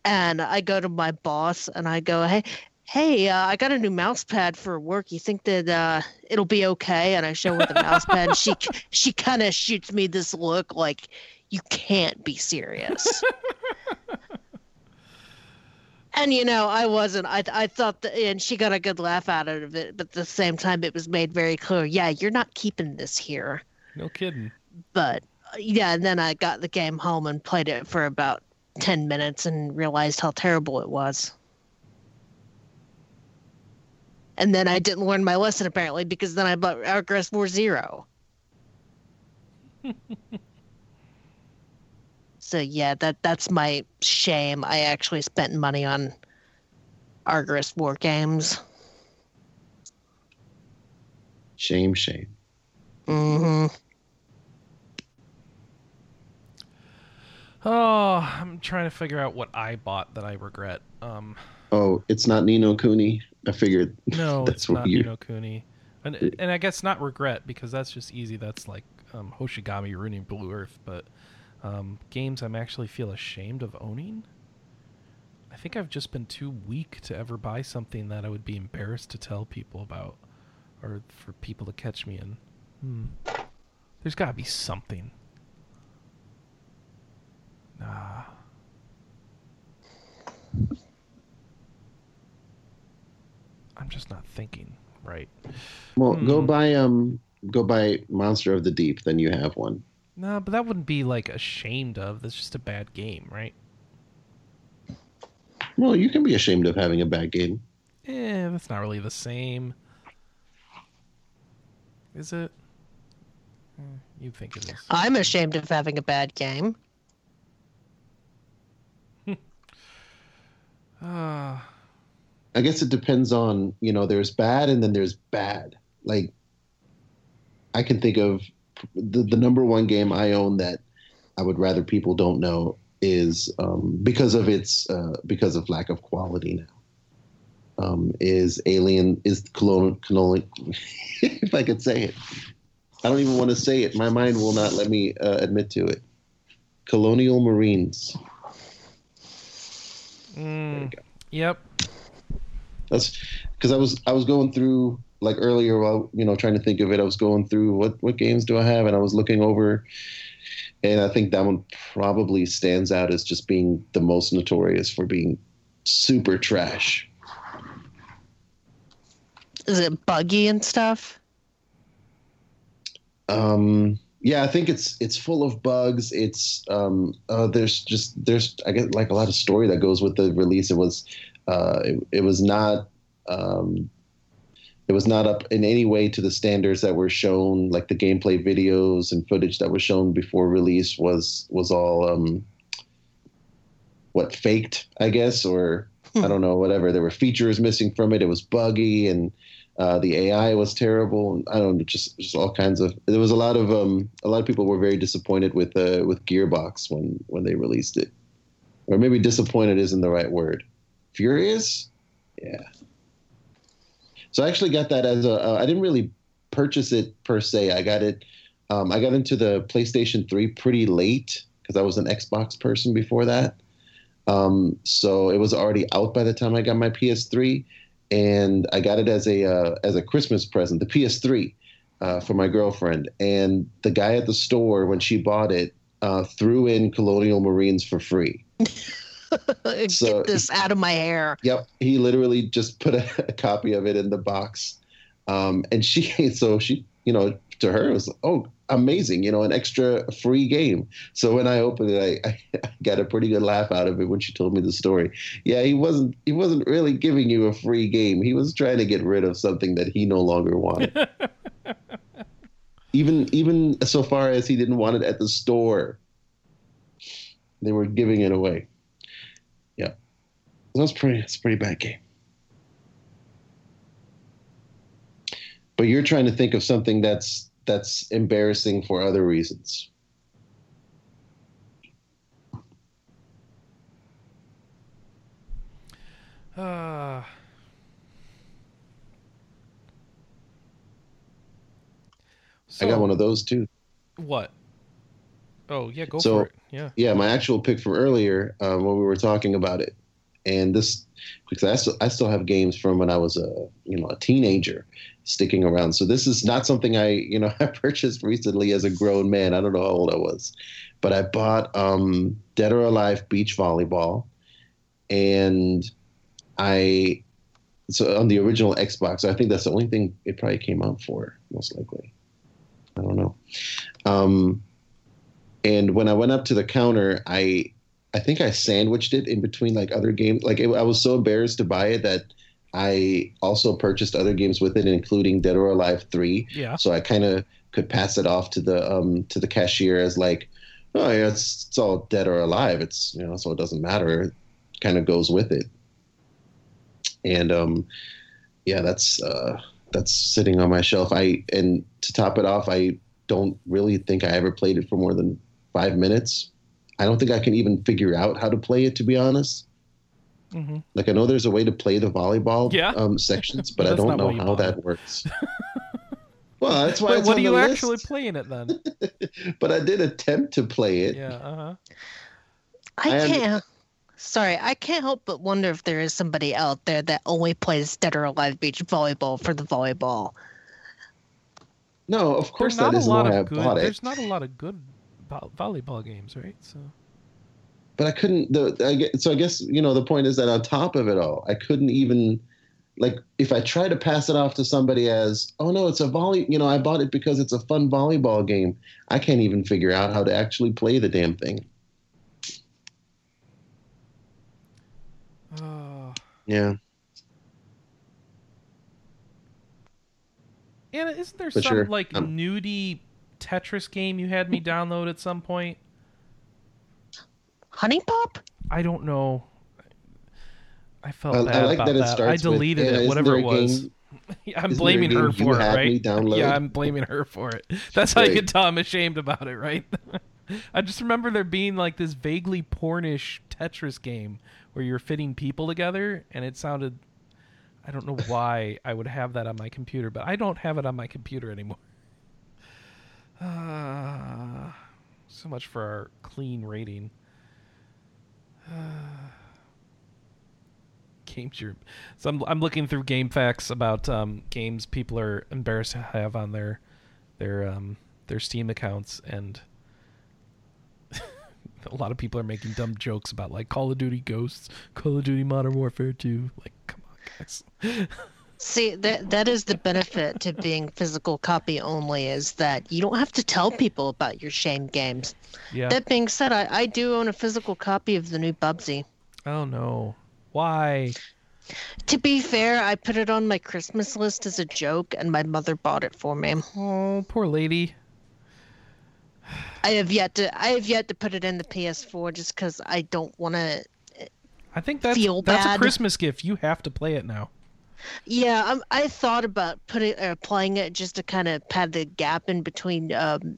and I go to my boss and I go, "Hey, hey, uh, I got a new mouse pad for work. You think that uh, it'll be okay?" And I show her the mouse pad. She she kind of shoots me this look like, "You can't be serious." and you know, I wasn't. I I thought that, and she got a good laugh out of it. But at the same time, it was made very clear. Yeah, you're not keeping this here No kidding. but yeah, and then I got the game home and played it for about 10 minutes and realized how terrible it was. And then I didn't learn my lesson apparently because then I bought Agarest War Zero. so yeah, that that's my shame. I actually spent money on Agarest War games. Shame, shame. hmm Oh, I'm trying to figure out what I bought that I regret. Um, Oh, it's not Ni no Kuni. I figured. no, That's it's what not you- Ni no Kuni, and and I guess not regret because that's just easy. That's like um, Hoshigami ruining Blue Earth. But um, games I'm actually feel ashamed of owning. I think I've just been too weak to ever buy something that I would be embarrassed to tell people about, or for people to catch me in. Hmm. There's got to be something. Nah. I'm just not thinking right. Well, go Hmm. buy um, go buy Monster of the Deep. Then you have one. No, but that wouldn't be like ashamed of. That's just a bad game, right? Well, you can be ashamed of having a bad game. Eh, that's not really the same. Is it? Eh, you think it is. I'm ashamed of having a bad game. Uh, I guess it depends on you know. There's bad and then there's bad. Like I can think of the the number one game I own that I would rather people don't know is um, because of its uh, because of lack of quality now. Um, is Alien is colonial, colonial if I could say it. I don't even want to say it. My mind will not let me uh, admit to it. Colonial Marines. Mm, yep. That's because I was I was going through like earlier while you know trying to think of it. I was going through what what games do I have, and I was looking over, and I think that one probably stands out as just being the most notorious for being super trash. Is it buggy and stuff? Um, yeah, I think it's it's full of bugs. It's um, uh, there's just there's I get like a lot of story that goes with the release. It was uh, it, it was not um, it was not up in any way to the standards that were shown. Like the gameplay videos and footage that was shown before release was was all um, what faked, I guess, or I don't know, whatever. There were features missing from it. It was buggy and uh, the AI was terrible. I don't know, just just all kinds of. There was a lot of um, a lot of people were very disappointed with uh, with Gearbox when when they released it, or maybe disappointed isn't the right word. Furious, yeah. So I actually got that as a. Uh, I didn't really purchase it per se. I got it. Um, I got into the PlayStation 3 pretty late because I was an Xbox person before that. Um, so it was already out by the time I got my PS3 and I got it as a uh, as a Christmas present, the PS3 uh, for my girlfriend. And the guy at the store when she bought it uh, threw in Colonial Marines for free. So- Get this out of my hair. Yep, he literally just put a, a copy of it in the box, um, and she so she you know to her it was oh amazing you know an extra free game. So when I opened it, I, I got a pretty good laugh out of it when she told me the story. Yeah, he wasn't he wasn't really giving you a free game. He was trying to get rid of something that he no longer wanted. even even so far as he didn't want it at the store. They were giving it away. That's pretty it's a pretty bad game. But you're trying to think of something that's that's embarrassing for other reasons. Uh, I got one of those too. What? Oh yeah, go So- for it. Yeah. Yeah, my actual pick from earlier um, when we were talking about it, and this because I still I still have games from when I was a you know a teenager sticking around. So this is not something I you know I purchased recently as a grown man. I don't know how old I was, but I bought um, Dead or Alive Beach Volleyball, and I so on the original Xbox. I think that's the only thing it probably came out for most likely. I don't know. Um, and when I went up to the counter, I I think I sandwiched it in between like other games. Like it, I was so embarrassed to buy it that I also purchased other games with it, including Dead or Alive Three. Yeah. So I kind of could pass it off to the um to the cashier as like, oh yeah, it's it's all Dead or Alive. It's you know so it doesn't matter. It kind of goes with it. And um, yeah, that's uh that's sitting on my shelf. I and to top it off, I don't really think I ever played it for more than five minutes. I don't think I can even figure out how to play it, to be honest. hmm Like I know there's a way to play the volleyball Yeah. um, sections, but I don't know how bought that works. well, that's why But it's what on are you the actually list. playing it then? But I did attempt to play it. yeah. Uh huh. I I can't. Sorry, I can't help but wonder if there is somebody out there that only plays Dead or Alive Beach Volleyball for the volleyball. No, of course There's not that a isn't lot why I of good. bought it. There's not a lot of good vo- volleyball games, right? So but I couldn't. The, I so I guess you know the point is that on top of it all, I couldn't even like if I try to pass it off to somebody as, oh no, it's a volley. You know, I bought it because it's a fun volleyball game. I can't even figure out how to actually play the damn thing. uh, Yeah, Anna, isn't there But some sure, like um, nudie Tetris game you had me download at some point? Honey Pop? I don't know. I felt I, bad I like about that it that. starts. I deleted with, it, "Isn't whatever it was. game- I'm isn't blaming her for it, right? Yeah, I'm blaming her for it. That's how you can tell I'm ashamed about it, right? I just remember there being like this vaguely pornish Tetris game where you're fitting people together, and it sounded. I don't know why I would have that on my computer, but I don't have it on my computer anymore. Uh, so much for our clean rating. games you're so I'm, I'm looking through GameFAQs about um, games people are embarrassed to have on their their um, their steam accounts and a lot of people are making dumb jokes about like call of duty ghosts call of duty modern warfare 2 like come on guys See, that that is the benefit to being physical copy only is that you don't have to tell people about your shame games. yeah That being said, I, I do own a physical copy of the new Bubsy. oh no why To be fair, I put it on my Christmas list as a joke, and my mother bought it for me. oh poor lady I have yet to I have yet to put it in the PS4 just because I don't want to. i think that's that's a christmas gift you have to play it now Yeah, um, I thought about putting uh, playing it just to kind of pad the gap in between um,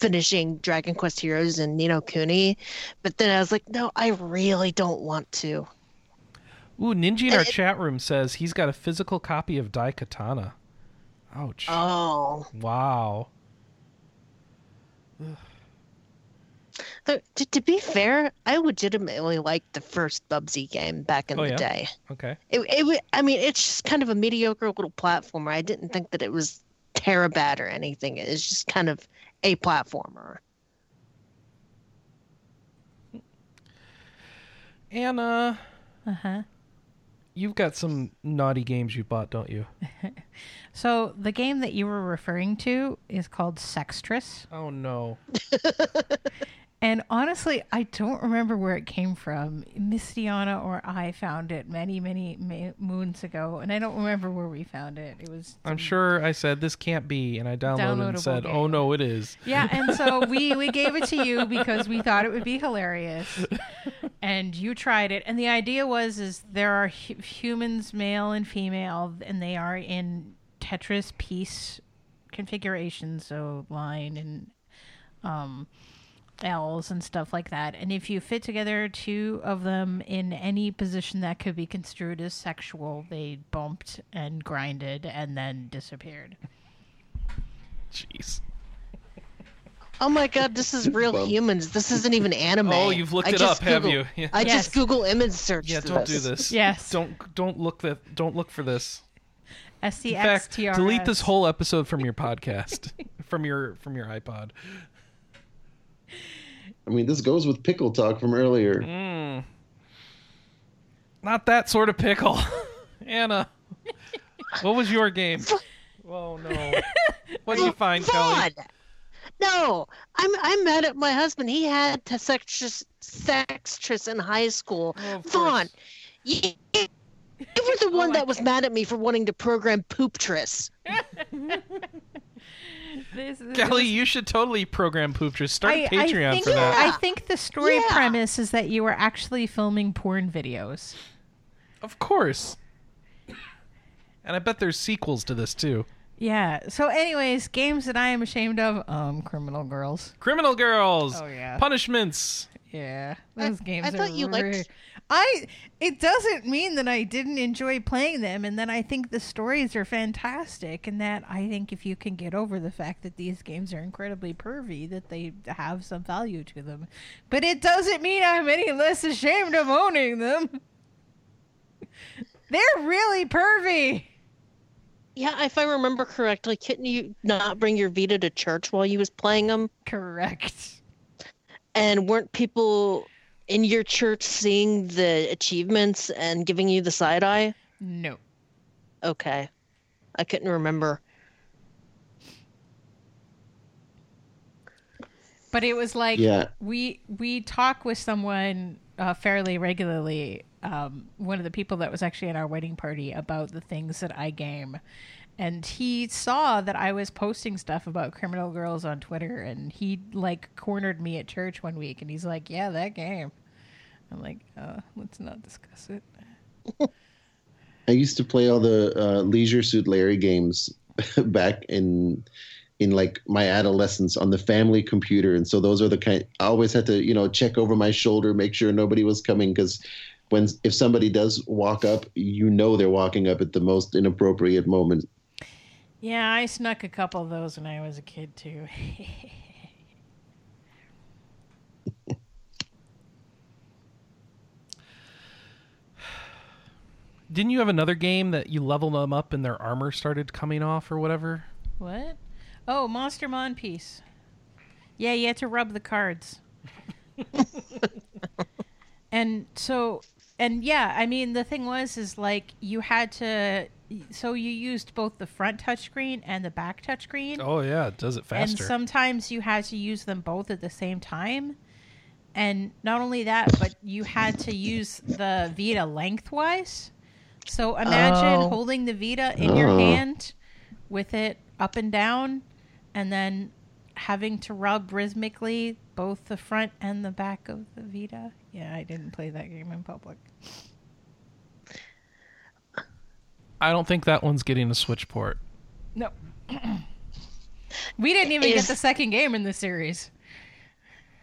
finishing Dragon Quest Heroes and Ni no Kuni, but then I was like, no, I really don't want to. Ooh, Ninja in our It- chat room says he's got a physical copy of Daikatana. Ouch. Oh, wow. Though, to, to be fair, I legitimately liked the first Bubsy game back in Oh, the yeah? day. Okay. It, it, I mean, it's just kind of a mediocre little platformer. I didn't think that it was Terabad or anything. It's just kind of a platformer. Anna, Uh huh. you've got some naughty games you bought, don't you? So the game that you were referring to is called Sextris. Oh no. And honestly, I don't remember where it came from. Mistiana or I found it many, many ma- moons ago, and I don't remember where we found it. It was. I'm sure I said this can't be, and I downloaded and said, game. "Oh no, it is." Yeah, and so we we gave it to you because we thought it would be hilarious, and you tried it. And the idea was is there are hu- humans, male and female, and they are in Tetris piece configurations, so line and um, L's and stuff like that. And if you fit together two of them in any position that could be construed as sexual, they bumped and grinded and then disappeared. Jeez. Oh my god, this is real Bum. humans. This isn't even anime. Oh, you've looked I it just up, have you? Yeah. I Yes. just Google image search. Yeah, don't do this. Yes. Don't don't look that. Don't look for this. S C In X fact, T R. delete this whole episode from your podcast, from your from your iPod. I mean, this goes with pickle talk from earlier. Mm. Not that sort of pickle. Anna, what was your game? Oh no. What did you find, Vaughn! Kelley? No, I'm I'm mad at my husband. He had to sextris, sextris in high school. Oh. Vaughn, you, you were the one my that was mad at me for wanting to program Pooptris. This, this- Kelley, you should totally program Pooptris. Start a I, Patreon I think, for that. I think the story Yeah. premise is that you were actually filming porn videos. Of course. And I bet there's sequels to this too. Yeah. So, anyways, games that I am ashamed of. Um, Criminal Girls. Criminal Girls. Oh, yeah. Punishments. Yeah, I- those games. I thought are you liked- re- I. It doesn't mean that I didn't enjoy playing them, and that I think the stories are fantastic, and that I think if you can get over the fact that these games are incredibly pervy, that they have some value to them. But it doesn't mean I'm any less ashamed of owning them. They're really pervy. Yeah, if I remember correctly, couldn't you not bring your Vita to church while you was playing them? Correct. And weren't people in your church seeing the achievements and giving you the side eye? No. Okay, I couldn't remember. But it was like Yeah. we we talk with someone uh, fairly regularly. Um, one of the people that was actually at our wedding party about the things that I game, and he saw that I was posting stuff about criminal girls on Twitter, and he like cornered me at church one week, and he's like, "Yeah, that game." I'm like, uh, "Let's not discuss it." I used to play all the uh, Leisure Suit Larry games back in in like my adolescence on the family computer, and so those are the kind. I always had to you know check over my shoulder, make sure nobody was coming because when if somebody does walk up, you know they're walking up at the most inappropriate moment. Yeah, I snuck a couple of those when I was a kid too. Didn't you have another game that you leveled them up and their armor started coming off or whatever? what? Oh, Monster Monpiece. Yeah, you had to rub the cards. and so and yeah, I mean the thing was is like you had to so you used both the front touchscreen and the back touchscreen. Oh yeah, it does it faster. and sometimes you had to use them both at the same time. And not only that, but you had to use the Vita lengthwise. So imagine Oh. holding the Vita in your Oh. hand with it up and down and then having to rub rhythmically both the front and the back of the Vita. Yeah, I didn't play that game in public. I don't think that one's getting a Switch port. No. we didn't even Is- get the second game in the series.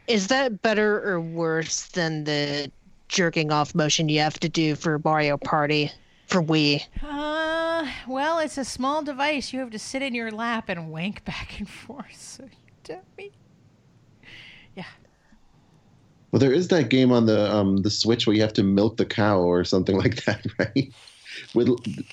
Is that better or worse than the jerking off motion you have to do for Mario Party for Wii? Uh, well, it's a small device. You have to sit in your lap and wank back and forth. So you tell me. Yeah. Well, there is that game on the um the Switch where you have to milk the cow or something like that, right? With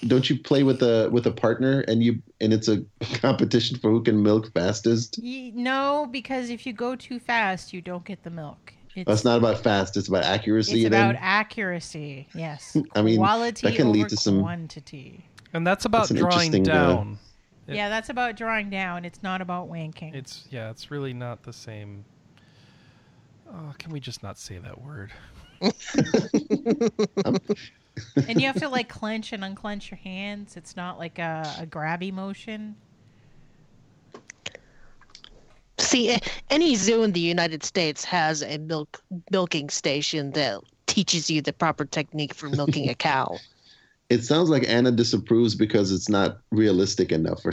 don't you play with a with a partner and you and it's a competition for who can milk fastest? No, because if you go too fast, you don't get the milk. It's, That's not about fast; it's about accuracy. it's about then accuracy. Yes. I mean, quality that can lead to some- quantity. And that's about That's drawing interesting, uh, down. It- yeah, that's about drawing down. It's not about wanking. It's yeah, it's really not the same. Oh, can we just not say that word? and you have to like clench and unclench your hands. It's not like a, a grabby motion. See, any zoo in the United States has a milk milking station that teaches you the proper technique for milking a cow. it sounds like Anna disapproves because it's not realistic enough. For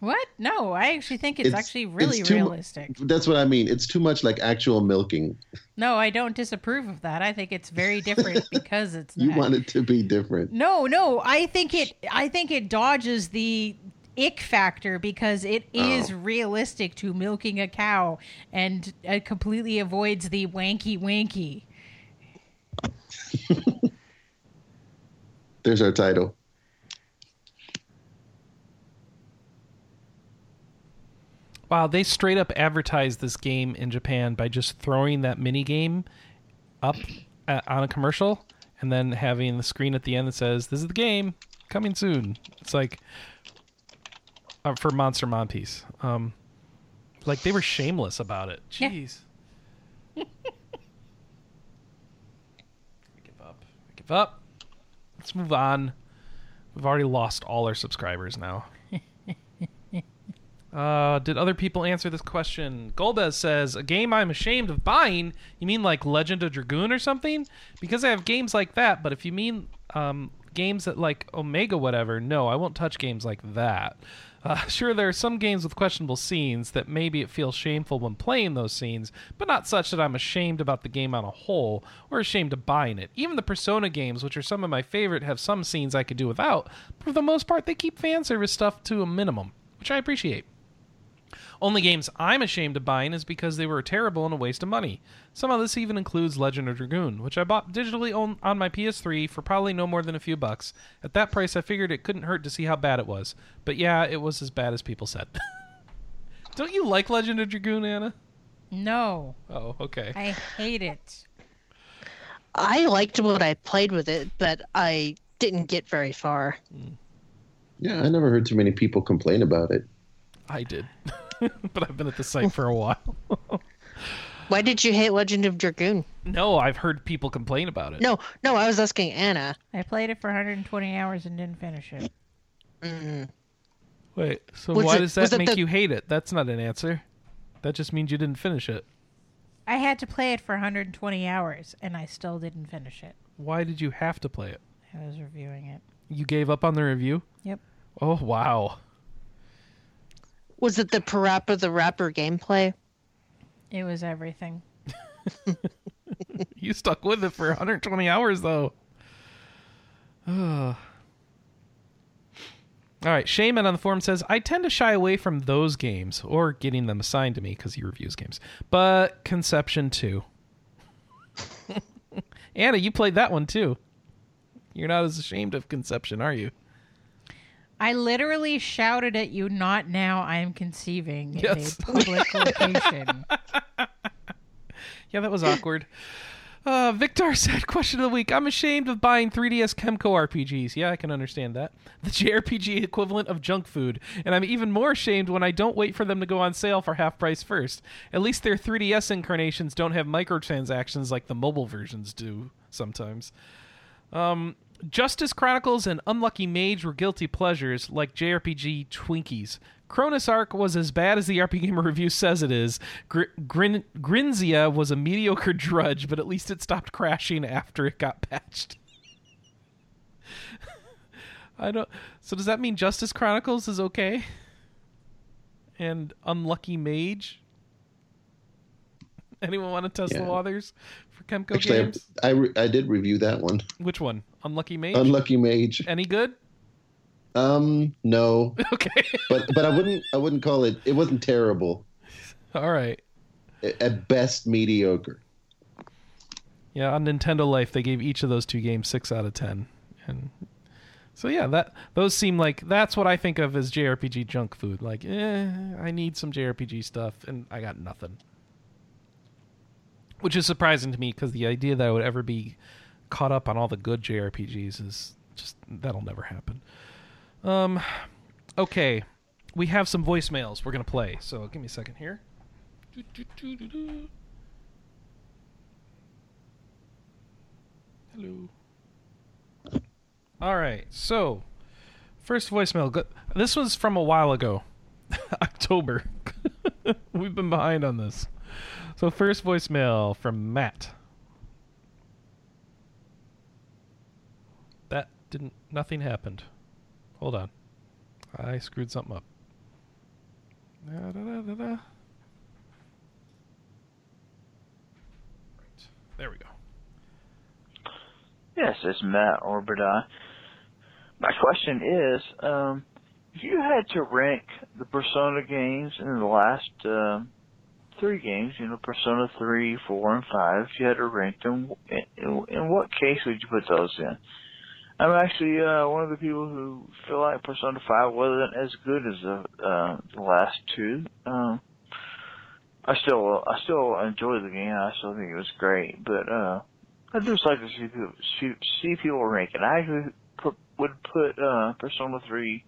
What? No, I actually think it's, It's- actually really it's mu- realistic. that's what I mean. It's too much like actual milking. No, I don't disapprove of that. I think it's very different because it's You that. want it to be different. No, no, I think it I think it dodges the ick factor because it oh. is Oh. realistic to milking a cow and it completely avoids the wanky wanky. There's our title. Wow, they straight up advertised this game in Japan by just throwing that mini game up uh on a commercial and then having the screen at the end that says, "This is the game coming soon." It's like uh, for Monster Monpiece. Um, like they were shameless about it. Yeah. Jeez. I give up. I give up. Let's move on. We've already lost all our subscribers now. Uh, did other people answer this question? Golbez says, A game I'm ashamed of buying? You mean like Legend of Dragoon or something? Because I have games like that, but if you mean um, games that like Omega whatever, no, I won't touch games like that. Uh, sure, there are some games with questionable scenes that maybe it feels shameful when playing those scenes, but not such that I'm ashamed about the game on a whole or ashamed of buying it. Even the Persona games, which are some of my favorite, have some scenes I could do without, but for the most part, they keep fan service stuff to a minimum, which I appreciate. Only games I'm ashamed of buying is because they were terrible and a waste of money. Some of this even includes Legend of Dragoon, which I bought digitally on, on my PS3 for probably no more than a few bucks. At that price, I figured it couldn't hurt to see how bad it was. But yeah, it was as bad as people said. Don't you like Legend of Dragoon, Anna? No, Oh, okay. I hate it. I liked what I played with it, but I didn't get very far. Hmm. Yeah, I never heard too many people complain about it. I did. but I've been at the site for a while. Why did you hate Legend of Dragoon? no, I've heard people complain about it. No, no, I was asking Anna. I played it for 120 hours and didn't finish it. Mm. Wait, so Was why it- does that make the- you hate it? That's not an answer. That just means you didn't finish it. I had to play it for 120 hours and I still didn't finish it. Why did you have to play it? I I was reviewing it. You gave up on the review? Yep. Oh wow. Was it the Parappa the Rapper gameplay? It was everything. You stuck with it for 120 hours though. Ugh. All right, Shaman on the forum says I tend to shy away from those games or getting them assigned to me because he reviews games. But Conception too. Anna, you played that one too. You're not as ashamed of Conception, are you? I literally shouted at you, not now, I am conceiving Yes. in a public location. Yeah, that was awkward. Uh, Victor said, question of the week. I'm ashamed of buying 3DS Kemco RPGs. Yeah, I can understand that. The JRPG equivalent of junk food. And I'm even more ashamed when I don't wait for them to go on sale for half price first. At least their 3DS incarnations don't have microtransactions like the mobile versions do sometimes. Um, Justice Chronicles and Unlucky Mage were guilty pleasures, like JRPG Twinkies. Chronus Arc was as bad as the RP Gamer review says it is. Gr- Grin- Grinsia was a mediocre drudge, but at least it stopped crashing after it got patched. I don't. So does that mean Justice Chronicles is okay? And Unlucky Mage? Anyone want to test the Yeah. waters for Kemco Actually, I, games? I, re- I did review that one. Which one? Unlucky Mage? Unlucky Mage. Any good? Um, no, Okay. but but I wouldn't I wouldn't call it. It wasn't terrible. All right. At best, mediocre. Yeah, on Nintendo Life, they gave each of those two games six out of ten, and so yeah, that those seem like that's what I think of as JRPG junk food. Like, eh, I need some JRPG stuff, and I got nothing. Which is surprising to me because the idea that I would ever be caught up on all the good JRPGs is just that'll never happen. Um, okay, we have some voicemails we're gonna play. So give me a second here. Hello. All right. So, first voicemail. This was from a while ago, October. We've been behind on this. So, first voicemail from Matt. That didn't. Nothing happened. Hold on. I screwed something up. Da, da, da. Right. There we go. Yes, it's Matt Orberdai. My question is, um, if you had to rank the Persona games in the last um, three games, you know, Persona 3, 4, and 5, if you had to rank them, in, in what case would you put those in? I'm actually uh, one of the people who feel like Persona 5 wasn't as good as the, uh, the last two. Um, I still I still enjoy the game. I still think it was great, but uh, I just like to see people see, see people rank it. I actually put, would put uh, Persona 3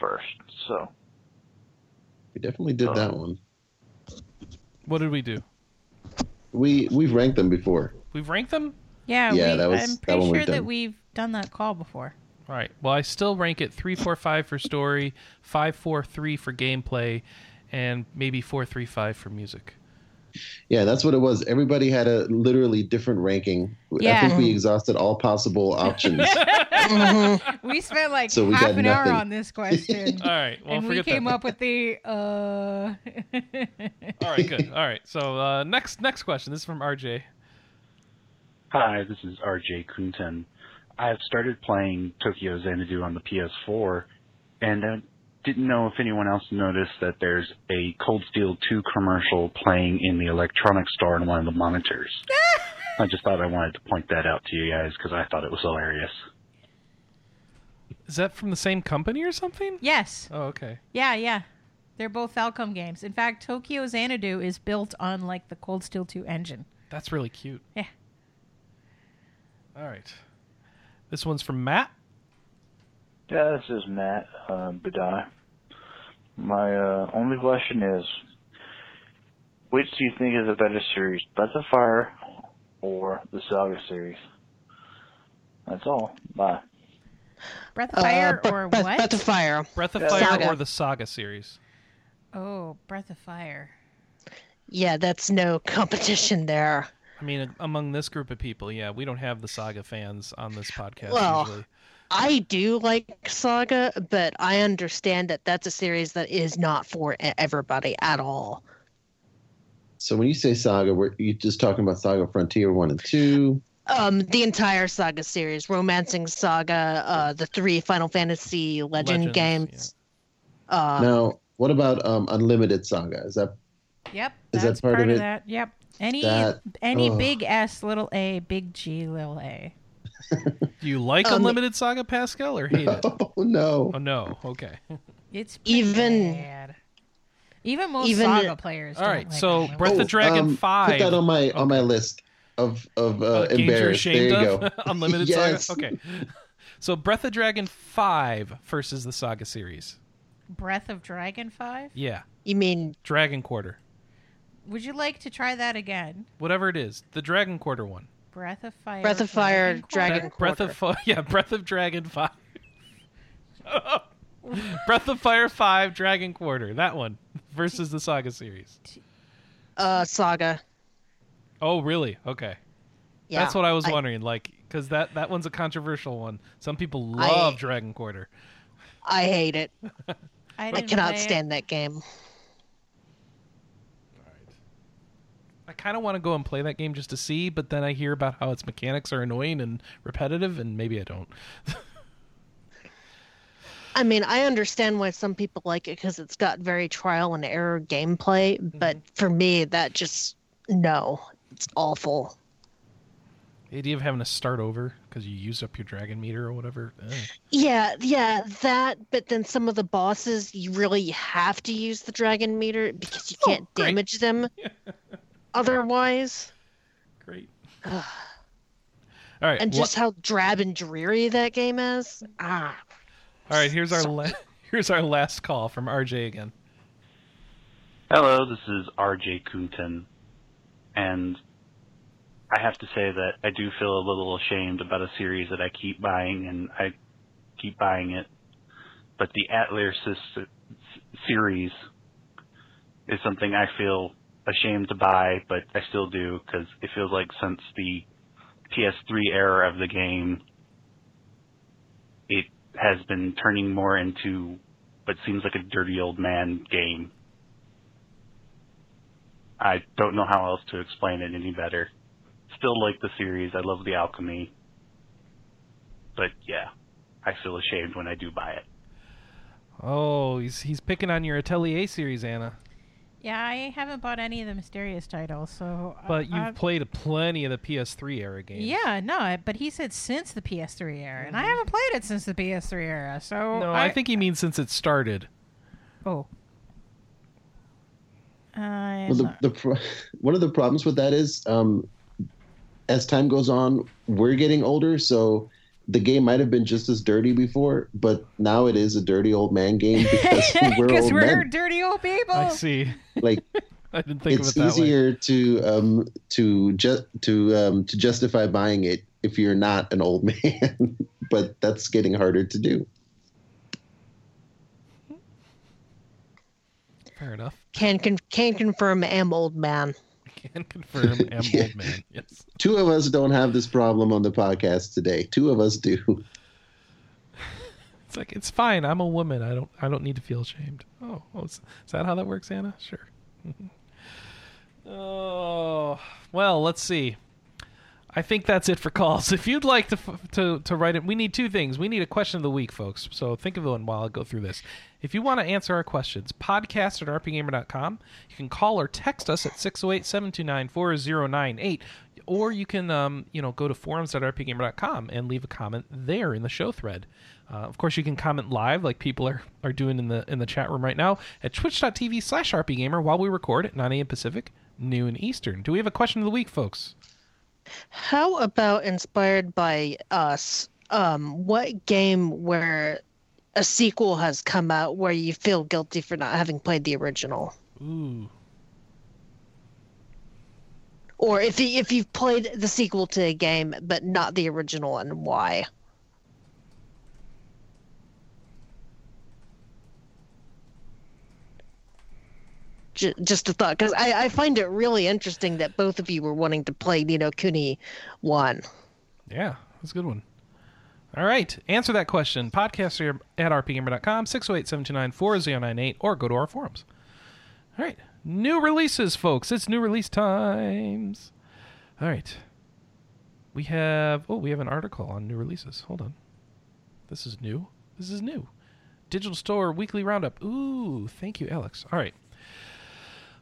first. So We definitely did that one. What did we do? We we've ranked them before. We've ranked them? Yeah, Yeah, we, that was- I'm that pretty one sure that we've done that call before. All right. Well, I still rank it 345 for story, 543 for gameplay, and maybe 435 for music. Yeah, that's what it was. Everybody had a literally different ranking. Yeah. I think we exhausted all possible options. Mhm. We spent like So we half got an hour on this question. All right. Well, and we came that. up with the uh All right, good. All right. So, uh, next next question. This is from RJ. Hi, this is RJ Kunten. I have started playing Tokyo Xanadu on the PS4, and I didn't know if anyone else noticed that there's a Cold Steel 2 commercial playing in the electronics store in one of the monitors. I just thought I wanted to point that out to you guys because I thought it was hilarious. Is that from the same company or something? Yes. Oh, okay. Yeah, yeah. They're both Falcom games. In fact, Tokyo Xanadu is built on like the Cold Steel 2 engine. That's really cute. Yeah. All right. This one's from Matt. yeah, this is Matt uh, Badai. My uh, only question is, which do you think is a better series, Breath of Fire or the Saga series? That's all. Bye. Breath of Uh, Fire Bre- or Breath- what? Breath of Fire. Breath of Yeah. Fire Saga. or the Saga series? oh, Breath of Fire. Yeah, that's no competition there. I mean, among this group of people, yeah, we don't have the Saga fans on this podcast Well, usually. I do like Saga, but I understand that that's a series that is not for e- everybody at all. So when you say Saga, were you just talking about Saga Frontier one and two? Um, the entire Saga series, Romancing Saga, uh, the three Final Fantasy Legend Legends, games. Uh, now, what about um, Unlimited Saga? Is that Yep, Is that that's part of it? that. Yep. Any That- any ugh. big S, little A, big G, little A. Do you like Um, Unlimited Saga, Pascal, or hate it? Oh no! Oh no. Okay. It's Even- bad. even most even- Saga players. All don't right, like so Unlimited. Breath of Dragon um, five. Put that on my on my list of of uh, Uh, games you're embarrassed. There you of? go. Unlimited yes. Saga. Okay. So Breath of Dragon five versus the Saga series. Breath of Dragon Five. Yeah, you mean Dragon Quarter, Would you like to try that again? whatever it is, the Dragon Quarter one. Breath of Fire. Breath of Fire, Quarter? Dragon That- Breath of Fi- yeah, Breath of Dragon five. Breath of Fire five, Dragon Quarter, that one versus the Saga series. uh, Saga? Oh, really? Okay, Yeah, that's what I was I- wondering. Like, because that that one's a controversial one. Some people I- love Dragon Quarter. I hate it. I, I cannot play it. stand that game. I kind of want to go and play that game just to see, but then I hear about how its mechanics are annoying and repetitive, and maybe I don't. I mean, I understand why some people like it because it's got very trial and error gameplay, but for me, that just no, it's awful. The idea of having to start over because you used up your dragon meter or whatever. eh. Yeah, yeah, that. But then some of the bosses, you really have to use the dragon meter because you Oh, can't great. damage them otherwise. Great. All right. And wha- just how drab and dreary that game is. Ah, all right. Here's our la- here's our last call from RJ again. Hello, this is RJ Kunten, and I have to say that I do feel a little ashamed about a series that I keep buying, and I keep buying it. But the Atlas series is something I feel ashamed to buy, but I still do because it feels like since the PS3 era of the game, it has been turning more into what seems like a dirty old man game. I don't know how else to explain it any better. Still like the series. I love the alchemy. But yeah, I feel ashamed when I do buy it. Oh, he's he's picking on your Atelier series, Anna. Yeah, I haven't bought any of the mysterious titles, so. I- But you've I've- played plenty of the PS3 era games. Yeah, no, but he said since the PS3 era, and I haven't played it since the PS3 era. So Mm-hmm. No, I, think he means since it started. Oh. I Well, the, the pro- one of the problems with that is, um, as time goes on, we're getting older, so the game might have been just as dirty before, but now it is a dirty old man game because we're because old we're men. dirty old people. I see. Like I didn't think it's of it that way. easier to um, to ju- to um, to justify buying it if you're not an old man, but that's getting harder to do. Fair enough. can con- can confirm am old man. Can confirm. Am Yeah. old man. Yes. Two of us don't have this problem on the podcast today. Two of us do. It's like it's fine. I'm a woman. I don't. I don't need to feel ashamed. Oh, oh is, is that how that works, Anna? Sure. oh well. Let's see. I think that's it for calls. If you'd like to to to write it, we need two things. We need a question of the week, folks. So think of one while I go through this. If you want to answer our questions, podcast at rpgamer.com. You can call or text us at 608-729-4098. Or you can, um, you know, go to forums.rpgamer.com and leave a comment there in the show thread. Uh, of course, you can comment live, like people are, are doing in the in the chat room right now, at twitch.tv slash rpgamer while we record at 9 a.m. Pacific, noon Eastern. Do we have a question of the week, folks? How about inspired by us? Um, what game where a sequel has come out where you feel guilty for not having played the original? Ooh. Or if you, if you've played the sequel to a game but not the original and why? J- just a thought, because I, I find it really interesting that both of you were wanting to play Ni no Kuni one. Yeah, that's a good one. All right, answer that question. Podcast at rpgamer.com, 608-729-4098, or go to our forums. All right, new releases, folks. It's new release times. All right. We have, oh, we have an article on new releases. Hold on. This is new. This is new. Digital Store Weekly Roundup. Ooh, thank you, Alex. All right.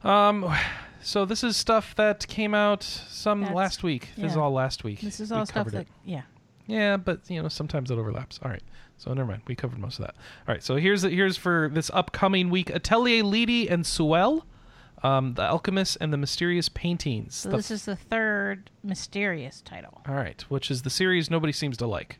Um, so this is stuff that came out some That's- last week. This is yeah. all last week. This is We all stuff covered that, it. yeah. Yeah, but you know sometimes it overlaps. All right, so never mind. We covered most of that. All right, so here's here's for this upcoming week: Atelier Lydie and Suelle, um, the Alchemist and the Mysterious Paintings. So The- this is the third mysterious title. all right, which is the series nobody seems to like.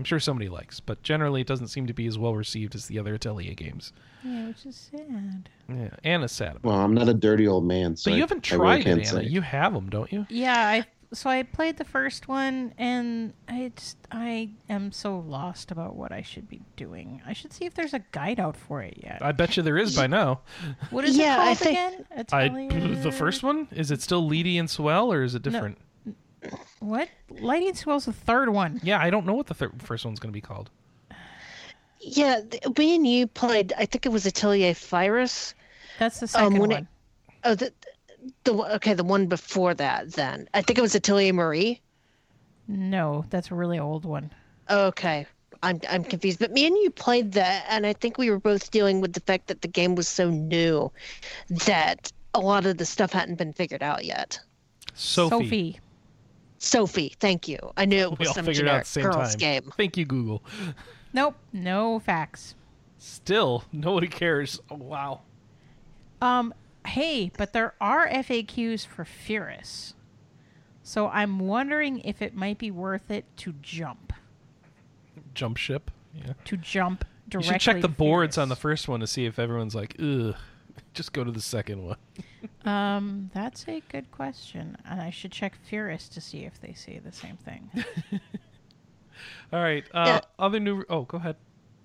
I'm sure somebody likes, but generally it doesn't seem to be as well received as the other Atelier games. Yeah, which is sad. Yeah, Anna's sad. About. Well, I'm not a dirty old man, so But you I- haven't I really tried it, Anna. say. You have them, don't you? Yeah, I so I played the first one and I just I am so lost about what I should be doing. I should see if there's a guide out for it yet. I bet you there is by now. What is Yeah, it I called think- again? I the first one is it still Lydie and Suelle, or is it different? What? Lighting Swell's the third one. Yeah, I don't know what the thir- first one's going to be called. Yeah, th- me and you played. I think it was Atelier Firis. That's the um, second when it- one. Oh, the the okay, the one before that. Then I think it was Atelier Marie. No, that's a really old one. Okay, I'm I'm confused. But me and you played that, and I think we were both dealing with the fact that the game was so new that a lot of the stuff hadn't been figured out yet. Sophie. Sophie. Sophie, thank you. I knew it was all some figured out generic the same girls time. game. Thank you, Google. Nope, no facts. Still, nobody cares. Oh, wow. Um, hey, but there are FAQs for Firis. So I'm wondering if it might be worth it to jump. Jump ship. Yeah. To jump directly. You should check the boards Firis. on the first one to see if everyone's like, ugh. Just go to the second one. Um, that's a good question, and I should check Firis to see if they say the same thing. All right. Uh, Yeah. Other new. Oh, go ahead.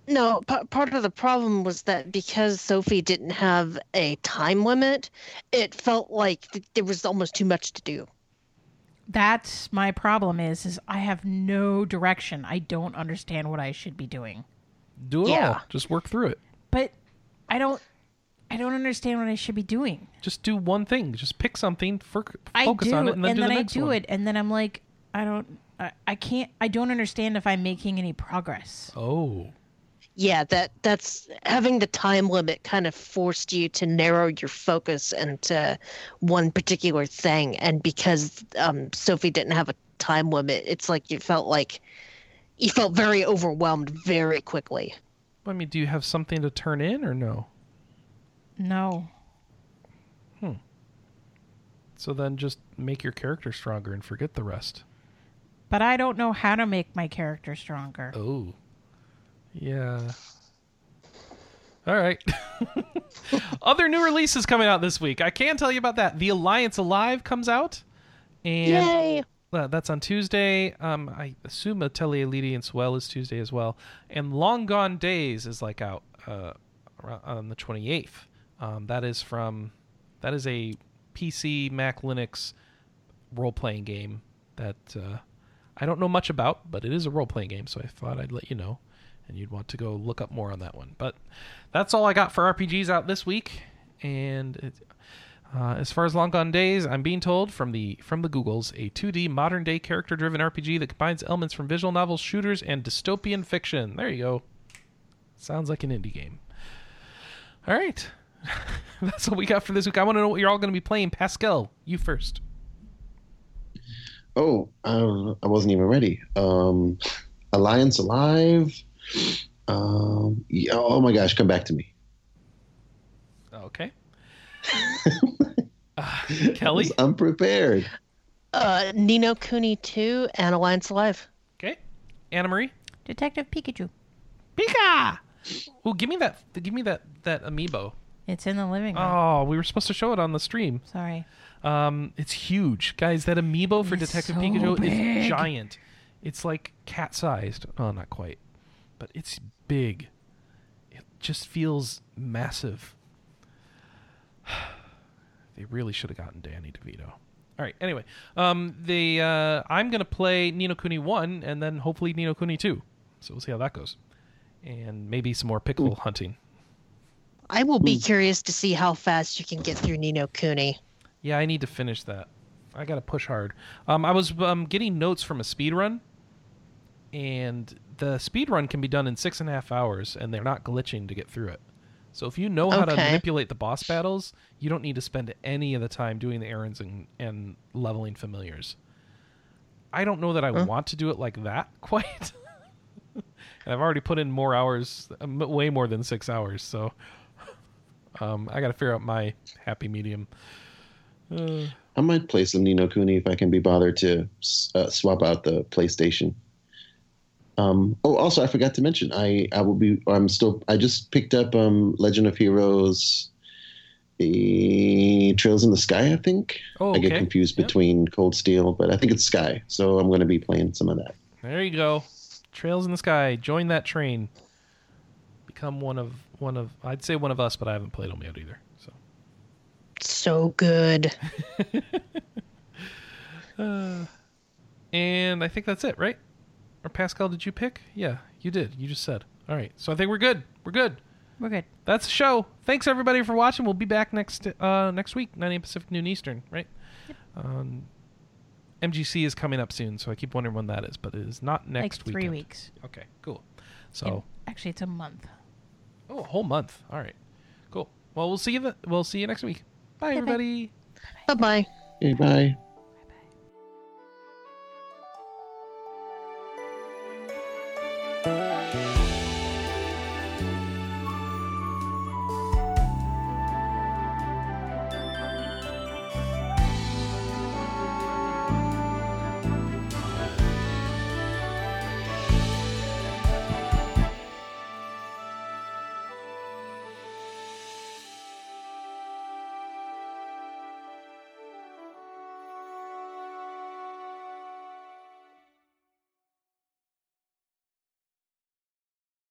No, p- part of the problem was that because Sophie didn't have a time limit, it felt like th- there was almost too much to do. that's my problem. Is is I have no direction. I don't understand what I should be doing. Do it Yeah. all. Just work through it. But I don't. I don't understand what I should be doing. Just do one thing. Just pick something, for, I focus do, on it, and then do the I do one. it, and then I'm like, I don't, I, I can't, I don't understand if I'm making any progress. Oh. Yeah, that that's having the time limit kind of forced you to narrow your focus into one particular thing, and because um, Sophie didn't have a time limit, it's like you felt like you felt very overwhelmed very quickly. I mean, do you have something to turn in or no? No, Hmm. So then just make your character stronger and forget the rest. but I don't know how to make my character stronger. Oh. Yeah. All right. Other new releases coming out this week. I can tell you about that. The Alliance Alive comes out. And Yay! uh, that's on Tuesday. Um, I assume Atelier Lydie and Suelle is Tuesday as well. And Long Gone Days is like out uh, on the 28th. Um, that is from that is a PC Mac Linux role playing game that uh, I don't know much about, but it is a role playing game, so I thought I'd let you know, and you'd want to go look up more on that one. But that's all I got for RPGs out this week, and it, uh, as far as Long Gone Days, I'm being told from the from the Googles, a 2D modern day character driven RPG that combines elements from visual novels, shooters, and dystopian fiction. There you go. Sounds like an indie game. All right. That's what we got for this week. I want to know what you're all going to be playing. Pascal, you first. Oh, uh, I wasn't even ready. Um, Alliance Alive. Um, yeah, oh my gosh, come back to me. Okay. Uh, Kelley. I was unprepared. Uh, Ni no Kuni 2 and Alliance Alive. Okay. Anna Marie. Detective Pikachu. Pika. Oh, give me that. Give me that that amiibo. It's in the living room. Oh, we were supposed to show it on the stream. Sorry. Um, it's huge, guys. That amiibo for It's Detective so Pikachu is big. giant. It's like cat sized. Oh, not quite, but it's big. It just feels massive. They really should have gotten Danny DeVito. All right. Anyway, um, the uh, I'm gonna play Ni no Kuni one, and then hopefully Ni no Kuni two. So we'll see how that goes, and maybe some more pickle hunting. I will be Hmm. curious to see how fast you can get through Ni no Kuni. Yeah, I need to finish that. I gotta push hard. Um, I was um, getting notes from a speed run, and the speed run can be done in six and a half hours, and they're not glitching to get through it. So if you know how to manipulate the boss battles, you don't need to spend any of the time doing the errands and, and leveling familiars. I don't know that I Huh. want to do it like that quite. and I've already put in more hours, way more than six hours. So um, I got to figure out my happy medium. Uh, I might play some Ni no Kuni if I can be bothered to uh, swap out the PlayStation. Um, oh, also, I forgot to mention, I, I will be. I'm still. I just picked up um, Legend of Heroes, the Trails in the Sky. I think Oh, I get okay. confused Yep. between Cold Steel, but I think it's Sky. So I'm going to be playing some of that. There you go. Trails in the sky. Join that train. Become one of one of I'd say one of us, but I haven't played them yet either. So So good. uh, and I think that's it, right? Or Pascal, did you pick? Yeah, you did. You just said. All right. So I think we're good. We're good. We're good. That's the show. Thanks everybody for watching. We'll be back next uh next week, 9 a.m. Pacific, noon Eastern, right? Um, MGC is coming up soon, so I keep wondering when that is, but it is not next like three weekend. weeks. Okay, cool. So And actually, it's a month. Oh, a whole month. All right. Cool. Well, we'll see you. The, we'll see you next week. Bye, Bye-bye. everybody. Bye bye. Okay, bye.